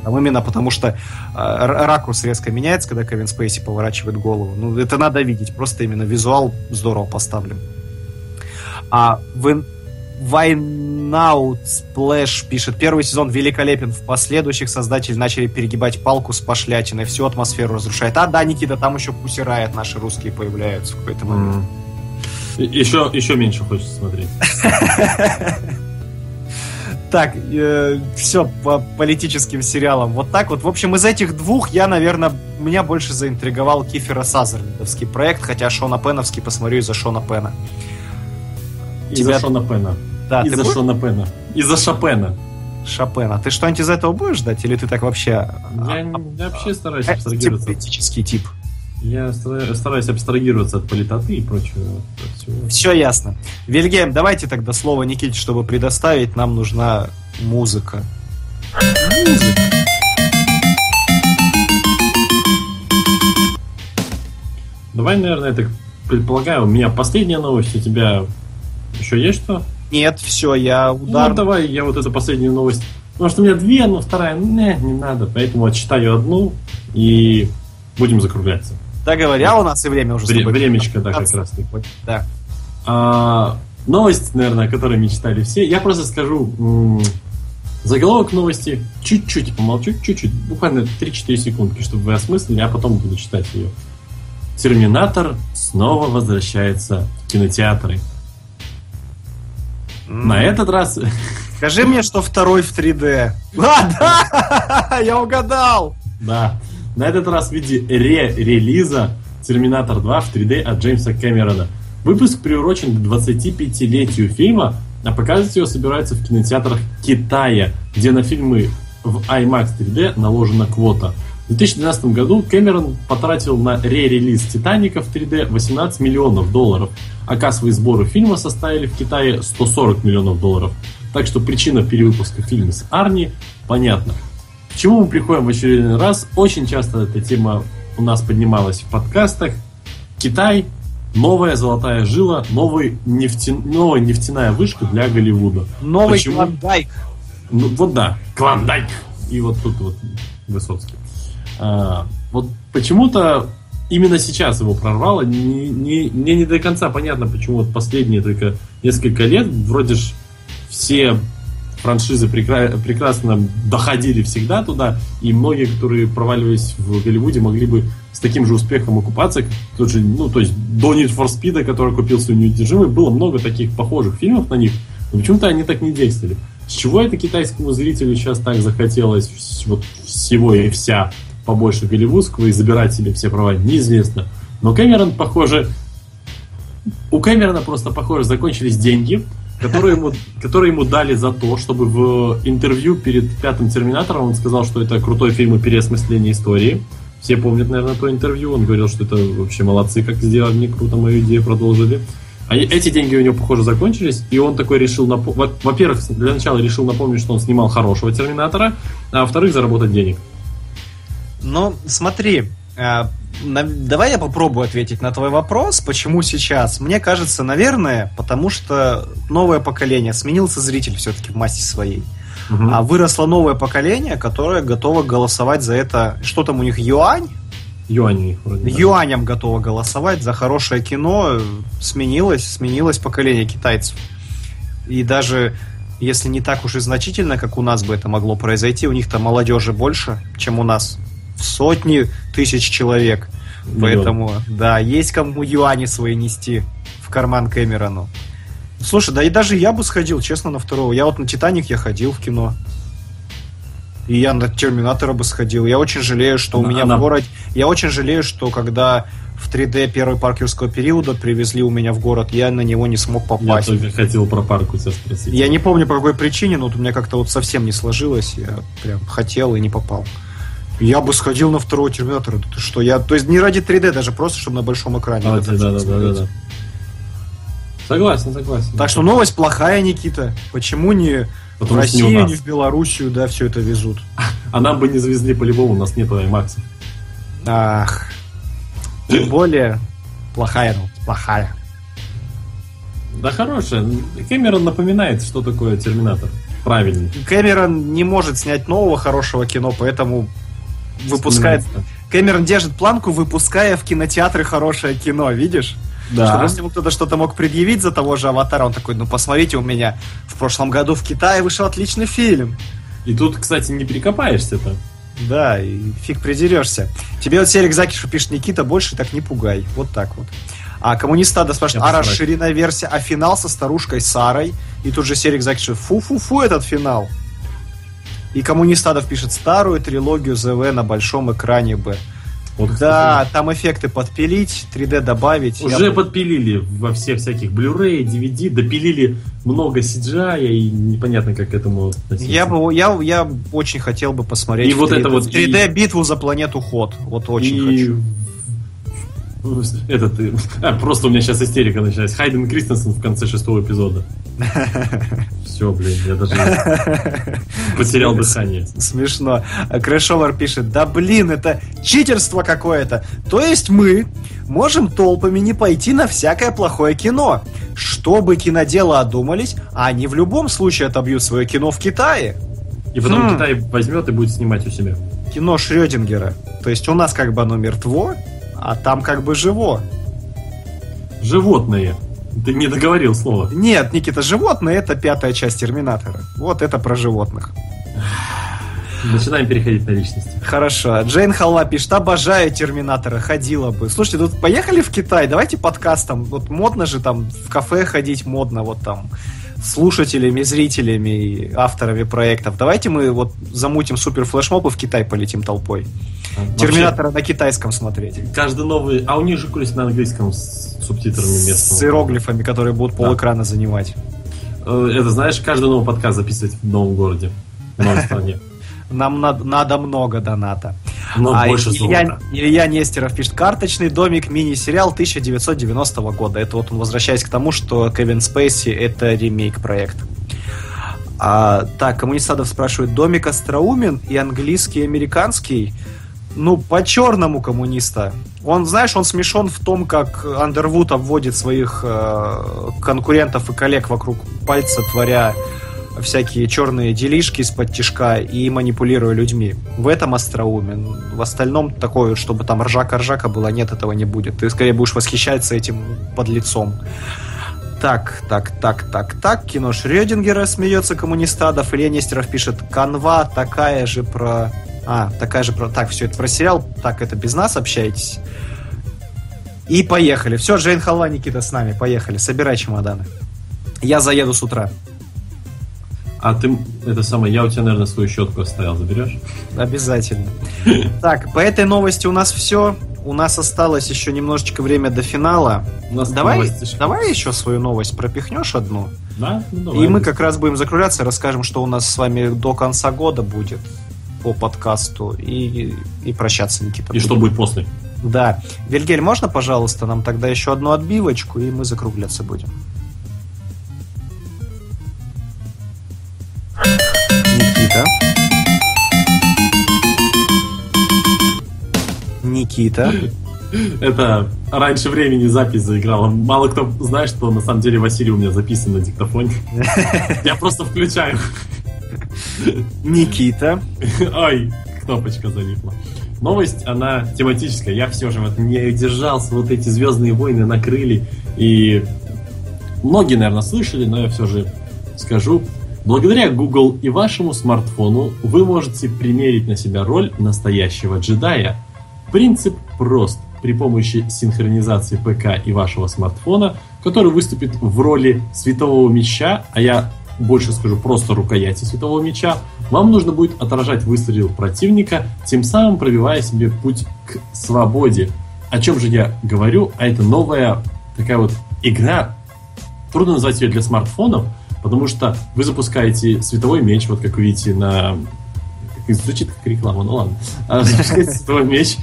Speaker 3: Там именно потому что э, ракурс резко меняется, когда Кевин Спейси поворачивает голову. Ну, это надо видеть. Просто именно визуал здорово поставлен. А в Why Not Splash пишет, первый сезон великолепен, в последующих создатели начали перегибать палку с пошлятиной, всю атмосферу разрушает. А да, Никита, там еще Pussy Riot наши русские появляются в какой-то момент.
Speaker 4: М. И- Еще, еще меньше хочется смотреть.
Speaker 3: Так, все по политическим сериалам. Вот так вот. В общем, из этих двух я, наверное, меня больше заинтриговал Кифера Сазерлендовский проект, хотя Шона Пеновский посмотрю из-за Шона Пена. Тебя-
Speaker 4: Шона Пена.
Speaker 3: Да,
Speaker 4: Из-за
Speaker 3: будешь
Speaker 4: Шона Пена. Из-за Шопена.
Speaker 3: Шопена. Ты что-нибудь из этого будешь ждать? Или ты так вообще...
Speaker 4: Я, я вообще стараюсь
Speaker 3: а,
Speaker 4: абстрагироваться.
Speaker 3: политический тип.
Speaker 4: Я стара- стараюсь абстрагироваться от политоты и прочего. всего.
Speaker 3: Все ясно. Вильгельм, давайте тогда слово Никите, чтобы предоставить. Нам нужна музыка. Музыка.
Speaker 4: Давай, наверное, я так предполагаю, у меня последняя новость, у тебя еще есть что?
Speaker 3: Нет, все, я
Speaker 4: Ну,
Speaker 3: удар.
Speaker 4: давай я вот эту последнюю новость. Потому что у меня две, но вторая, не, не надо. Поэтому отчитаю одну и будем закругляться.
Speaker 3: Да говоря, у нас и время уже
Speaker 4: Вре- времечко, да, как раз.
Speaker 3: Да.
Speaker 4: А, новость, наверное, о которой мечтали все. Я просто скажу м, заголовок новости, чуть-чуть помолчу, чуть-чуть, буквально 3-4 секундки, чтобы вы осмыслили, а потом буду читать ее. Терминатор снова возвращается в кинотеатры. На этот раз
Speaker 3: Скажи мне, что второй в 3D. А, да! Я угадал!
Speaker 4: Да. На этот раз в виде ре-релиза Терминатор 2 в 3D от Джеймса Кэмерона. Выпуск приурочен к 25-летию фильма, а показывать его собираются в кинотеатрах Китая, где на фильмы в IMAX 3D наложена квота. В 2012 году Кэмерон потратил на ре-релиз «Титаника» в 3D 18 миллионов долларов, а кассовые сборы фильма составили в Китае 140 миллионов долларов. Так что причина перевыпуска фильма с Арни понятна. К чему мы приходим в очередной раз? Очень часто эта тема у нас поднималась в подкастах. Китай, новая золотая жила, новый нефте... новая нефтяная вышка для Голливуда.
Speaker 3: Новый
Speaker 4: Почему?
Speaker 3: Клондайк.
Speaker 4: Ну, вот да, Клондайк. И вот тут вот Высоцкий. А, вот почему-то именно сейчас его прорвало. Не, не- мне не до конца понятно, почему вот последние только несколько лет вроде ж все франшизы прекра- прекрасно доходили всегда туда, и многие, которые проваливались в Голливуде, могли бы с таким же успехом окупаться. Тот же, ну, то есть до Need for Speed, который купил свою неудержимый, было много таких похожих фильмов на них, но почему-то они так не действовали. С чего это китайскому зрителю сейчас так захотелось вот всего и вся побольше голливудского и забирать себе все права, неизвестно. Но Кэмерон, похоже, у Кэмерона просто, похоже, закончились деньги, которые ему, которые ему дали за то, чтобы в интервью перед пятым Терминатором он сказал, что это крутой фильм и переосмысление истории. Все помнят, наверное, то интервью. Он говорил, что это вообще молодцы, как сделали, не круто, мою идею продолжили. А эти деньги у него, похоже, закончились, и он такой решил, напом... во-первых, для начала решил напомнить, что он снимал хорошего Терминатора, а во-вторых, заработать денег.
Speaker 3: Ну, смотри, а, давай я попробую ответить на твой вопрос, почему сейчас. Мне кажется, наверное, потому что новое поколение, сменился зритель все-таки в массе своей. Угу. А выросло новое поколение, которое готово голосовать за это. Что там у них, юань?
Speaker 4: Юань вроде.
Speaker 3: Юанем готово голосовать за хорошее кино. Сменилось, сменилось поколение китайцев. И даже если не так уж и значительно, как у нас бы это могло произойти, у них-то молодежи больше, чем у нас. В сотни тысяч человек. Миллион. Поэтому, да, есть кому юани свои нести в карман Кэмерону. Слушай, да и даже я бы сходил, честно, на второго. Я вот на Титаник я ходил в кино. И я на Терминатора бы сходил. Я очень жалею, что у меня она... в городе... Я очень жалею, что когда в 3D первый паркерского периода привезли у меня в город, я на него не смог попасть.
Speaker 4: Я только хотел про парк у тебя спросить.
Speaker 3: Я не помню по какой причине, но вот у меня как-то вот совсем не сложилось. Я прям хотел и не попал. Я бы сходил на второго Терминатора. Ты что? Я, то есть не ради 3D, даже просто, чтобы на большом экране. А,
Speaker 4: да, да, да, да, да. Согласен, согласен.
Speaker 3: Так что новость плохая, Никита. Почему не Потому в Россию, не, не в Белоруссию, да, все это везут?
Speaker 4: А нам бы не завезли по-любому, у нас нет IMAX.
Speaker 3: Ах. Тем более, плохая, ну, плохая.
Speaker 4: Да хорошая. Кэмерон напоминает, что такое Терминатор. Правильно.
Speaker 3: Кэмерон не может снять нового хорошего кино, поэтому выпускает... Кэмерон держит планку, выпуская в кинотеатры хорошее кино, видишь? Да. Чтобы если ему кто-то что-то мог предъявить за того же аватара, он такой, ну посмотрите, у меня в прошлом году в Китае вышел отличный фильм.
Speaker 4: И тут, кстати, не перекопаешься-то.
Speaker 3: Да, и фиг придерешься. Тебе вот Серик Закишу пишет, Никита, больше так не пугай. Вот так вот. А коммунистада спрашивает, а расширенная версия, а финал со старушкой Сарой? И тут же Серик Закишу, фу-фу-фу этот финал. И коммунистадов пишет старую трилогию ЗВ на большом экране Б. Вот, да, кстати, там эффекты подпилить, 3D добавить.
Speaker 4: Уже я... подпилили во всех всяких Blu-ray, DVD, допилили много CGI, и непонятно, как к этому
Speaker 3: относиться. Я, бы, я, я очень хотел бы посмотреть
Speaker 4: и вот 3D, это вот
Speaker 3: 3D битву за планету Ход. Вот очень и... хочу.
Speaker 4: Этот, а, просто у меня сейчас истерика началась. Хайден Кристенсен в конце шестого эпизода. Все, блин, я даже потерял дыхание.
Speaker 3: Смешно. Крэшовар пишет, да блин, это читерство какое-то. То есть мы можем толпами не пойти на всякое плохое кино. Чтобы киноделы одумались, а они в любом случае отобьют свое кино в Китае.
Speaker 4: И потом хм. Китай возьмет и будет снимать у себя.
Speaker 3: Кино Шрёдингера. То есть у нас как бы оно мертво, а там как бы живо.
Speaker 4: Животные. Ты не договорил слово.
Speaker 3: Нет, Никита, животные это пятая часть Терминатора. Вот это про животных.
Speaker 4: Начинаем переходить на личности.
Speaker 3: Хорошо. Джейн Халла пишет, обожаю Терминатора, ходила бы. Слушайте, тут поехали в Китай, давайте подкастом. Вот модно же там в кафе ходить, модно вот там слушателями, зрителями и авторами проектов. Давайте мы вот замутим супер флешмоб и в Китай полетим толпой. Терминатора на китайском смотреть.
Speaker 4: Каждый новый... А у них же курс на английском с субтитрами местного.
Speaker 3: С иероглифами, которые будут да. полэкрана занимать.
Speaker 4: Э, это, знаешь, каждый новый подкаст записывать в новом городе, в новой стране.
Speaker 3: Нам надо, надо много доната.
Speaker 4: Но а больше Илья,
Speaker 3: золота. Илья Нестеров пишет «Карточный домик» мини-сериал 1990 года. Это вот он возвращаясь к тому, что Кевин Спейси — это ремейк-проект. А, так, Коммунистадов спрашивает «Домик остроумен и английский, и американский?» ну, по-черному коммуниста. Он, знаешь, он смешон в том, как Андервуд обводит своих э, конкурентов и коллег вокруг пальца, творя всякие черные делишки из-под тишка и манипулируя людьми. В этом остроумен. В остальном такое, чтобы там ржака-ржака было, нет, этого не будет. Ты скорее будешь восхищаться этим под лицом. Так, так, так, так, так. Кино Шрёдингера смеется коммунистадов. Илья Нестеров пишет, канва такая же про... А, такая же про... Так, все это про сериал. Так, это без нас общаетесь. И поехали. Все, Джейн Халла, Никита с нами. Поехали. Собирай чемоданы. Я заеду с утра.
Speaker 4: А ты, это самое, я у тебя, наверное, свою щетку оставил, заберешь?
Speaker 3: Обязательно. Так, по этой новости у нас все. У нас осталось еще немножечко время до финала.
Speaker 4: У нас
Speaker 3: Давай,
Speaker 4: новости.
Speaker 3: давай еще свою новость пропихнешь одну.
Speaker 4: Да? Ну, давай.
Speaker 3: И мы как раз будем закругляться, расскажем, что у нас с вами до конца года будет по подкасту. И, и прощаться, Никита.
Speaker 4: И что
Speaker 3: будем.
Speaker 4: будет после?
Speaker 3: Да. Вильгель, можно, пожалуйста, нам тогда еще одну отбивочку, и мы закругляться будем. Никита. Никита.
Speaker 4: Это раньше времени запись заиграла. Мало кто знает, что на самом деле Василий у меня записан на диктофоне. Я просто включаю.
Speaker 3: Никита.
Speaker 4: Ой, кнопочка залипла. Новость, она тематическая. Я все же вот не удержался. Вот эти Звездные войны накрыли. И многие, наверное, слышали, но я все же скажу. Благодаря Google и вашему смартфону вы можете примерить на себя роль настоящего джедая. Принцип прост. При помощи синхронизации ПК и вашего смартфона, который выступит в роли светового меча, а я больше скажу просто рукояти светового меча, вам нужно будет отражать выстрел противника, тем самым пробивая себе путь к свободе. О чем же я говорю? А это новая такая вот игра. Трудно назвать ее для смартфонов, потому что вы запускаете световой меч, вот как вы видите на... Звучит как реклама, ну ладно. А, Запускаете световой меч,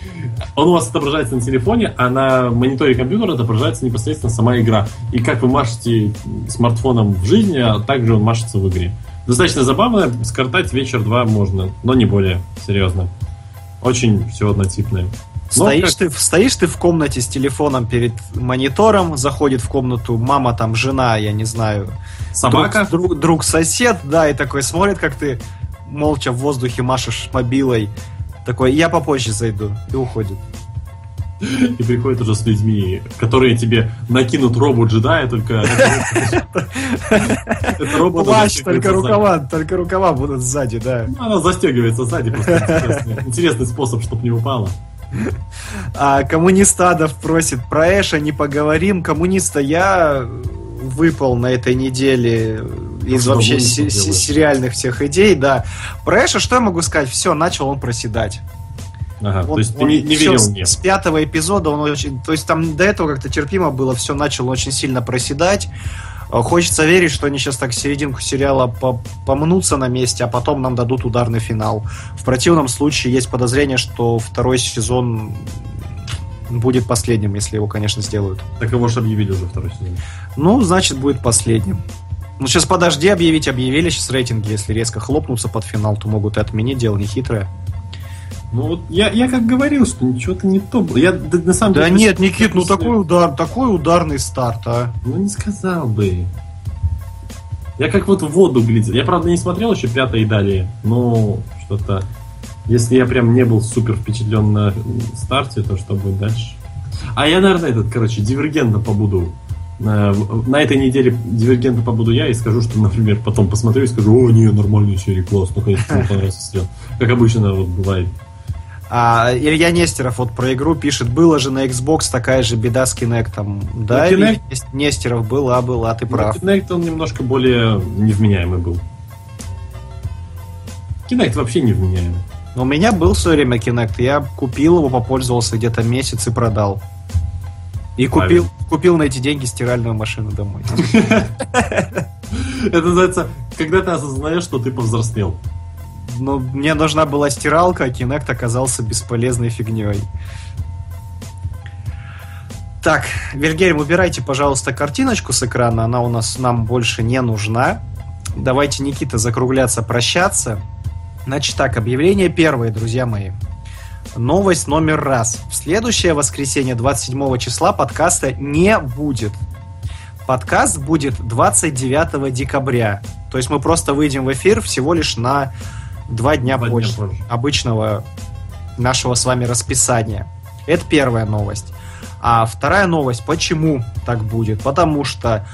Speaker 4: он у вас отображается на телефоне, а на мониторе компьютера отображается непосредственно сама игра. И как вы машете смартфоном в жизни, а также он машется в игре. Достаточно забавно, скоротать вечер-два можно, но не более серьезно. Очень все однотипное.
Speaker 3: Стоишь,
Speaker 4: как-
Speaker 3: ты, стоишь ты в комнате с телефоном перед монитором, заходит в комнату мама, там, жена, я не знаю,
Speaker 4: Собака?
Speaker 3: Друг, друг- друг сосед, да, и такой смотрит, как ты молча в воздухе машешь мобилой. Такой, я попозже зайду. И уходит.
Speaker 4: И приходит уже с людьми, которые тебе накинут робу джедая, только... Это робот
Speaker 3: Плащ, только рукава, только рукава будут сзади, да.
Speaker 4: Ну, Она застегивается сзади, просто интересный, интересный способ, чтобы не упала.
Speaker 3: А коммунистадов просит про Эша, не поговорим. Коммуниста я выпал на этой неделе из
Speaker 4: что
Speaker 3: вообще се-
Speaker 4: делаешь?
Speaker 3: сериальных всех идей, да. Про Эша что я могу сказать? Все, начал он проседать.
Speaker 4: Ага,
Speaker 3: Он-
Speaker 4: то есть ты не, не верил
Speaker 3: с,
Speaker 4: мне.
Speaker 3: с пятого эпизода он очень... То есть там до этого как-то терпимо было, все начало очень сильно проседать. Э, Хочется верить, что они сейчас так серединку сериала по- помнутся на месте, а потом нам дадут ударный финал. В противном случае есть подозрение, что второй сезон будет последним, если его, конечно, сделают.
Speaker 4: Так его же объявили уже второй сезон.
Speaker 3: Ну, значит, будет последним. Ну, сейчас подожди, объявить объявили сейчас рейтинги. Если резко хлопнутся под финал, то могут и отменить, дело не хитрое.
Speaker 4: Ну вот я, я как говорил, что ничего-то не то было. Я да, на самом
Speaker 3: Да
Speaker 4: деле...
Speaker 3: нет, Никит, ну такой удар, такой ударный старт, а.
Speaker 4: Ну не сказал бы. Я как вот в воду глядел. Я, правда, не смотрел еще пятое и далее, но что-то... Если я прям не был супер впечатлен на старте, то что будет дальше? А я, наверное, этот, короче, дивергентно побуду. На, на этой неделе дивергентно побуду я и скажу, что, например, потом посмотрю и скажу, о, не, нормальная серия, класс, наконец-то мне понравился. Как обычно вот бывает.
Speaker 3: А Илья Нестеров вот про игру пишет, было же на Xbox такая же беда с Kinect. Да,
Speaker 4: Ну, Kinect-
Speaker 3: Нестеров, была, была, ты прав.
Speaker 4: Kinect, он немножко более невменяемый был. Kinect вообще невменяемый.
Speaker 3: Но у меня был в свое время Kinect, я купил его, попользовался где-то месяц и продал. И купил, купил на эти деньги стиральную машину домой.
Speaker 4: Это называется, когда ты осознаешь, что ты повзрослел.
Speaker 3: Но мне нужна была стиралка, а Kinect оказался бесполезной фигней. Так, Вильгельм, убирайте, пожалуйста, картиночку с экрана, она у нас нам больше не нужна. Давайте, Никита, закругляться, прощаться. Значит так, объявление первое, друзья мои. Новость номер раз. В следующее воскресенье, 27 числа, подкаста не будет. Подкаст будет 29 декабря. То есть мы просто выйдем в эфир всего лишь на два дня,
Speaker 4: Два дня
Speaker 3: позже,
Speaker 4: позже.
Speaker 3: обычного нашего с вами расписания. Это первая новость. А вторая новость, почему так будет? Потому что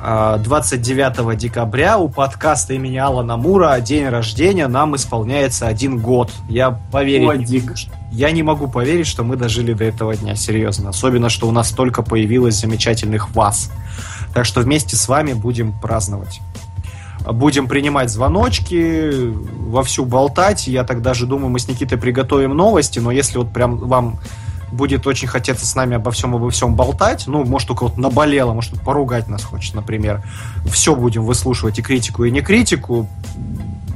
Speaker 3: э, 29 декабря у подкаста имени Алана Мура день рождения нам исполняется один год. Я поверить
Speaker 4: О,
Speaker 3: не могу, Я не могу поверить, что мы дожили до этого дня, серьезно. Особенно, что у нас столько появилось замечательных вас. Так что вместе с вами будем праздновать. Будем принимать звоночки, вовсю болтать. Я так даже думаю, мы с Никитой приготовим новости, но если вот прям вам будет очень хотеться с нами обо всем, обо всем болтать, ну, может, у кого-то наболело, может, поругать нас хочет, например, все будем выслушивать, и критику, и не критику,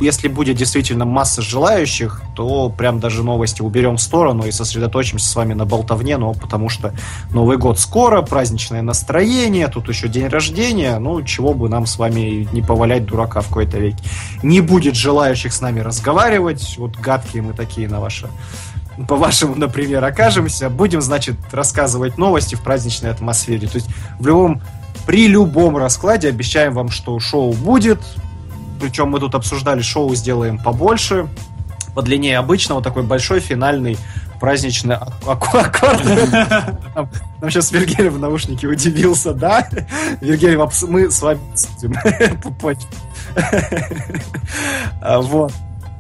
Speaker 3: если будет действительно масса желающих, то прям даже новости уберем в сторону и сосредоточимся с вами на болтовне, но потому что Новый год скоро, праздничное настроение, тут еще день рождения, ну, чего бы нам с вами не повалять дурака в какой-то веке. Не будет желающих с нами разговаривать, вот гадкие мы такие на ваше по-вашему, например, окажемся, будем, значит, рассказывать новости в праздничной атмосфере. То есть в любом, при любом раскладе обещаем вам, что шоу будет, причем мы тут обсуждали, шоу сделаем побольше, подлиннее обычного, такой большой финальный праздничный аккорд. Нам, сейчас Вергель в наушнике удивился, да? Вергель, мы с вами а, Вот.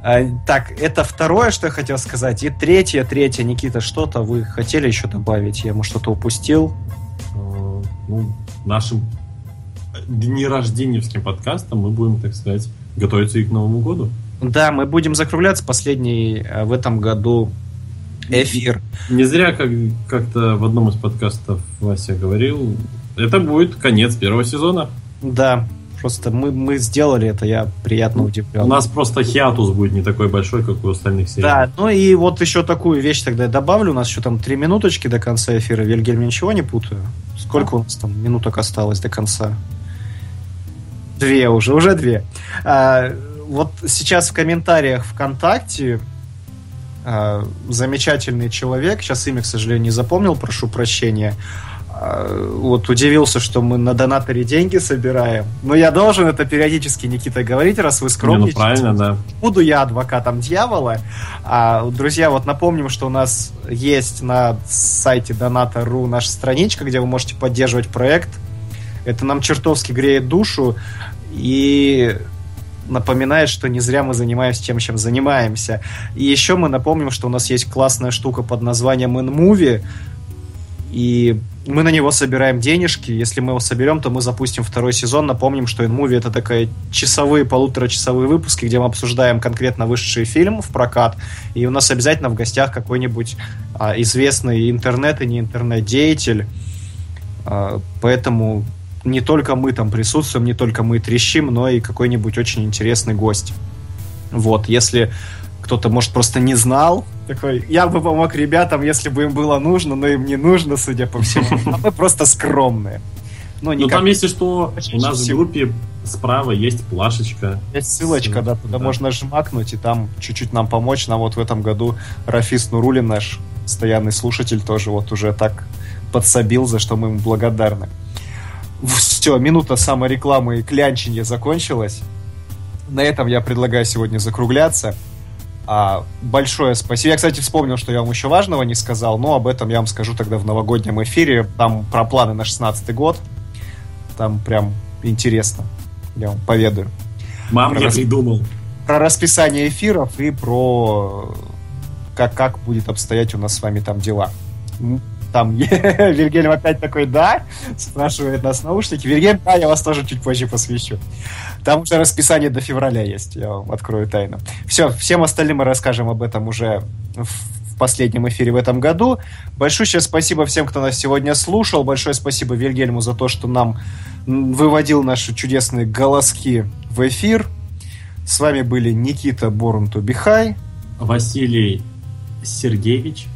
Speaker 3: А, так, это второе, что я хотел сказать. И третье, третье, Никита, что-то вы хотели еще добавить? Я, может, что-то упустил?
Speaker 4: А, ну, нашим днерожденевским подкастом мы будем, так сказать, готовиться и к Новому году.
Speaker 3: Да, мы будем закругляться. Последний э, в этом году эфир.
Speaker 4: Не зря как, как-то в одном из подкастов Вася говорил, это будет конец первого сезона.
Speaker 3: Да, просто мы, мы сделали это, я приятно удивлен.
Speaker 4: У нас просто хиатус будет не такой большой, как у остальных серий.
Speaker 3: Да, ну и вот еще такую вещь тогда я добавлю. У нас еще там три минуточки до конца эфира. Вильгельм, ничего не путаю? Сколько у нас там минуток осталось до конца? Две уже, уже две. А, вот сейчас в комментариях ВКонтакте а, замечательный человек, сейчас имя, к сожалению, не запомнил, прошу прощения, а, вот удивился, что мы на донаторе деньги собираем. Но я должен это периодически, Никита, говорить, раз вы скромничаете.
Speaker 4: Не, ну правильно, да.
Speaker 3: Буду я адвокатом дьявола. А, друзья, вот напомним, что у нас есть на сайте Donata.ru наша страничка, где вы можете поддерживать проект. Это нам чертовски греет душу и напоминает, что не зря мы занимаемся тем, чем занимаемся. И еще мы напомним, что у нас есть классная штука под названием InMovie, и мы на него собираем денежки. Если мы его соберем, то мы запустим второй сезон. Напомним, что InMovie это такая часовые, полуторачасовые выпуски, где мы обсуждаем конкретно высший фильм в прокат. И у нас обязательно в гостях какой-нибудь а, известный интернет и не интернет-деятель. А, поэтому не только мы там присутствуем, не только мы трещим, но и какой-нибудь очень интересный гость. Вот, если кто-то, может, просто не знал, такой, я бы помог ребятам, если бы им было нужно, но им не нужно, судя по всему. А мы просто скромные.
Speaker 4: Ну, ну там, если что, у нас в группе справа есть плашечка.
Speaker 3: Есть ссылочка, да, туда да. можно жмакнуть и там чуть-чуть нам помочь. Нам вот в этом году Рафис Нурулин, наш постоянный слушатель, тоже вот уже так подсобил, за что мы ему благодарны. Все, минута саморекламы и клянчения закончилась. На этом я предлагаю сегодня закругляться. А, большое спасибо. Я, кстати, вспомнил, что я вам еще важного не сказал, но об этом я вам скажу тогда в новогоднем эфире. Там про планы на 16 год. Там прям интересно. Я вам поведаю.
Speaker 4: Мам, про я рас... придумал.
Speaker 3: Про расписание эфиров и про как, как будет обстоять у нас с вами там дела. Там Вильгельм опять такой, да? Спрашивает нас наушники. Вильгельм, да, я вас тоже чуть позже посвящу. Там уже расписание до февраля есть, я вам открою тайну. Все, всем остальным мы расскажем об этом уже в последнем эфире в этом году. Большое спасибо всем, кто нас сегодня слушал. Большое спасибо Вильгельму за то, что нам выводил наши чудесные голоски в эфир. С вами были Никита Борунтубихай,
Speaker 4: Василий Сергеевич,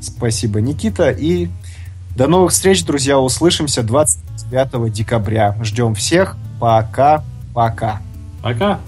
Speaker 3: Спасибо, Никита. И до новых встреч, друзья. Услышимся 29 декабря. Ждем всех.
Speaker 4: Пока. -пока. Пока.